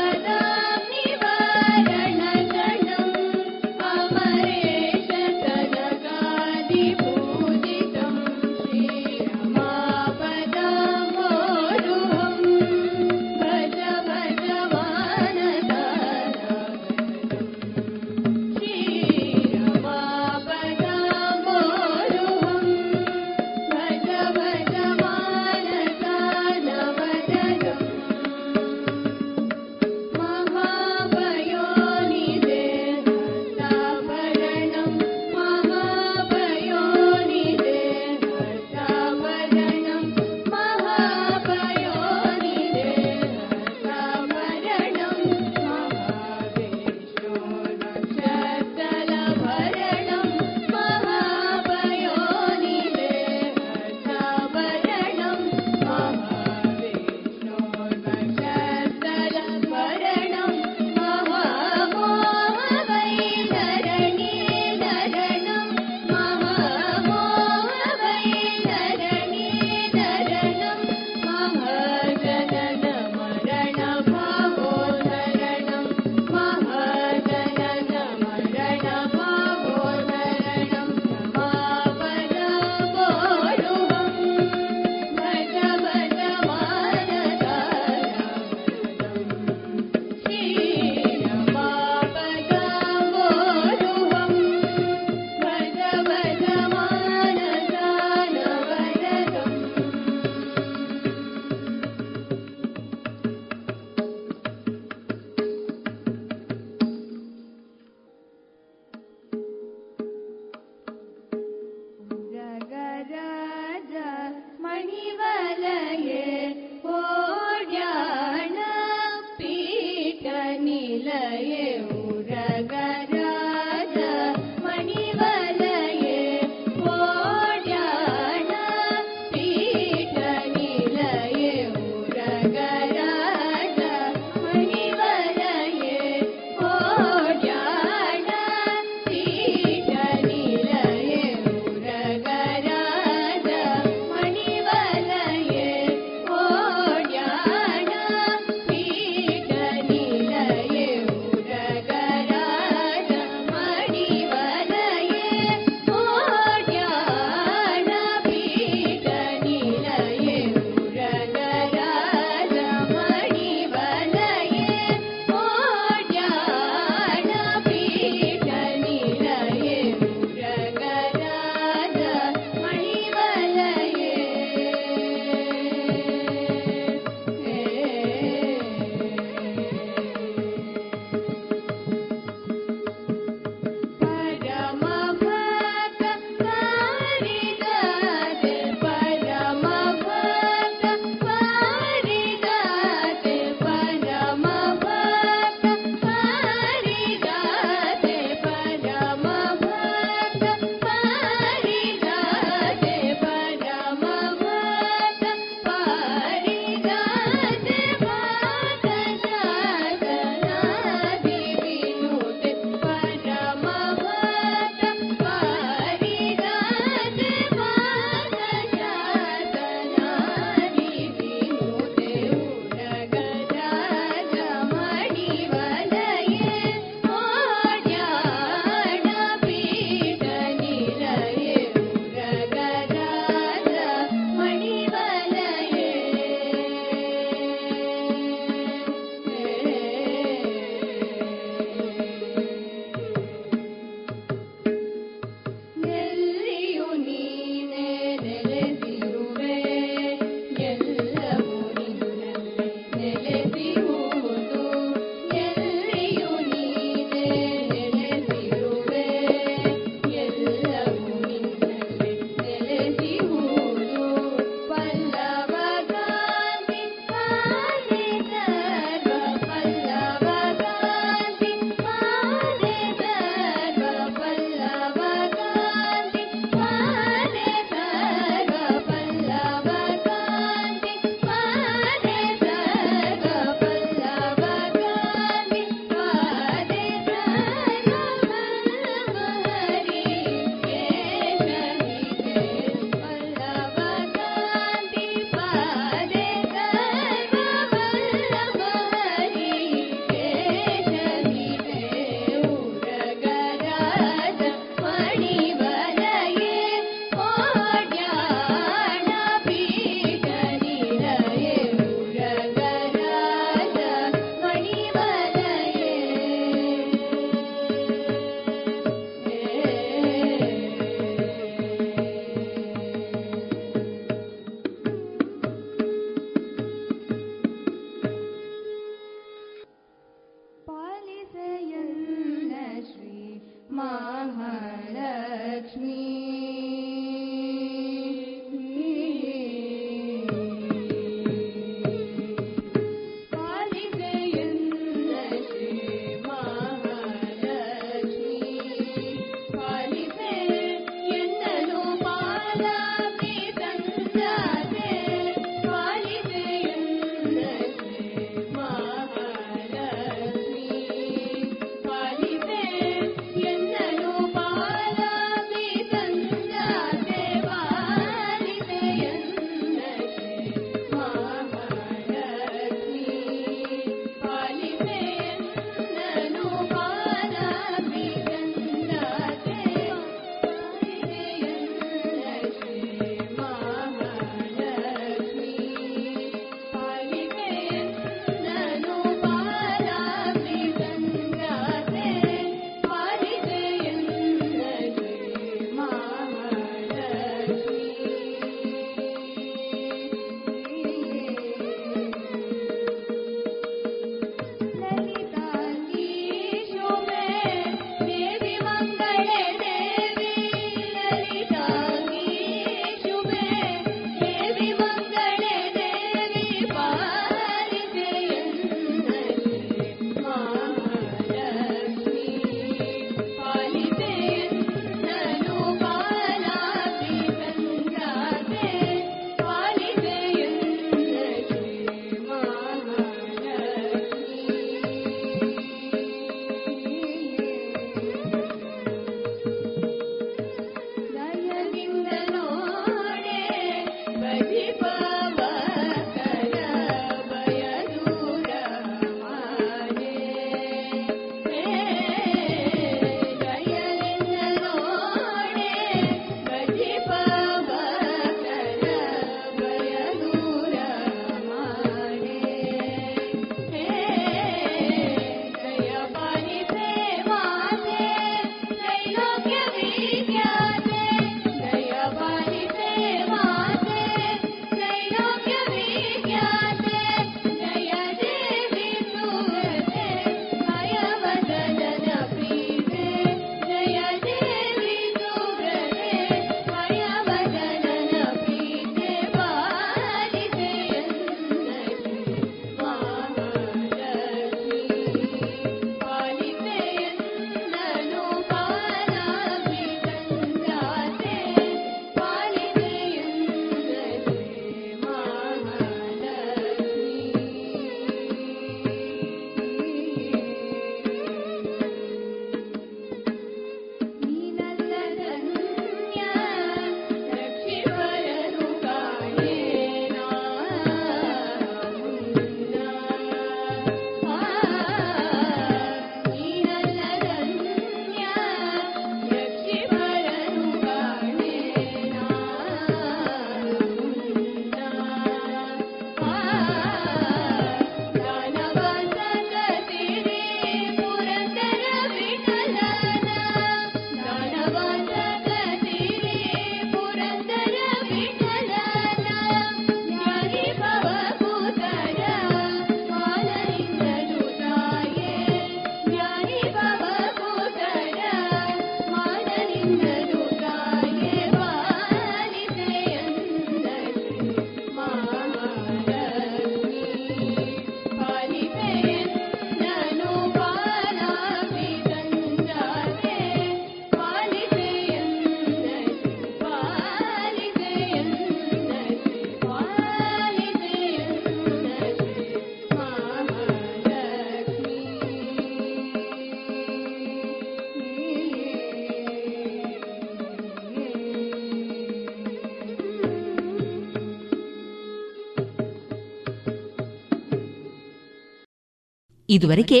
ಇದುವರೆಗೆ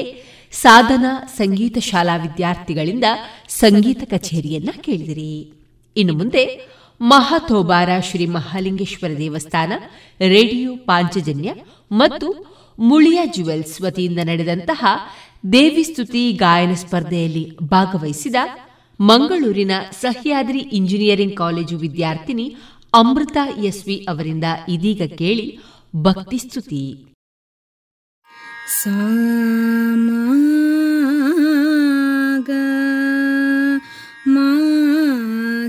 ಸಾಧನ ಸಂಗೀತ ಶಾಲಾ ವಿದ್ಯಾರ್ಥಿಗಳಿಂದ ಸಂಗೀತ ಕಚೇರಿಯನ್ನ ಕೇಳಿದಿರಿ. ಇನ್ನು ಮುಂದೆ ಮಹಾತೋಬಾರ ಶ್ರೀ ಮಹಾಲಿಂಗೇಶ್ವರ ದೇವಸ್ಥಾನ, ರೇಡಿಯೋ ಪಾಂಚಜನ್ಯ ಮತ್ತು ಮುಳಿಯ ಜುವೆಲ್ಸ್ ವತಿಯಿಂದ ನಡೆದಂತಹ ದೇವಿಸ್ತುತಿ ಗಾಯನ ಸ್ಪರ್ಧೆಯಲ್ಲಿ ಭಾಗವಹಿಸಿದ ಮಂಗಳೂರಿನ ಸಹ್ಯಾದ್ರಿ ಇಂಜಿನಿಯರಿಂಗ್ ಕಾಲೇಜು ವಿದ್ಯಾರ್ಥಿನಿ ಅಮೃತ ಎಸ್ವಿ ಅವರಿಂದ ಇದೀಗ ಕೇಳಿ ಭಕ್ತಿಸ್ತುತಿ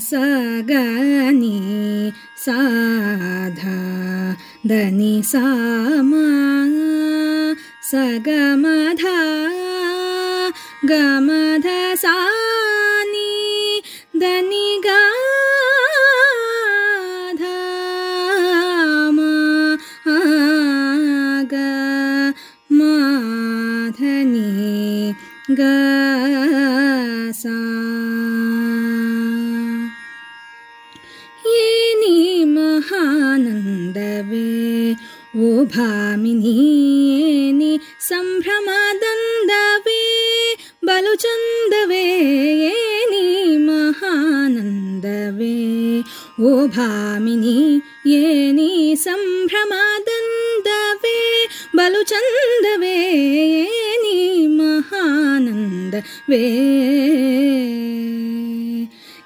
सगनि साधा धनि सम सग मध ग मध स ಸಾ ಏನಿ ಮಹಾನಂದವೇ ಓ ಭಾಮಿನಿ ಸಂಭ್ರಮದಂದವೇ ಬಲು ಚಂದವೇ ಏನಿ ಮಹಾನಂದವೇ ಓ ಭಾಮಿನಿ ಏನಿ ಸಂಭ್ರಮದಂದವೇ वे।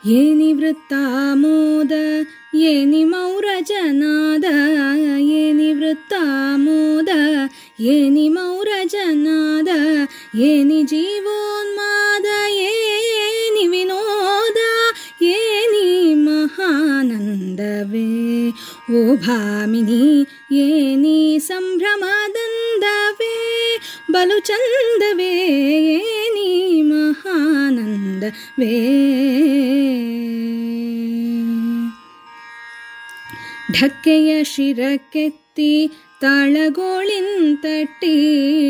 ये निवृत्तामोद ये निमौरजनाद ये निवृत्तामोद ये निमौरजनाद ये नि जीवोन्मादये एनि विनोद ये निहानन्दवे ओ भामिनि ये निभ्रमादन्दवे ಬಲು ಚಂದವೇ ನೀ ಮಹಾನಂದವೇ. ಢಕ್ಕೆಯ ಶಿರಕ್ಕೆತ್ತಿ ತಾಳಗೋಳಿಂತಟ್ಟಿ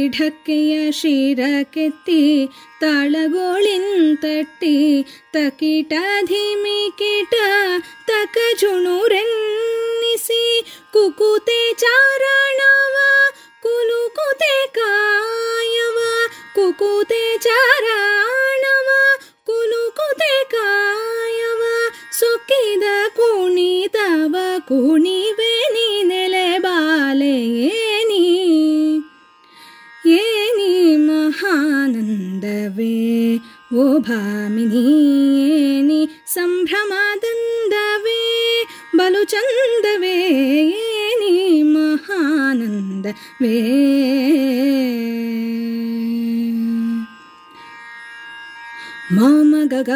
ಢಕ್ಕೆಯ ಶಿರಕ್ಕೆತ್ತಿ ತಾಳಗೋಳಿಂತಟ್ಟಿ कुलुकुते कुते कायव कुकुते चाराणव कुलु कुते सुखिद कुणितव तव कुणीणी नेले बालयेनि ए महानन्दवे ओ भिनी ए सम्भ्रमादन्दवे बलुचन्दवे न्दे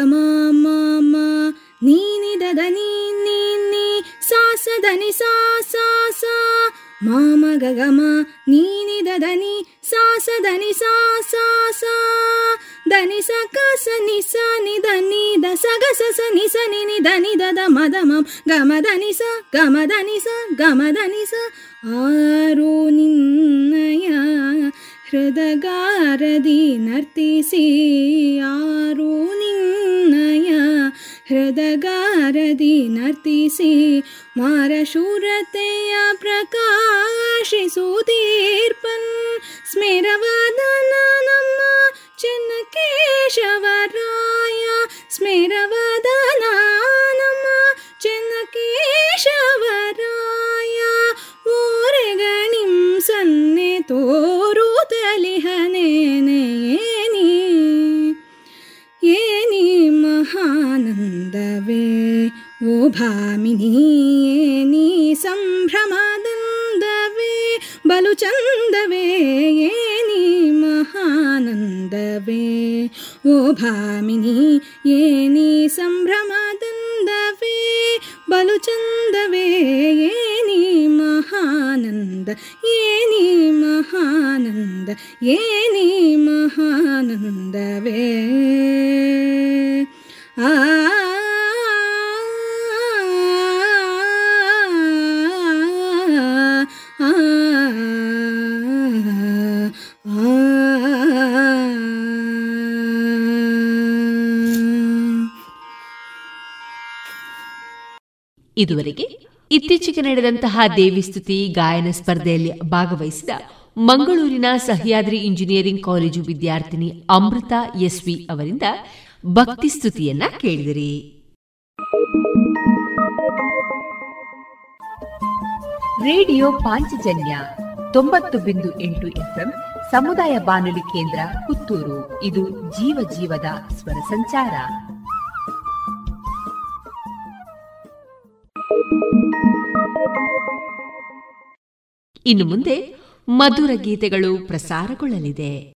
माम नीनि ददनी नीनि सा सदनि सा सा सा ಮಾಮ ನೀನಿ ದದ ನೀ ನೀ ನೀ ಸಾಸ ಧನಿ ಸಾ ಸಾ ಸಾ ಮಾಮ ಗಗ ಮ ನೀನಿ ದದ ನೀ ಸಾಸ ಧನಿ ಸಾ ಸಾ ಸಾ ಧನಿ ಸ ಕ ಸ ನಿ ಸ ನಿ ದ ನಿ ದ ಸ ಗ ಸ ಸ ನಿ ಸ ನಿ ನಿ ದ ನಿ ದ ದ ಮ ದ ಮ ಗ ಮ ದ ನಿ ಸ ಗ ಮ ದ ನಿ ಸ ಗ ಮ ದ ನಿ ಸ ಆರು ನಿನ್ನಯ ಹೃದಗಾರದಿ ನರ್ತಿಸಿ ಆರು ನಿನ್ನಯ ಹೃದಗಾರದಿ ನರ್ತಿಸಿ ಮಾರಶೂರತೆಯ ಪ್ರಕಾಶಿಸುತ್ತೀರ್ಪನ್ ಸ್ಮೇರವಾದನ ನಮ್ಮ ಚೆನ್ನಕೇಶವರಾಯ ಸ್ಮೇರವಾದನ ನಮ್ಮ ಚೆನ್ನಕೇಶವರಾಯ ಓರೆಗಣಿಂ ಸನ್ನೆ ತೋರು लिहनेन एनी ये निहानन्दवे वो भामिनी ए सम्भ्रमानन्दवे बलुचन्दवे ए महानन्दवे। ओ भामिनि येनि सम्भ्रमदन्दवे बलुचन्दवे ए महानन्द। एी महानन्दनी महानन्दवे। आ ಇದುವರೆಗೆ ಇತ್ತೀಚೆಗೆ ನಡೆದಂತಹ ದೇವಿಸ್ತುತಿ, ಗಾಯನ ಸ್ಪರ್ಧೆಯಲ್ಲಿ ಭಾಗವಹಿಸಿದ ಮಂಗಳೂರಿನ ಸಹ್ಯಾದ್ರಿ ಇಂಜಿನಿಯರಿಂಗ್ ಕಾಲೇಜು ವಿದ್ಯಾರ್ಥಿನಿ ಅಮೃತ ಎಸ್ವಿ ಅವರಿಂದ ಭಕ್ತಿ ಸ್ತುತಿಯನ್ನ ಕೇಳಿದಿರಿ. ರೇಡಿಯೋ ಪಾಂಚಜನ್ಯ ತೊಂಬತ್ತು ಬಿಂದು ಎಂಟು ಎಫ್ಎಂ ಸಮುದಾಯ ಬಾನುಲಿ ಕೇಂದ್ರ ಪುತ್ತೂರು. ಇದು ಜೀವ ಜೀವದ ಸ್ವರ ಸಂಚಾರ. ಇನ್ನು ಮುಂದೆ ಮಧುರ ಗೀತೆಗಳು ಪ್ರಸಾರಗೊಳ್ಳಲಿದೆ.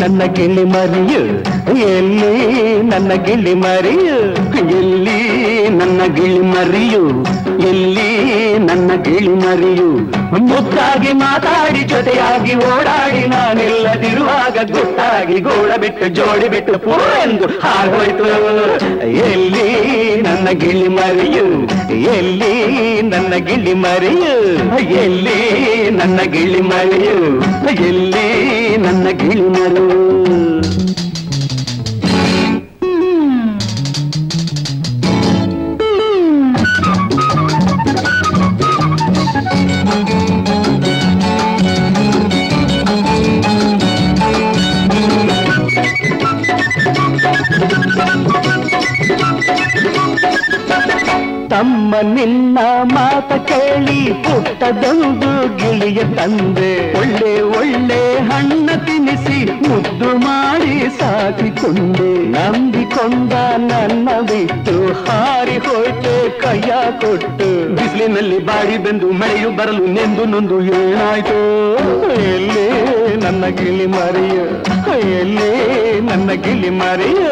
ನನ್ನ ಗಿಳಿ ಮರಿಯು. ಎಲ್ಲಿ ನನ್ನ ಗಿಳಿ ಮರಿಯು? ಎಲ್ಲಿ ನನ್ನ ಗಿಳಿ ಮರಿಯು ಎಲ್ಲಿ ನನ್ನ ಗಿಳಿ ಮರಿಯು. ಮುದ್ದಾಗಿ ಮಾತಾಡಿ, ಜೊತೆಯಾಗಿ ಓಡಾಡಿ, ನಾನಿಲ್ಲದಿರುವಾಗ ಗುಟ್ಟಾಗಿ ಗೋಡ ಬಿಟ್ಟು, ಜೋಡಿ ಬಿಟ್ಟು ಪೋ ಎಂದು ಹಾರೋಯ್ತು ಎಲ್ಲಿ ನನ್ನ ಗಿಳಿ ಮರಿಯು, ಎಲ್ಲಿ ನನ್ನ ಗಿಳಿ ಮರಿಯು, ಎಲ್ಲಿ ನನ್ನ ಗಿಳಿ ಮರಿಯು, ಎಲ್ಲಿ ನನ್ನ ಗಿಳಿ ತಮ್ಮ ನಿನ್ನ ಮಾತ ಕೇಳಿ ಪುಟ್ಟದೊಂದು ಗಿಳಿಯ ತಂದೆ. ಒಳ್ಳೆ ಒಳ್ಳೆ ಹಣ್ಣ ತಿನಿಸಿ ಮುದ್ದು ಮಾಡಿ ಸಾಕಿಕೊಂಡೆ. ನಂಬಿಕೊಂಡ ನನ್ನ ಬಿಟ್ಟು ಹಾರಿ ಹೋಯ್ತೆ, ಕೈಯ ಕೊಟ್ಟು. ಬಿಸಿಲಿನಲ್ಲಿ ಬಾಡಿ ಬೆಂದು ಮಳೆಯು ಬರಲು ನೆಂದು ನೊಂದು ಏನಾಯ್ತು? ಎಲ್ಲಿ ನನ್ನ ಗಿಳಿ ಮರಿಯ? ಎಲ್ಲಿ ನನ್ನ ಗಿಳಿ ಮರಿಯ?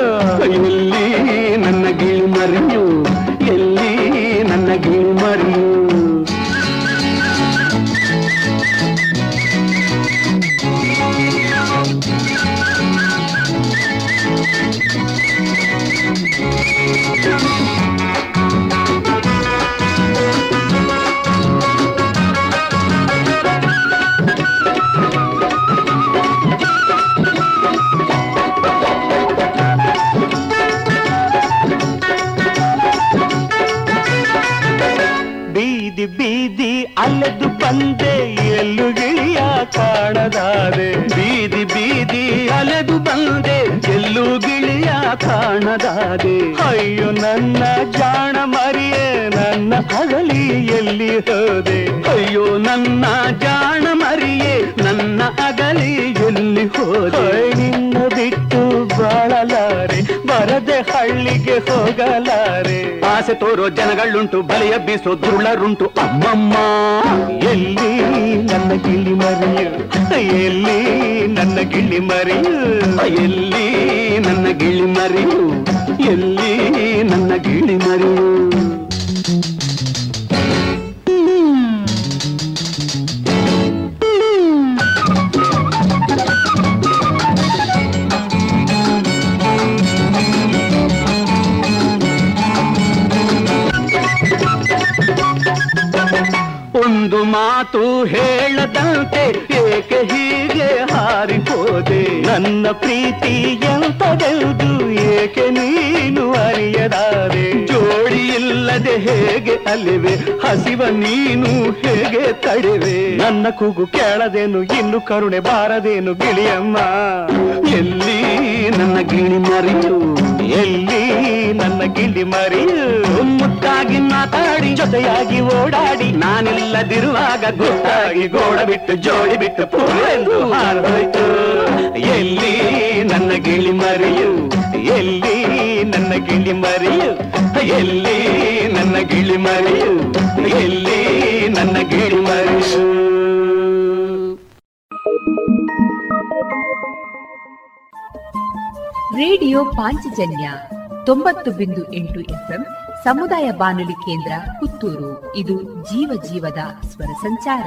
ಎಲ್ಲಿ ನನ್ನ ಗಿಳಿ ಮರಿಯು? ಬೀದಿ ಬೀದಿ ಅಲೆದು ಬಂದೆ, ಎಲ್ಲು ಗಿಳಿಯ ಕಾಣದಾದೆ. ಬೀದಿ ಬೀದಿ ಅಲೆದು ಬಂದೆ, ಎಲ್ಲು ಗಿಳಿಯ ಕಾಣದಾದೆ. ಅಯ್ಯೋ, ನನ್ನ ಜಾಣ ಮರಿಯೇ, ನನ್ನ ಅಗಲಿ ಎಲ್ಲಿ ಹೋದೆ? ಅಯ್ಯೋ, ನನ್ನ ಜಾಣ ಮರಿಯೇ, ನನ್ನ ಅಗಲಿ ಎಲ್ಲಿ ಹೋದೆ? ನಿನ್ನ ಬಿಟ್ಟು ಬಾಳಲಾರೆ, ಬರದೆ ಹಳ್ಳಿಗೆ ಹೋಗಲಾರೆ. ಆಸೆ ತೋರೋ ಜನಗಳುಂಟು ಬಲಿಯ ಬೀಸೋ ದುರುಳರುಂಟು ಅಮ್ಮಮ್ಮ ಎಲ್ಲಿ ನನ್ನ ಗಿಳಿ ಮರಿಯು ಎಲ್ಲಿ ನನ್ನ ಗಿಳಿ ಮರಿಯು ಎಲ್ಲಿ ನನ್ನ ಗಿಳಿ ಮರಿಯು ಎಲ್ಲಿ ನನ್ನ ಗಿಳಿ ಮರಿಯು ಹೇಳದಂತೆ ಏಕೆ ಹೀಗೆ ಹಾರಿಹೋದೆ? ನನ್ನ ಪ್ರೀತಿ ಎಂತದೆಂದು ಏಕೆ ನೀನು ಅರಿಯದಾರೆ ಜೋಡಿ ಇಲ್ಲದೆ ಹೇಗೆ ಅಲಿವೆ ಹಸಿವ ನೀನು ಹೇಗೆ ತಡೆವೆ? ನನ್ನ ಕೂಗು ಕೇಳದೇನು, ಇನ್ನು ಕರುಣೆ ಬಾರದೇನು ಗಿಳಿಯಮ್ಮ ಎಲ್ಲಿ ನನ್ನ ಗಿಳಿ ಮರಿಯು? ಎಲ್ಲಿ ನನ್ನ ಗಿಳಿ ಮರಿಯು? ಮುತ್ತಾಗಿ ಮಾತಾಡಿ, ಜೊತೆಯಾಗಿ ಓಡಾಡಿ, ನಾನಿಲ್ಲದಿರುವಾಗ ಗೊತ್ತಾಗಿ ಗೋಡ ಬಿಟ್ಟು, ಜೋಡಿ ಬಿಟ್ಟು ಪೂರೆಂದು ಹಾರೋಯ್ತು ಎಲ್ಲಿ ನನ್ನ ಗಿಳಿ ಮರಿಯು? ಎಲ್ಲಿ ನನ್ನ ಗಿಳಿ ಮರಿಯು? ಎಲ್ಲಿ ನನ್ನ ಗಿಳಿ ಮರಿಯು. ಎಲ್ಲಿ ನನ್ನ ಗಿಳಿ ಮರಿಯು ರೇಡಿಯೋ ಪಾಂಚಜನ್ಯ ತೊಂಬತ್ತು ಬಿಂದು ಎಂಟು ಎಫ್ಎಂ ಸಮುದಾಯ ಬಾನುಲಿ ಕೇಂದ್ರ ಪುತ್ತೂರು. ಇದು ಜೀವ ಜೀವದ ಸ್ವರ ಸಂಚಾರ.